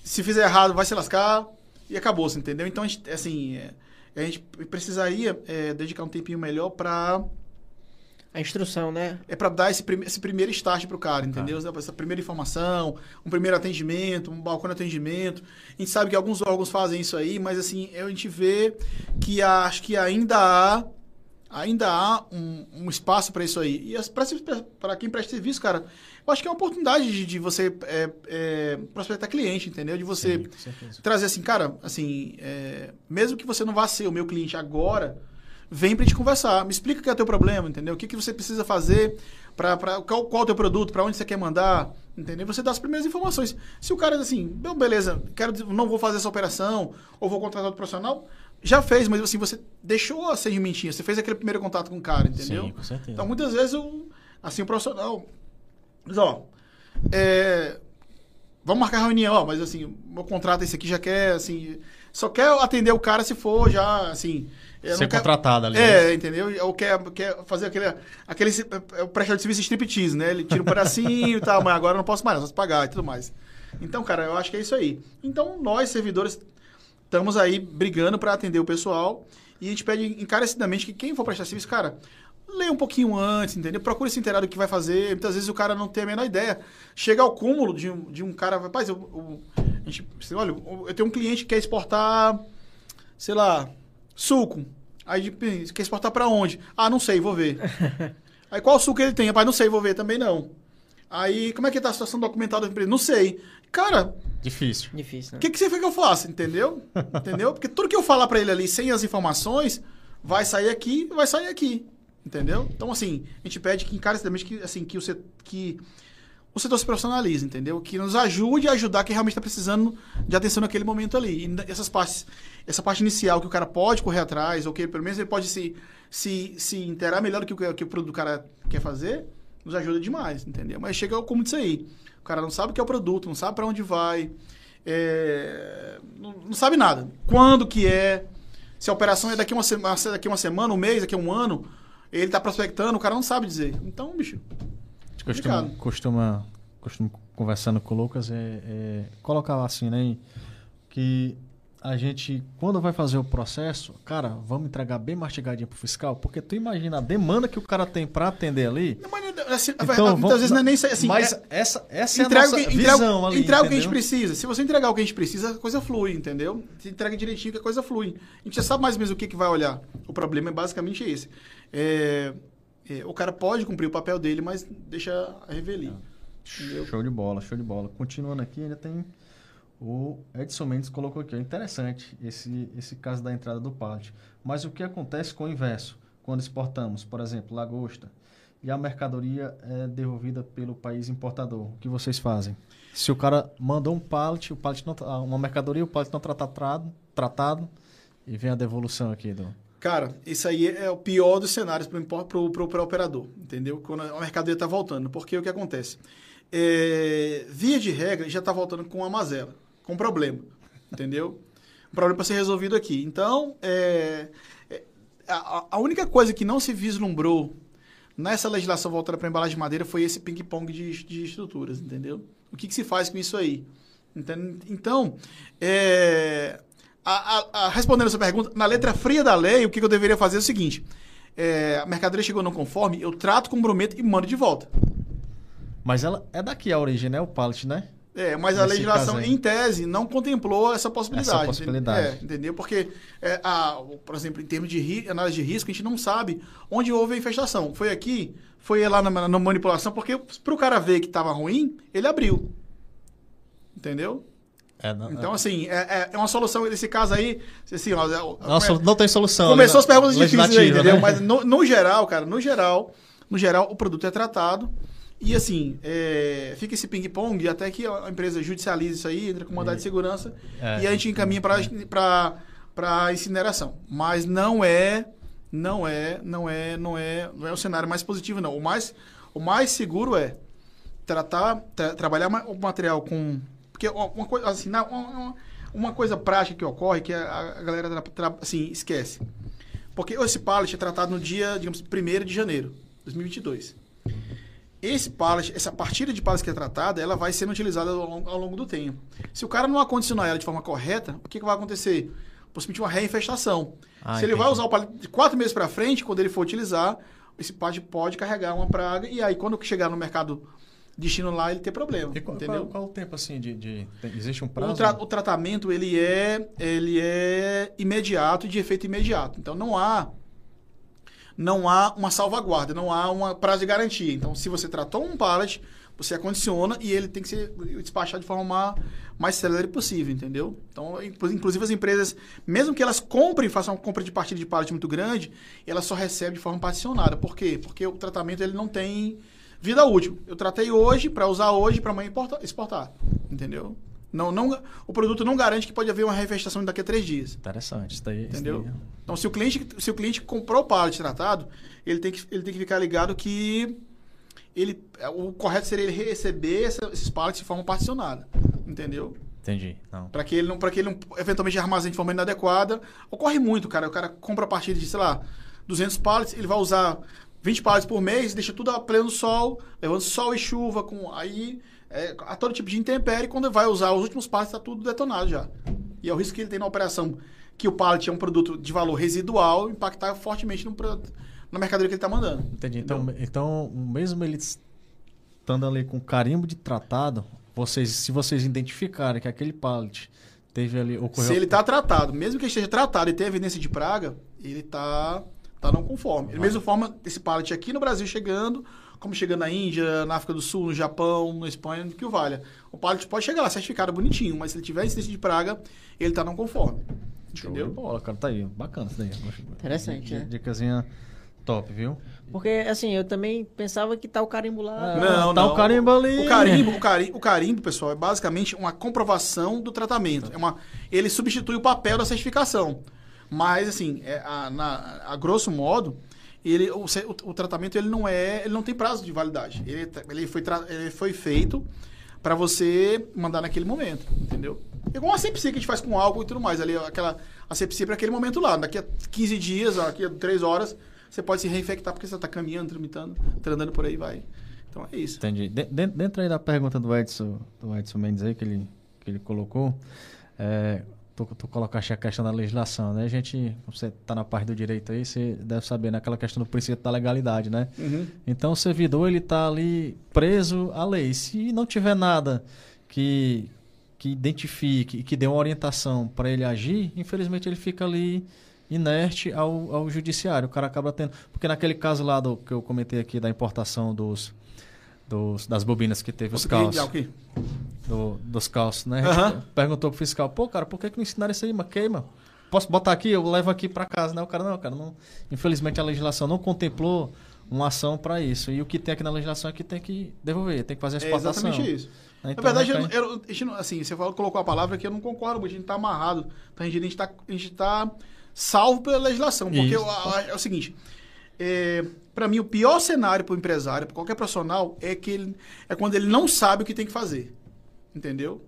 C: Se fizer errado, vai se lascar e acabou, entendeu? Então, a gente, assim, é, a gente precisaria é, dedicar um tempinho melhor para
A: a instrução, né?
C: É para dar esse, prim esse primeiro start para o cara, entendeu? Ah. Essa primeira informação, um primeiro atendimento, um balcão de atendimento. A gente sabe que alguns órgãos fazem isso aí, mas assim, a gente vê que acho que ainda há Ainda há um, um espaço para isso aí. E para quem presta serviço, cara, eu acho que é uma oportunidade de, de você é, é, prospectar cliente, entendeu? De você
B: Sim,
C: trazer assim, cara, assim, é, mesmo que você não vá ser o meu cliente agora, vem para te conversar. Me explica o que é o teu problema, entendeu? O que, que você precisa fazer para qual, qual é o teu produto, para onde você quer mandar, entendeu? Você dá as primeiras informações. Se o cara diz assim, "Bom, beleza, quero, não vou fazer essa operação ou vou contratar outro profissional, já fez, mas assim, você deixou a sedimentinha, você fez aquele primeiro contato com o cara, entendeu?
B: Sim, com certeza.
C: Então, muitas vezes, o, assim, o profissional. Mas, ó, é, vamos marcar reunião, ó, mas assim, meu contrato esse aqui já quer, assim. Só quer atender o cara se for já, assim.
B: Ser contratado ali.
C: É, entendeu? Ou quer, quer fazer aquele. aquele é o prestador de serviço striptease, né? Ele tira um pedacinho e tal, mas agora eu não posso mais, não posso pagar e tudo mais. Então, cara, eu acho que é isso aí. Então, nós, servidores, estamos aí brigando para atender o pessoal e a gente pede encarecidamente que quem for prestar serviço, cara, leia um pouquinho antes, entendeu? Procure se inteirar do que vai fazer. Muitas vezes o cara não tem a menor ideia. Chega ao cúmulo de um, de um cara, rapaz, eu, eu- a gente, assim, olha, eu tenho um cliente que quer exportar, sei lá, suco. Aí de- quer exportar para onde? Ah, não sei, vou ver. Aí qual suco ele tem? Rapaz, não sei, vou ver também não. Aí, como é que tá a situação documental da empresa? Não sei. Cara,
B: Difícil.
A: Difícil, né?
C: o que, que você quer que eu faça? Entendeu? Entendeu? Porque tudo que eu falar pra ele ali sem as informações vai sair aqui vai sair aqui. Entendeu? Então, assim, a gente pede que encarecidamente que, assim, que, o setor, que o setor se profissionalize, entendeu? Que nos ajude a ajudar quem realmente está precisando de atenção naquele momento ali. E essas partes, essa parte inicial que o cara pode correr atrás, ou que pelo menos ele pode se, se, se inteirar melhor do que o, que o produto do cara quer fazer, nos ajuda demais, entendeu? Mas chega cúmulo disso aí. O cara não sabe o que é o produto, não sabe para onde vai, é, não, não sabe nada. Quando que é, se a operação é daqui uma, sema- daqui uma semana, um mês, daqui um ano, ele tá prospectando, o cara não sabe dizer. Então, bicho,
B: A costuma, costuma, costuma conversando com o Lucas, é, é colocar assim, né? Que a gente, quando vai fazer o processo, cara, vamos entregar bem mastigadinho pro fiscal, porque tu imagina a demanda que o cara tem pra atender ali.
C: Não, mas, assim,
B: Então,
C: verdade,
B: vamos-
C: muitas vezes não é nem assim,
B: mas
C: é-
B: essa, essa é a nossa
C: que- entrega,
B: visão ali,
C: entrega o que a gente precisa. Se você entregar o que a gente precisa, a coisa flui, entendeu? Se entrega direitinho que a coisa flui. A gente já sabe mais ou menos o que, que vai olhar. O problema é basicamente esse. É, é, o cara pode cumprir o papel dele, mas deixa a revelia. Entendeu?
B: Show de bola, show de bola. Continuando aqui, ainda tem o Edson Mendes colocou aqui. Interessante esse, esse caso da entrada do pallet. Mas o que acontece com o inverso? Quando exportamos, por exemplo, lagosta, e a mercadoria é devolvida pelo país importador. O que vocês fazem? Se o cara mandou um pallet, o pallet não, uma mercadoria, o pallet não tratado, tratado, e vem a devolução aqui do...
C: Cara, isso aí é o pior dos cenários para o operador, entendeu? Quando a mercadoria está voltando. Porque o que acontece? É, via de regra, já está voltando com uma mazela, com problema, entendeu? Um problema para ser resolvido aqui. Então, é, é, a, a única coisa que não se vislumbrou nessa legislação voltada para embalagem de madeira foi esse ping-pong de, de estruturas, entendeu? O que, que se faz com isso aí? Então, é, a- a- a- respondendo essa pergunta, na letra fria da lei, o que, eu deveria fazer é o seguinte: é, a mercadoria chegou não conforme, eu trato, comprometo e mando de volta.
B: Mas ela é daqui a origem, né? O pallet, né?
C: É, mas a
B: Nesse
C: legislação,
B: caso aí.
C: em tese, não contemplou essa possibilidade.
B: Essa possibilidade.
C: É, entendeu? Porque, é, a, por exemplo, em termos de ri- análise de risco, a gente não sabe onde houve a infestação. Foi aqui, foi lá na, na manipulação, porque para o cara ver que estava ruim, ele abriu. Entendeu?
B: É, não,
C: Então, assim, é, é- é uma solução nesse caso aí. Assim, ó, é-
B: Nossa, não tem solução.
C: Começou as perguntas difíceis aí, entendeu?
B: né?
C: Mas no, no geral, cara, no geral, no geral, o produto é tratado. E assim, é, fica esse ping-pong até que a empresa judicialize isso aí, entra com mandado de segurança
B: É,
C: e a gente encaminha para incineração. Mas não é, não é, não é, não é, não é o cenário mais positivo, não. O mais, o mais seguro é tratar, tra- trabalhar o material com. Porque uma coisa, assim, uma, uma coisa prática que ocorre que a, a galera assim, esquece. Porque esse pallet é tratado no dia, digamos, 1 de janeiro de 2022. Esse pallet, essa partida de pallet que é tratada, ela vai sendo utilizada ao longo, ao longo do tempo. Se o cara não acondicionar ela de forma correta, o que, que vai acontecer? Possivelmente uma reinfestação.
B: Ah,
C: Se ele vai usar o pallet de quatro meses para frente, quando ele for utilizar, esse pallet pode carregar uma praga e aí quando chegar no mercado destino lá, ele ter problema.
B: E qual,
C: entendeu?
B: qual, qual o tempo assim de, de- tem- existe um
C: O,
B: prazo?
C: tra- o tratamento ele é, ele é imediato e de efeito imediato. Então não há não há uma salvaguarda, não há uma prazo de garantia. Então, se você tratou um pallet, você acondiciona e ele tem que ser despachado de forma mais, mais célere possível, entendeu? Então, inclusive as empresas, mesmo que elas comprem, façam uma compra de partida de pallet muito grande, elas só recebem de forma particionada. Por quê? Porque o tratamento ele não tem vida útil. Eu tratei hoje para usar hoje para amanhã exportar, entendeu? Não, não, o produto não garante que pode haver uma refestação daqui a três dias.
B: Interessante, isso daí.
C: Entendeu?
B: Isso daí.
C: Então, se o cliente, se o cliente comprou o pallet tratado, ele tem que, ele tem que ficar ligado que ele, o correto seria ele receber essa, esses pallets de forma particionada. Entendeu?
B: Entendi.
C: Para que ele não, para que ele não eventualmente armazene de forma inadequada. Ocorre muito, cara. O cara compra a partir de, sei lá, 200 pallets, ele vai usar 20 pallets por mês, deixa tudo a pleno sol, levando sol e chuva com aí é, a todo tipo de intempérie, quando vai usar os últimos pallets está tudo detonado já. E é o risco que ele tem na operação que o pallet é um produto de valor residual, impactar fortemente no, na mercadoria que ele está mandando.
B: Entendi. Então, então, mesmo ele estando ali com carimbo de tratado, vocês, se vocês identificarem que aquele pallet teve ali ocorreu...
C: Se ele está tratado, mesmo que esteja tratado e tenha evidência de praga, ele está tá não conforme. Da mesma forma, esse pallet aqui no Brasil chegando, como chegando na Índia, na África do Sul, no Japão, na Espanha, que o valha. O pallet pode chegar lá certificado bonitinho, mas se ele tiver incidência de praga, ele está não conforme. Entendeu?
B: Bola, cara, tá aí. Bacana isso daí.
A: Interessante, né?
B: Dicasinha top, viu?
A: Porque, assim, eu também pensava que tá o carimbo lá.
C: Não,
B: tá
C: não.
B: o carimbo ali.
C: O carimbo, o carimbo, o carimbo, pessoal, é basicamente uma comprovação do tratamento. É uma, ele substitui o papel da certificação. Mas, assim, é, a, na, a grosso modo, ele, o, o, tratamento ele não é, ele não tem prazo de validade. Ele, ele, foi, ele foi feito para você mandar naquele momento, entendeu? É igual uma asepsia que a gente faz com álcool e tudo mais. Ali, aquela asepsia para aquele momento lá. Daqui a 15 dias, daqui a 3 horas, você pode se reinfectar porque você está caminhando, tramitando, andando por aí, vai. Então é isso.
B: Entendi. De, dentro aí da pergunta do Edson, do Edson Mendes aí, que ele, que ele colocou, é, tu, tu colocaste a questão da legislação, né? A gente, você está na parte do direito aí, você deve saber, naquela né? questão do princípio da legalidade, né?
C: Uhum.
B: Então o servidor, ele está ali preso à lei. Se não tiver nada que, que identifique e que dê uma orientação para ele agir, infelizmente ele fica ali inerte ao, ao judiciário. O cara acaba tendo. Porque naquele caso lá do, que eu comentei aqui da importação dos, dos das bobinas que teve os calços. Do, dos calços, né?
C: Uhum.
B: Perguntou pro fiscal, pô, cara, por que, que não ensinaram isso aí, mas queima? Posso botar aqui? Eu levo aqui para casa, né? O cara, não, cara, não. Infelizmente a legislação não contemplou uma ação para isso. E o que tem aqui na legislação é que tem que devolver, tem que fazer a exportação.
C: É exatamente isso. Então, na verdade, eu, eu, eu, assim, você falou, colocou a palavra que eu não concordo, a gente está amarrado. Então, a gente está tá salvo pela legislação. Porque a, é o seguinte, é, para mim, o pior cenário para o empresário, para qualquer profissional, é, que ele, é quando ele não sabe o que tem que fazer. Entendeu?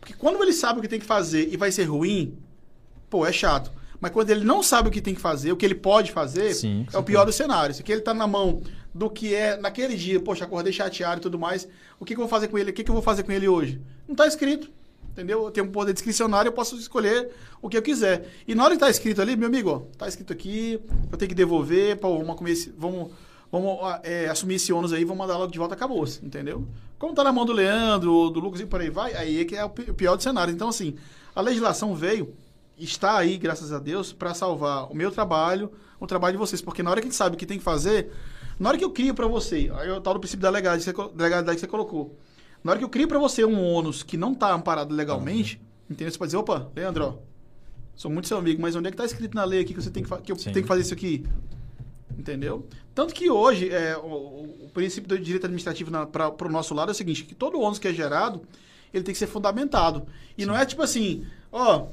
C: Porque quando ele sabe o que tem que fazer e vai ser ruim, pô, é chato. Mas quando ele não sabe o que tem que fazer, o que ele pode fazer,
B: Sim,
C: é o pior dos cenários. Que ele está na mão do que é naquele dia, poxa, acordei chateado e tudo mais. O que, que eu vou fazer com ele? O que, que eu vou fazer com ele hoje? Não está escrito. Entendeu? Eu tenho um poder discricionário, eu posso escolher o que eu quiser. E na hora que está escrito ali, meu amigo, ó, tá escrito aqui, eu tenho que devolver, pô, vamos, comer esse, vamos, vamos é, assumir esse ônus aí, vamos mandar logo de volta, acabou-se, entendeu? Como tá na mão do Leandro, do Lucas e por aí vai, aí é que é o pior do cenário. Então, assim, a legislação veio, está aí, graças a Deus, para salvar o meu trabalho, o trabalho de vocês. Porque na hora que a gente sabe o que tem que fazer, na hora que eu crio para você, aí eu tal do princípio da legalidade, legalidade que você colocou. Na hora que eu crio para você um ônus que não está amparado legalmente, uhum. entendeu? Você pode dizer, opa, Leandro, ó, sou muito seu amigo, mas onde é que está escrito na lei aqui que você tem que, que eu Sim. tenho que fazer isso aqui? Entendeu? Tanto que hoje, é, o, o princípio do direito administrativo para o nosso lado é o seguinte, que todo ônus que é gerado, ele tem que ser fundamentado. E Sim. não é tipo assim, ó,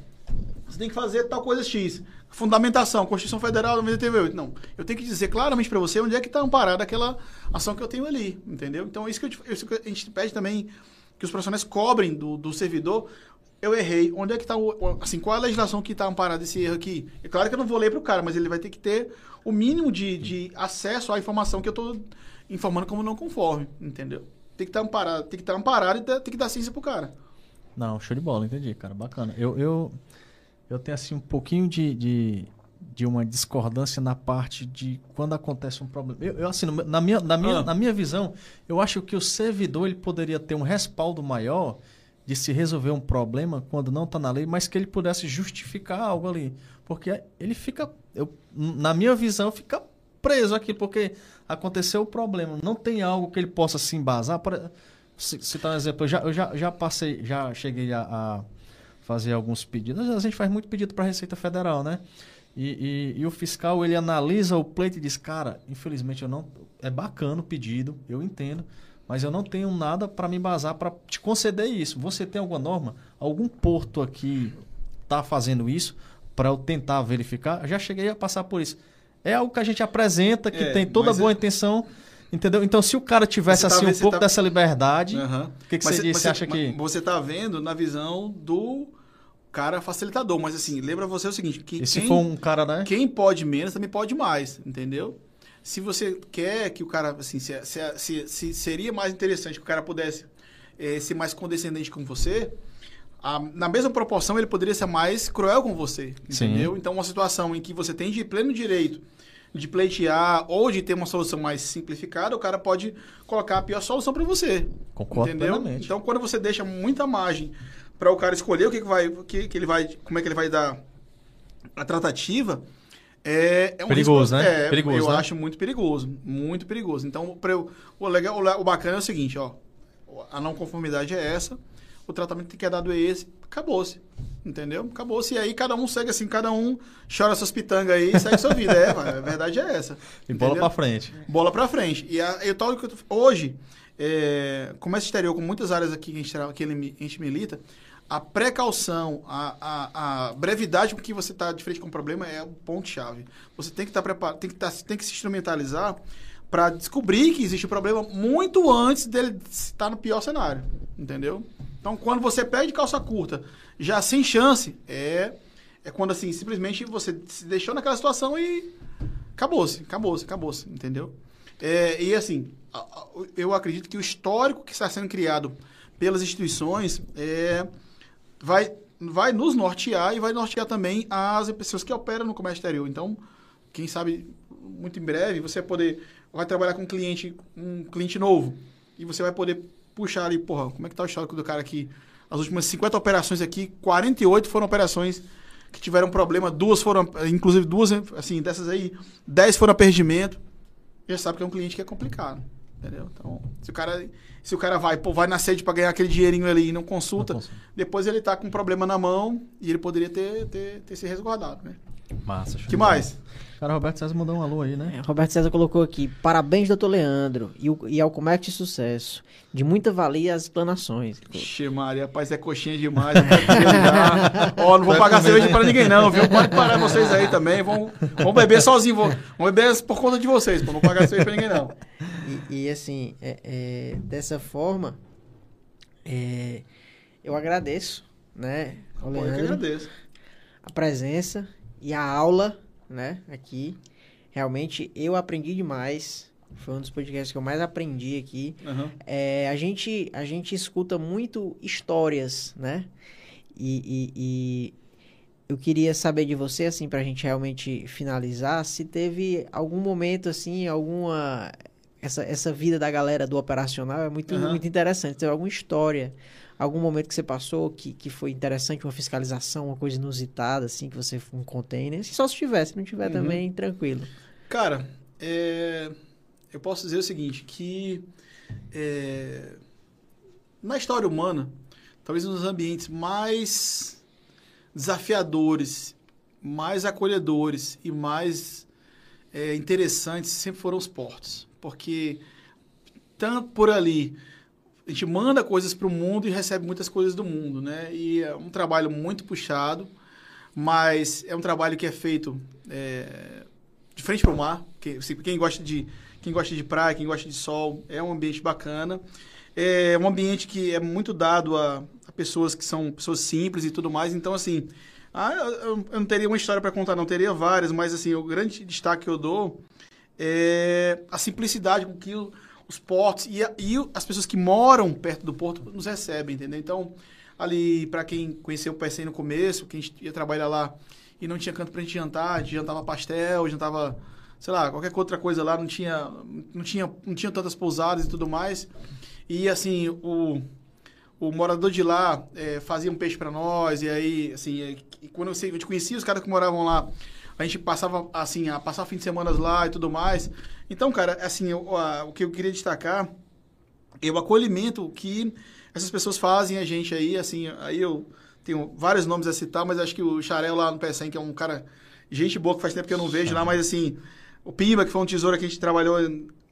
C: você tem que fazer tal coisa X. Fundamentação, Constituição Federal 98. Não, eu tenho que dizer claramente para você onde é que está amparada aquela ação que eu tenho ali, entendeu? Então, isso que, eu, isso que a gente pede também que os profissionais cobrem do, do servidor. Eu errei. Onde é que está o. Assim, qual é a legislação que está amparada esse erro aqui? É claro que eu não vou ler para o cara, mas ele vai ter que ter o mínimo de, de acesso à informação que eu estou informando como não conforme, entendeu? Tem que estar tá amparado, tem que estar tá amparado e tem que dar ciência pro cara.
B: Não, show de bola, entendi, cara. Bacana. Eu, eu, eu tenho assim um pouquinho de, de, de uma discordância na parte de quando acontece um problema. Eu, eu assim, na minha, na, minha, ah. na minha visão, eu acho que o servidor ele poderia ter um respaldo maior de se resolver um problema quando não está na lei, mas que ele pudesse justificar algo ali. Porque ele fica, eu, na minha visão, fica preso aqui, porque aconteceu o problema. Não tem algo que ele possa se embasar. Para citar um exemplo, eu já, eu já, já passei, já cheguei a, a fazer alguns pedidos. A gente faz muito pedido para a Receita Federal, né? E, e, e, o fiscal ele analisa o pleito e diz, cara, infelizmente eu não. É bacana o pedido, eu entendo, mas eu não tenho nada para me embasar para te conceder isso. Você tem alguma norma? Algum porto aqui está fazendo isso para eu tentar verificar? Eu já cheguei a passar por isso. É algo que a gente apresenta, que
C: É,
B: tem toda boa
C: é-
B: intenção. Entendeu? Então, se o cara tivesse
C: tá
B: assim um pouco
C: tá-
B: dessa liberdade, o que, que
C: Mas
B: você
C: mas
B: Você
C: cê-
B: acha que.
C: Você tá vendo na visão do cara facilitador. Mas assim, lembra você o seguinte: que
B: E se
C: quem,
B: for um cara, né?
C: quem pode menos também pode mais, entendeu? Se você quer que o cara, assim, se, se- se- se seria mais interessante que o cara pudesse eh, ser mais condescendente com você, a- na mesma proporção ele poderia ser mais cruel com você,
B: Sim.
C: entendeu? Então, uma situação em que você tem de pleno direito de pleitear ou de ter uma solução mais simplificada, o cara pode colocar a pior solução para você.
B: Concordo
C: entendeu?
B: plenamente.
C: Então, quando você deixa muita margem para o cara escolher o que, que vai, o que, que ele vai, como é que ele vai dar a tratativa, é, é um
B: Perigoso,
C: risco-
B: né?
C: É,
B: Perigoso,
C: eu
B: né?
C: acho muito perigoso, muito perigoso. Então, eu- o legal, o le- o bacana é o seguinte, ó, a não conformidade é essa, o tratamento que é dado é esse, acabou-se. Entendeu? Acabou-se. E aí cada um segue assim, cada um chora suas pitangas aí e segue sua vida. É, a verdade é essa.
B: E bola pra frente.
C: bola pra frente. E a, eu, tal que eu tô- hoje, é, comércio exterior, com muitas áreas aqui que a gente, que a gente milita, a precaução, a, a, a brevidade com que você está de frente com o problema é o ponto-chave. Você tem que estar preparado, tem que, tá, tem que se instrumentalizar para descobrir que existe o problema muito antes dele estar no pior cenário. Entendeu? Então, quando você pede calça curta, já sem chance, é, é quando assim, simplesmente você se deixou naquela situação e acabou-se, acabou-se, acabou-se, entendeu? É, e assim, eu acredito que o histórico que está sendo criado pelas instituições é, vai, vai nos nortear e vai nortear também as pessoas que operam no comércio exterior. Então, quem sabe, muito em breve, você vai poder vai trabalhar com um cliente, um cliente novo e você vai poder puxar ali, porra, como é que tá o histórico do cara aqui? As últimas 50 operações aqui, 48 foram operações que tiveram problema, duas foram, inclusive duas, assim, dessas aí, 10 foram a perdimento. Já sabe que é um cliente que é complicado, entendeu? Então, se o cara, se o cara vai, pô, vai na sede para ganhar aquele dinheirinho ali e não consulta,
B: Não consulta.
C: depois ele tá com um problema na mão e ele poderia ter, ter, ter se resguardado, né?
B: Massa.
C: que mais?
B: bola. Cara, Roberto César mandou um alô aí, né?
A: É, Roberto César colocou aqui, parabéns, doutor Leandro, e, o- e ao Comércio de Sucesso. De muita valia as explanações.
C: Ixi, Maria, rapaz, é coxinha demais. desligar. Ó, não vou pagar cerveja pra ninguém, não, viu? Pode parar vocês aí também. Vão, vão beber sozinho. Vão, vão beber por conta de vocês, pô. Não vou pagar cerveja pra ninguém, não.
A: E, e, assim, é- é, dessa forma, é, eu agradeço, né,
C: Pô, eu que agradeço.
A: a presença e a aula, né, aqui. Realmente, eu aprendi demais. Foi um dos podcasts que eu mais aprendi aqui.
C: Aham.
A: É, a, gente, a gente escuta muito histórias, né? E, e- e eu queria saber de você, assim, pra gente realmente finalizar, se teve algum momento, assim, alguma... Essa, essa vida da galera do operacional é muito,
C: Aham.
A: muito interessante. Teve alguma história, algum momento que você passou que, que foi interessante, uma fiscalização, uma coisa inusitada, assim, que você um container. Só se tiver, se não tiver
C: Uhum.
A: também, tranquilo.
C: Cara, é, eu posso dizer o seguinte, que é, na história humana, talvez nos ambientes mais desafiadores, mais acolhedores e mais é, interessantes sempre foram os portos. Porque tanto por ali a gente manda coisas para o mundo e recebe muitas coisas do mundo, né? E é um trabalho muito puxado, mas é um trabalho que é feito é, de frente para o mar. Que, assim, quem gosta de quem gosta de praia, quem gosta de sol, é um ambiente bacana. É um ambiente que é muito dado a, a pessoas que são pessoas simples e tudo mais. Então, assim, ah, eu, eu não teria uma história para contar, não teria várias, mas assim, o grande destaque que eu dou é a simplicidade com que o- os portos e, e as pessoas que moram perto do porto nos recebem, entendeu? Então, ali, para quem conheceu o PSN no começo, quem ia trabalhar lá e não tinha canto pra gente jantar, a gente jantava pastel, jantava, sei lá, qualquer outra coisa lá, não tinha, não tinha, não tinha tantas pousadas e tudo mais. E assim, o, o morador de lá eh, fazia um peixe para nós, e aí, assim, eh, e quando você, a gente conhecia os caras que moravam lá, A gente passava, assim, a passar fim de semana lá e tudo mais. Então, cara, assim, eu- a- o que eu queria destacar é o acolhimento que essas pessoas fazem a gente aí, assim, aí eu tenho vários nomes a citar, mas acho que o Xarel lá no PSN, que é um cara, gente boa, que faz tempo que eu não vejo lá, mas assim, o Pimba, que foi um tesouro que a gente trabalhou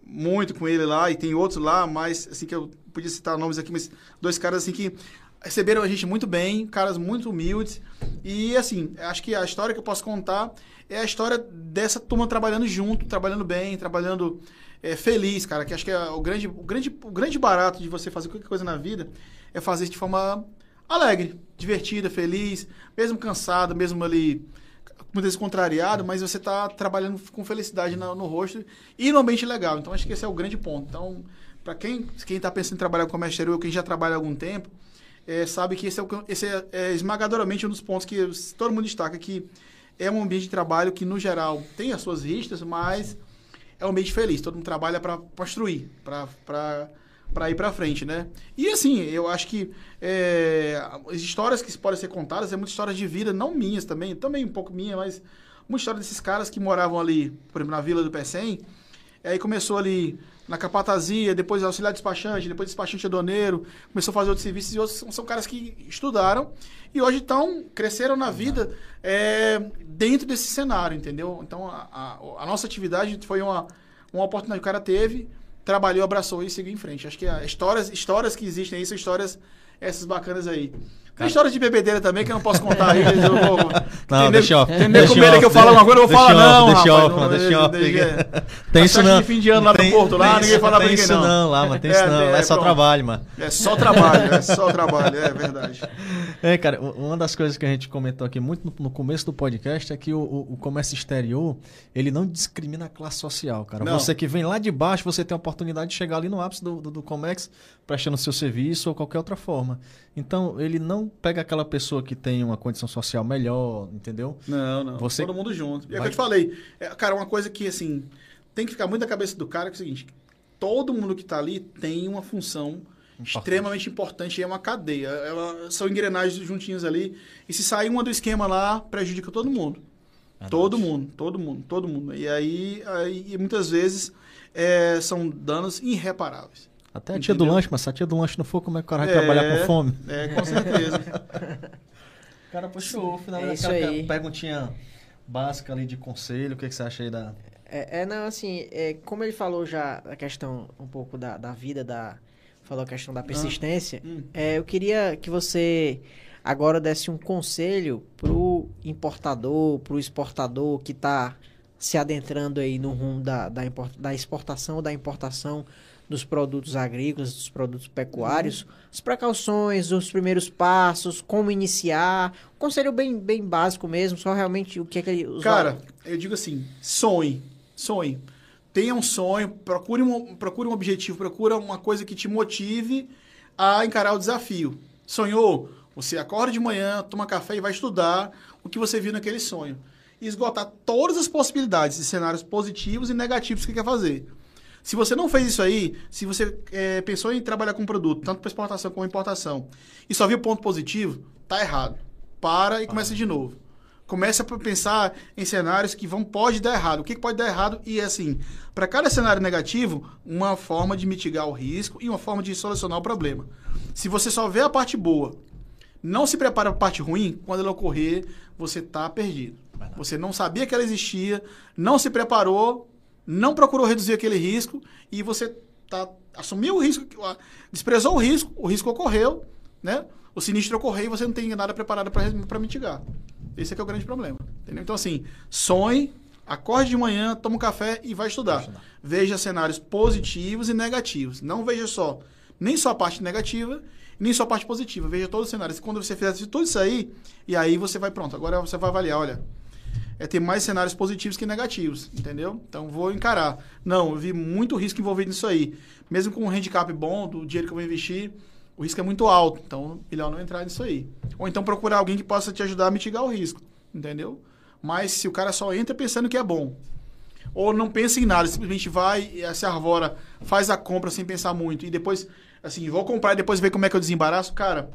C: muito com ele lá, e tem outros lá, mas assim, que eu podia citar nomes aqui, mas dois caras assim que receberam a gente muito bem, caras muito humildes, e assim, acho que a história que eu posso contar é a história dessa turma trabalhando junto, trabalhando bem, trabalhando é, feliz, cara, que acho que é o grande, o, grande, o grande barato de você fazer qualquer coisa na vida é fazer de forma alegre, divertida, feliz, mesmo cansado, mesmo ali muitas vezes contrariado, mas você está trabalhando com felicidade no, no rosto e no ambiente legal. Então acho que esse é o grande ponto. Então, para quem está pensando em trabalhar com comércio exterior, quem já trabalha há algum tempo, é, sabe que esse, é, esse é, é esmagadoramente um dos pontos que todo mundo destaca que é um ambiente de trabalho que no geral tem as suas ristas, mas é um ambiente feliz. Todo mundo trabalha para construir, para para ir para frente, né? E assim, eu acho que é, as histórias que podem ser contadas é muitas histórias de vida, não minhas também, também um pouco minha, mas uma história desses caras que moravam ali, por exemplo, na vila do Pecém, aí começou ali na capatazia, depois auxiliar despachante, depois despachante aduaneiro, começou a fazer outros serviços e outros são, são caras que estudaram e hoje estão, cresceram na vida é, dentro desse cenário, entendeu? Então a, a, a nossa atividade foi uma, uma oportunidade que o cara teve, trabalhou, abraçou e seguiu em frente. Acho que a, histórias, histórias que existem aí são histórias essas bacanas aí. Tem histórias de bebedeira também que eu não posso contar aí. Eu vou,
B: Não, deixa off.
C: Tem com medo que eu falo uma coisa, eu vou falar, não,
B: deixa off,
C: não,
B: deixa off, Tem
C: A
B: isso não.
C: fim de ano lá no
B: Tem-
C: Porto, lá,
B: tem
C: ninguém fala pra
B: tem
C: ninguém,
B: isso
C: não.
B: não lá, mas tem
C: É,
B: isso não.
C: tem,
B: Lá é só trabalho, mano.
C: É só trabalho, é só trabalho, é verdade.
B: É, cara, uma das coisas que a gente comentou aqui muito no, começo do podcast é que o, comércio exterior, ele não discrimina a classe social, cara.
C: Não.
B: Você que vem lá de baixo, você tem a oportunidade de chegar ali no ápice do Comex, prestando seu serviço ou qualquer outra forma. Então, ele não pega aquela pessoa que tem uma condição social melhor, entendeu?
C: Não, não.
B: Você-
C: Todo mundo junto. E é o que eu te falei. É, cara, uma coisa que, assim, tem que ficar muito na cabeça do cara que é o seguinte: todo mundo que tá ali tem uma função extremamente importante é uma cadeia. Ela, são engrenagens juntinhas ali. E se sair uma do esquema lá, prejudica todo mundo. Todo mundo, todo mundo, todo mundo. E aí, aí muitas vezes, é, são danos irreparáveis.
B: Até a tia do
C: Entendeu?
B: lanche, mas se a tia do lanche não for, como é que o cara vai
C: É,
B: trabalhar com fome?
C: É, com certeza.
B: Cara, puxou, final
A: É isso aí.
B: perguntinha básica ali de conselho, o que, que você acha aí da...
A: É, é, não, assim, é, como ele falou já a questão um pouco da, da vida, da, falou a questão da persistência,
C: hum.
A: é, eu queria que você agora desse um conselho pro importador, pro exportador que está se adentrando aí no rumo da, da, import- da exportação ou da importação dos produtos agrícolas, dos produtos pecuários, as precauções, os primeiros passos, como iniciar, um conselho bem, bem básico mesmo, só realmente o que é que ele... os
C: Cara, eu digo assim, sonhe, sonhe. Tenha um sonho, procure um, procure um objetivo, procure uma coisa que te motive a encarar o desafio. Sonhou? Você acorda de manhã, toma café e vai estudar o que você viu naquele sonho. E esgotar todas as possibilidades de cenários positivos e negativos que quer fazer. Se você não fez isso aí, se você eh, pensou em trabalhar com produto, tanto para exportação como importação, e só viu ponto positivo, tá errado. Para e começa de novo. Começa a pensar em cenários que vão pode dar errado. O que que pode dar errado? E assim, para cada cenário negativo, uma forma de mitigar o risco e uma forma de solucionar o problema. Se você só vê a parte boa, não se prepara para a parte ruim, quando ela ocorrer, você está perdido. Você não sabia que ela existia, não se preparou, não procurou reduzir aquele risco e você tá, assumiu o risco, desprezou o risco, o risco ocorreu, né? O sinistro ocorreu e você não tem nada preparado para mitigar. Esse é que é o grande problema. Entendeu? Então, assim, sonhe, acorde de manhã, toma um café e vai estudar. Veja cenários positivos e negativos. Não veja só, nem só a parte negativa, nem só a parte positiva. Veja todos os cenários. Quando você fizer tudo isso aí, e aí você vai pronto. Agora você vai avaliar, olha, é ter mais cenários positivos que negativos, entendeu? Então vou encarar. Não, eu vi muito risco envolvido nisso aí. Mesmo com um handicap bom do dinheiro que eu vou investir, o risco é muito alto. Então, melhor não entrar nisso aí. Ou então procurar alguém que possa te ajudar a mitigar o risco, entendeu? Mas se o cara só entra pensando que é bom, ou não pensa em nada, simplesmente vai, se arvora, faz a compra sem pensar muito, e depois, assim, vou comprar e depois ver como é que eu desembaraço, cara,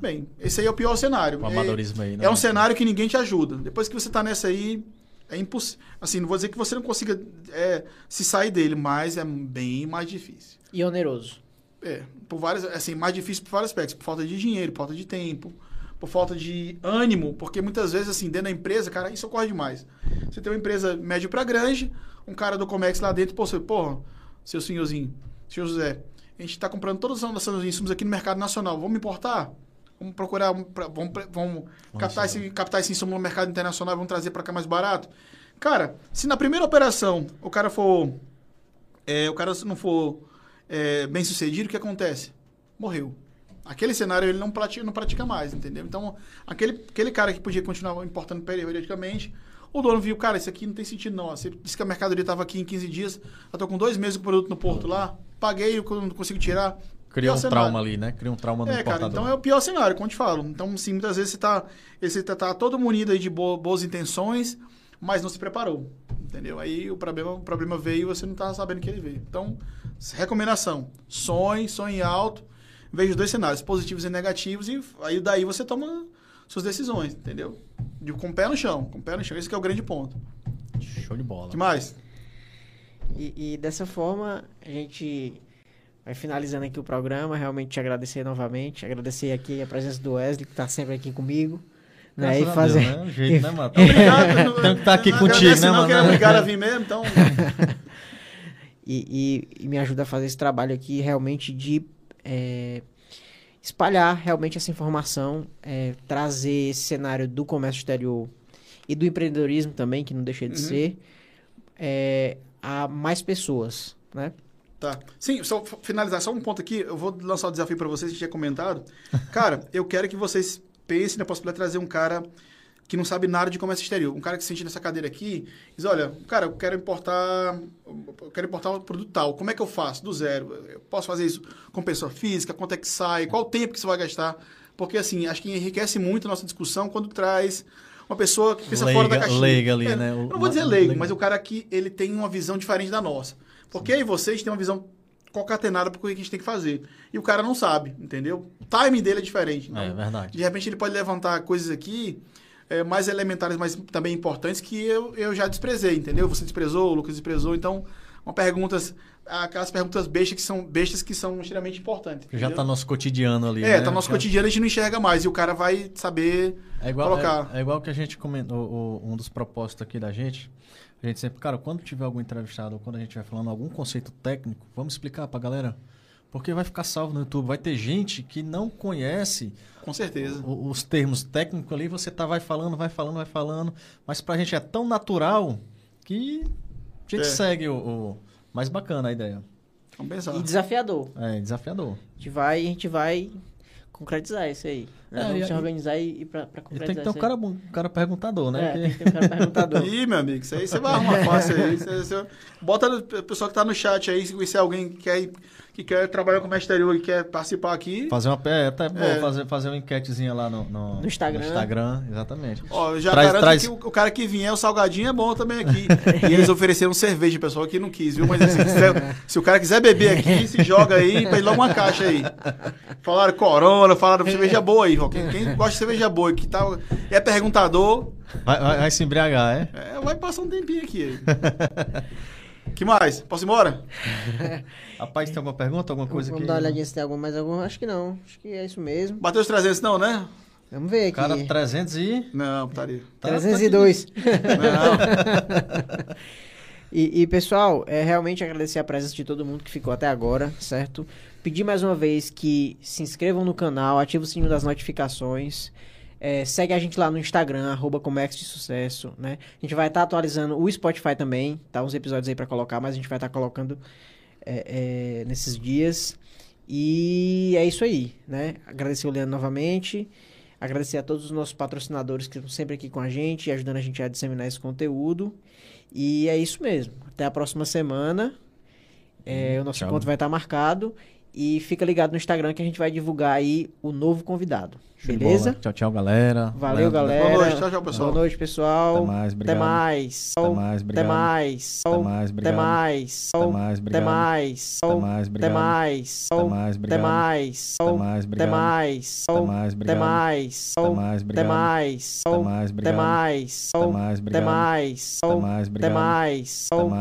C: Bem, esse aí é o pior cenário.
B: O
C: É-
B: amadorismo aí, né?
C: É um cenário que ninguém te ajuda. Depois que você tá nessa aí, É impossível. Assim, não vou dizer que você não consiga é, se sair dele, mas é bem mais difícil.
A: E oneroso.
C: É, por várias, assim, mais difícil por vários aspectos, por falta de dinheiro, por falta de tempo, por falta de ânimo, porque muitas vezes, assim, dentro da empresa, cara, isso ocorre demais. Você tem uma empresa médio para grande, um cara do Comex lá dentro, pô, você, porra, seu senhorzinho, senhor José, a gente está comprando todos os nossos insumos aqui no mercado nacional, vamos importar? Vamos procurar, vamos, vamos captar, esse, captar esse insumo no mercado internacional, vamos trazer para cá mais barato? Cara, se na primeira operação o cara for é, o cara não for é, bem sucedido, o que acontece? Morreu. Aquele cenário ele não pratica, não pratica mais, entendeu? Então, aquele, aquele cara que podia continuar importando periodicamente, o dono viu, cara, isso aqui não tem sentido não. Você disse que a mercadoria estava aqui em 15 dias, eu tô com dois meses com o produto no porto lá, paguei, eu não consigo tirar. Pior
B: um
C: cenário.
B: trauma ali, né? Criou um trauma no
C: É, cara, então é o pior cenário, como eu te falo. Então, sim, muitas vezes você tá, você tá, tá todo munido aí de bo- boas intenções, mas não se preparou, entendeu? Aí o problema, o problema veio e você não tá sabendo que ele veio. Então, recomendação, sonhe, sonhe alto, veja os dois cenários, positivos e negativos, e aí daí você toma suas decisões, entendeu? De, com o pé no chão, com o pé no chão, esse que é o grande ponto.
B: Show de bola.
C: O que mais?
A: E, e dessa forma, a gente vai finalizando aqui o programa. Realmente te agradecer novamente. Agradecer aqui a presença do Wesley, que está sempre aqui comigo. Né? E fazer...
B: Deus, né? O jeito, né, mano?
C: Obrigado.
B: Tem que estar aqui
C: Não
B: contigo, né,
C: não,
B: mano?
C: que era obrigado a vir mesmo, então...
A: e, e- e me ajuda a fazer esse trabalho aqui realmente de é, espalhar realmente essa informação, é, trazer esse cenário do comércio exterior e do empreendedorismo também, que não deixa de
C: Uhum.
A: ser, é, a mais pessoas, né?
C: Tá. Sim, só finalizar, só um ponto aqui. Eu vou lançar o desafio para vocês, que tinha comentado. Cara, eu quero que vocês pensem na possibilidade de trazer um cara que não sabe nada de comércio exterior. Um cara que se sente nessa cadeira aqui e diz, olha, cara, eu quero importar, eu quero importar um produto tal. Como é que eu faço? Do zero. Eu posso fazer isso com pessoa física? Quanto é que sai? Qual o tempo que você vai gastar? Porque, assim, acho que enriquece muito a nossa discussão quando traz uma pessoa que pensa fora da
B: Leiga-
C: caixinha.
B: leiga ali,
C: É,
B: né?
C: Eu não vou dizer leigo, mas o cara que ele tem uma visão diferente da nossa. Porque aí vocês têm uma visão concatenada para o que a gente tem que fazer. E o cara não sabe, entendeu? O timing dele é diferente. Então,
B: É verdade.
C: de repente ele pode levantar coisas aqui é, mais elementares, mas também importantes que eu, eu já desprezei, entendeu? Você desprezou, o Lucas desprezou. Então, uma perguntas, aquelas perguntas bestas que são, bestas que são extremamente importantes.
B: Já
C: entendeu?
B: tá no nosso cotidiano ali.
C: É,
B: né?
C: tá no nosso
B: Já-
C: cotidiano, a gente não enxerga mais. E o cara vai saber
B: É igual,
C: colocar.
B: é, é igual que a gente comentou, o- um dos propósitos aqui da gente. A gente sempre, cara, quando tiver algum entrevistado ou quando a gente vai falando algum conceito técnico, vamos explicar pra galera. Porque vai ficar salvo no YouTube. Vai ter gente que não conhece
C: Com certeza.
B: o- os termos técnicos ali, você tá, vai falando, vai falando, vai falando. Mas pra gente é tão natural que a gente
C: É.
B: segue o, o- Mais bacana a ideia.
C: Vamos pensar.
A: E desafiador.
B: É desafiador.
A: A gente vai, a gente vai concretizar isso aí.
B: É,
A: Vamos
B: e-
A: se organizar e, e pra, pra concretizar
B: tem que ter um cara, um cara perguntador, né?
A: É, tem que ter um cara perguntador.
C: Ih, meu amigo, isso aí você vai arrumar fácil aí. Você- você- Bota no o pessoal que tá no chat aí, se conhecer alguém que quer, ir- que quer trabalhar com o comércio exterior e quer participar aqui.
B: Fazer uma. É, até bom
C: É.
B: fazer, fazer uma enquetezinha lá no, no,
A: No Instagram.
B: no Instagram, exatamente.
C: Ó, eu já
B: Traz-
C: garanto
B: traz-
C: que o, o cara que vier, o salgadinho é bom também aqui. e eles ofereceram cerveja, pessoal que não quis, viu? Mas assim, se, se o cara quiser beber aqui, se joga aí, pede logo uma caixa aí. Falaram corona, falaram cerveja boa aí, ó. Quem, quem gosta de cerveja boa e que tá, é perguntador,
B: Vai, vai- vai se embriagar, é?
C: é, vai passar um tempinho aqui. que mais? Posso ir embora?
B: Rapaz, tem alguma pergunta, alguma coisa
A: Vamos
B: aqui?
A: dar uma olhadinha se tem alguma mais alguma. Acho que não. Acho que é isso mesmo.
C: Bateu os 300 não, né?
A: Vamos ver aqui.
B: Cara, 300 e.
C: Não, putaria.
B: Tá-
A: 302.
C: Não.
A: E, e, pessoal, é realmente agradecer a presença de todo mundo que ficou até agora, certo? Pedir mais uma vez que se inscrevam no canal, ativem o sininho das notificações. É, segue a gente lá no Instagram, arroba Comex de Sucesso, né? A gente vai estar atualizando o Spotify também, tá? Uns episódios aí pra colocar, mas a gente vai estar colocando é, é, nesses dias. E é isso aí, né? Agradecer o Leandro novamente. Agradecer a todos os nossos patrocinadores que estão sempre aqui com a gente, ajudando a gente a disseminar esse conteúdo. E é isso mesmo. Até a próxima semana. É, o nosso
B: Tchau.
A: encontro vai estar marcado. E fica ligado no Instagram que a gente vai divulgar aí o novo convidado.
B: Show
A: Beleza?
B: Tchau, tchau, galera.
A: Valeu, galera.
C: Boa noite, tchau, tchau, pessoal.
A: Boa noite, pessoal.
B: Até mais,
A: Até
B: obrigado.
A: mais.
B: Até mais,
A: Até
B: obrigado.
A: mais.
B: Até mais,
A: Até
B: obrigado.
A: mais.
B: Até mais,
A: Até
B: obrigado.
A: mais.
B: Até mais,
A: Até
B: obrigado.
A: mais.
B: Até mais,
A: Até
B: obrigado.
A: mais.
B: Até mais,
A: Até
B: obrigado.
A: mais.
B: Até mais,
A: Até
B: obrigado.
A: mais.
B: Até mais,
A: Até
B: obrigado.
A: mais.
B: Até mais,
A: Até
B: obrigado.
A: mais.
B: Até mais,
A: Até
B: obrigado.
A: mais.
B: Até mais,
A: Até
B: obrigado.
A: mais.
B: Até mais.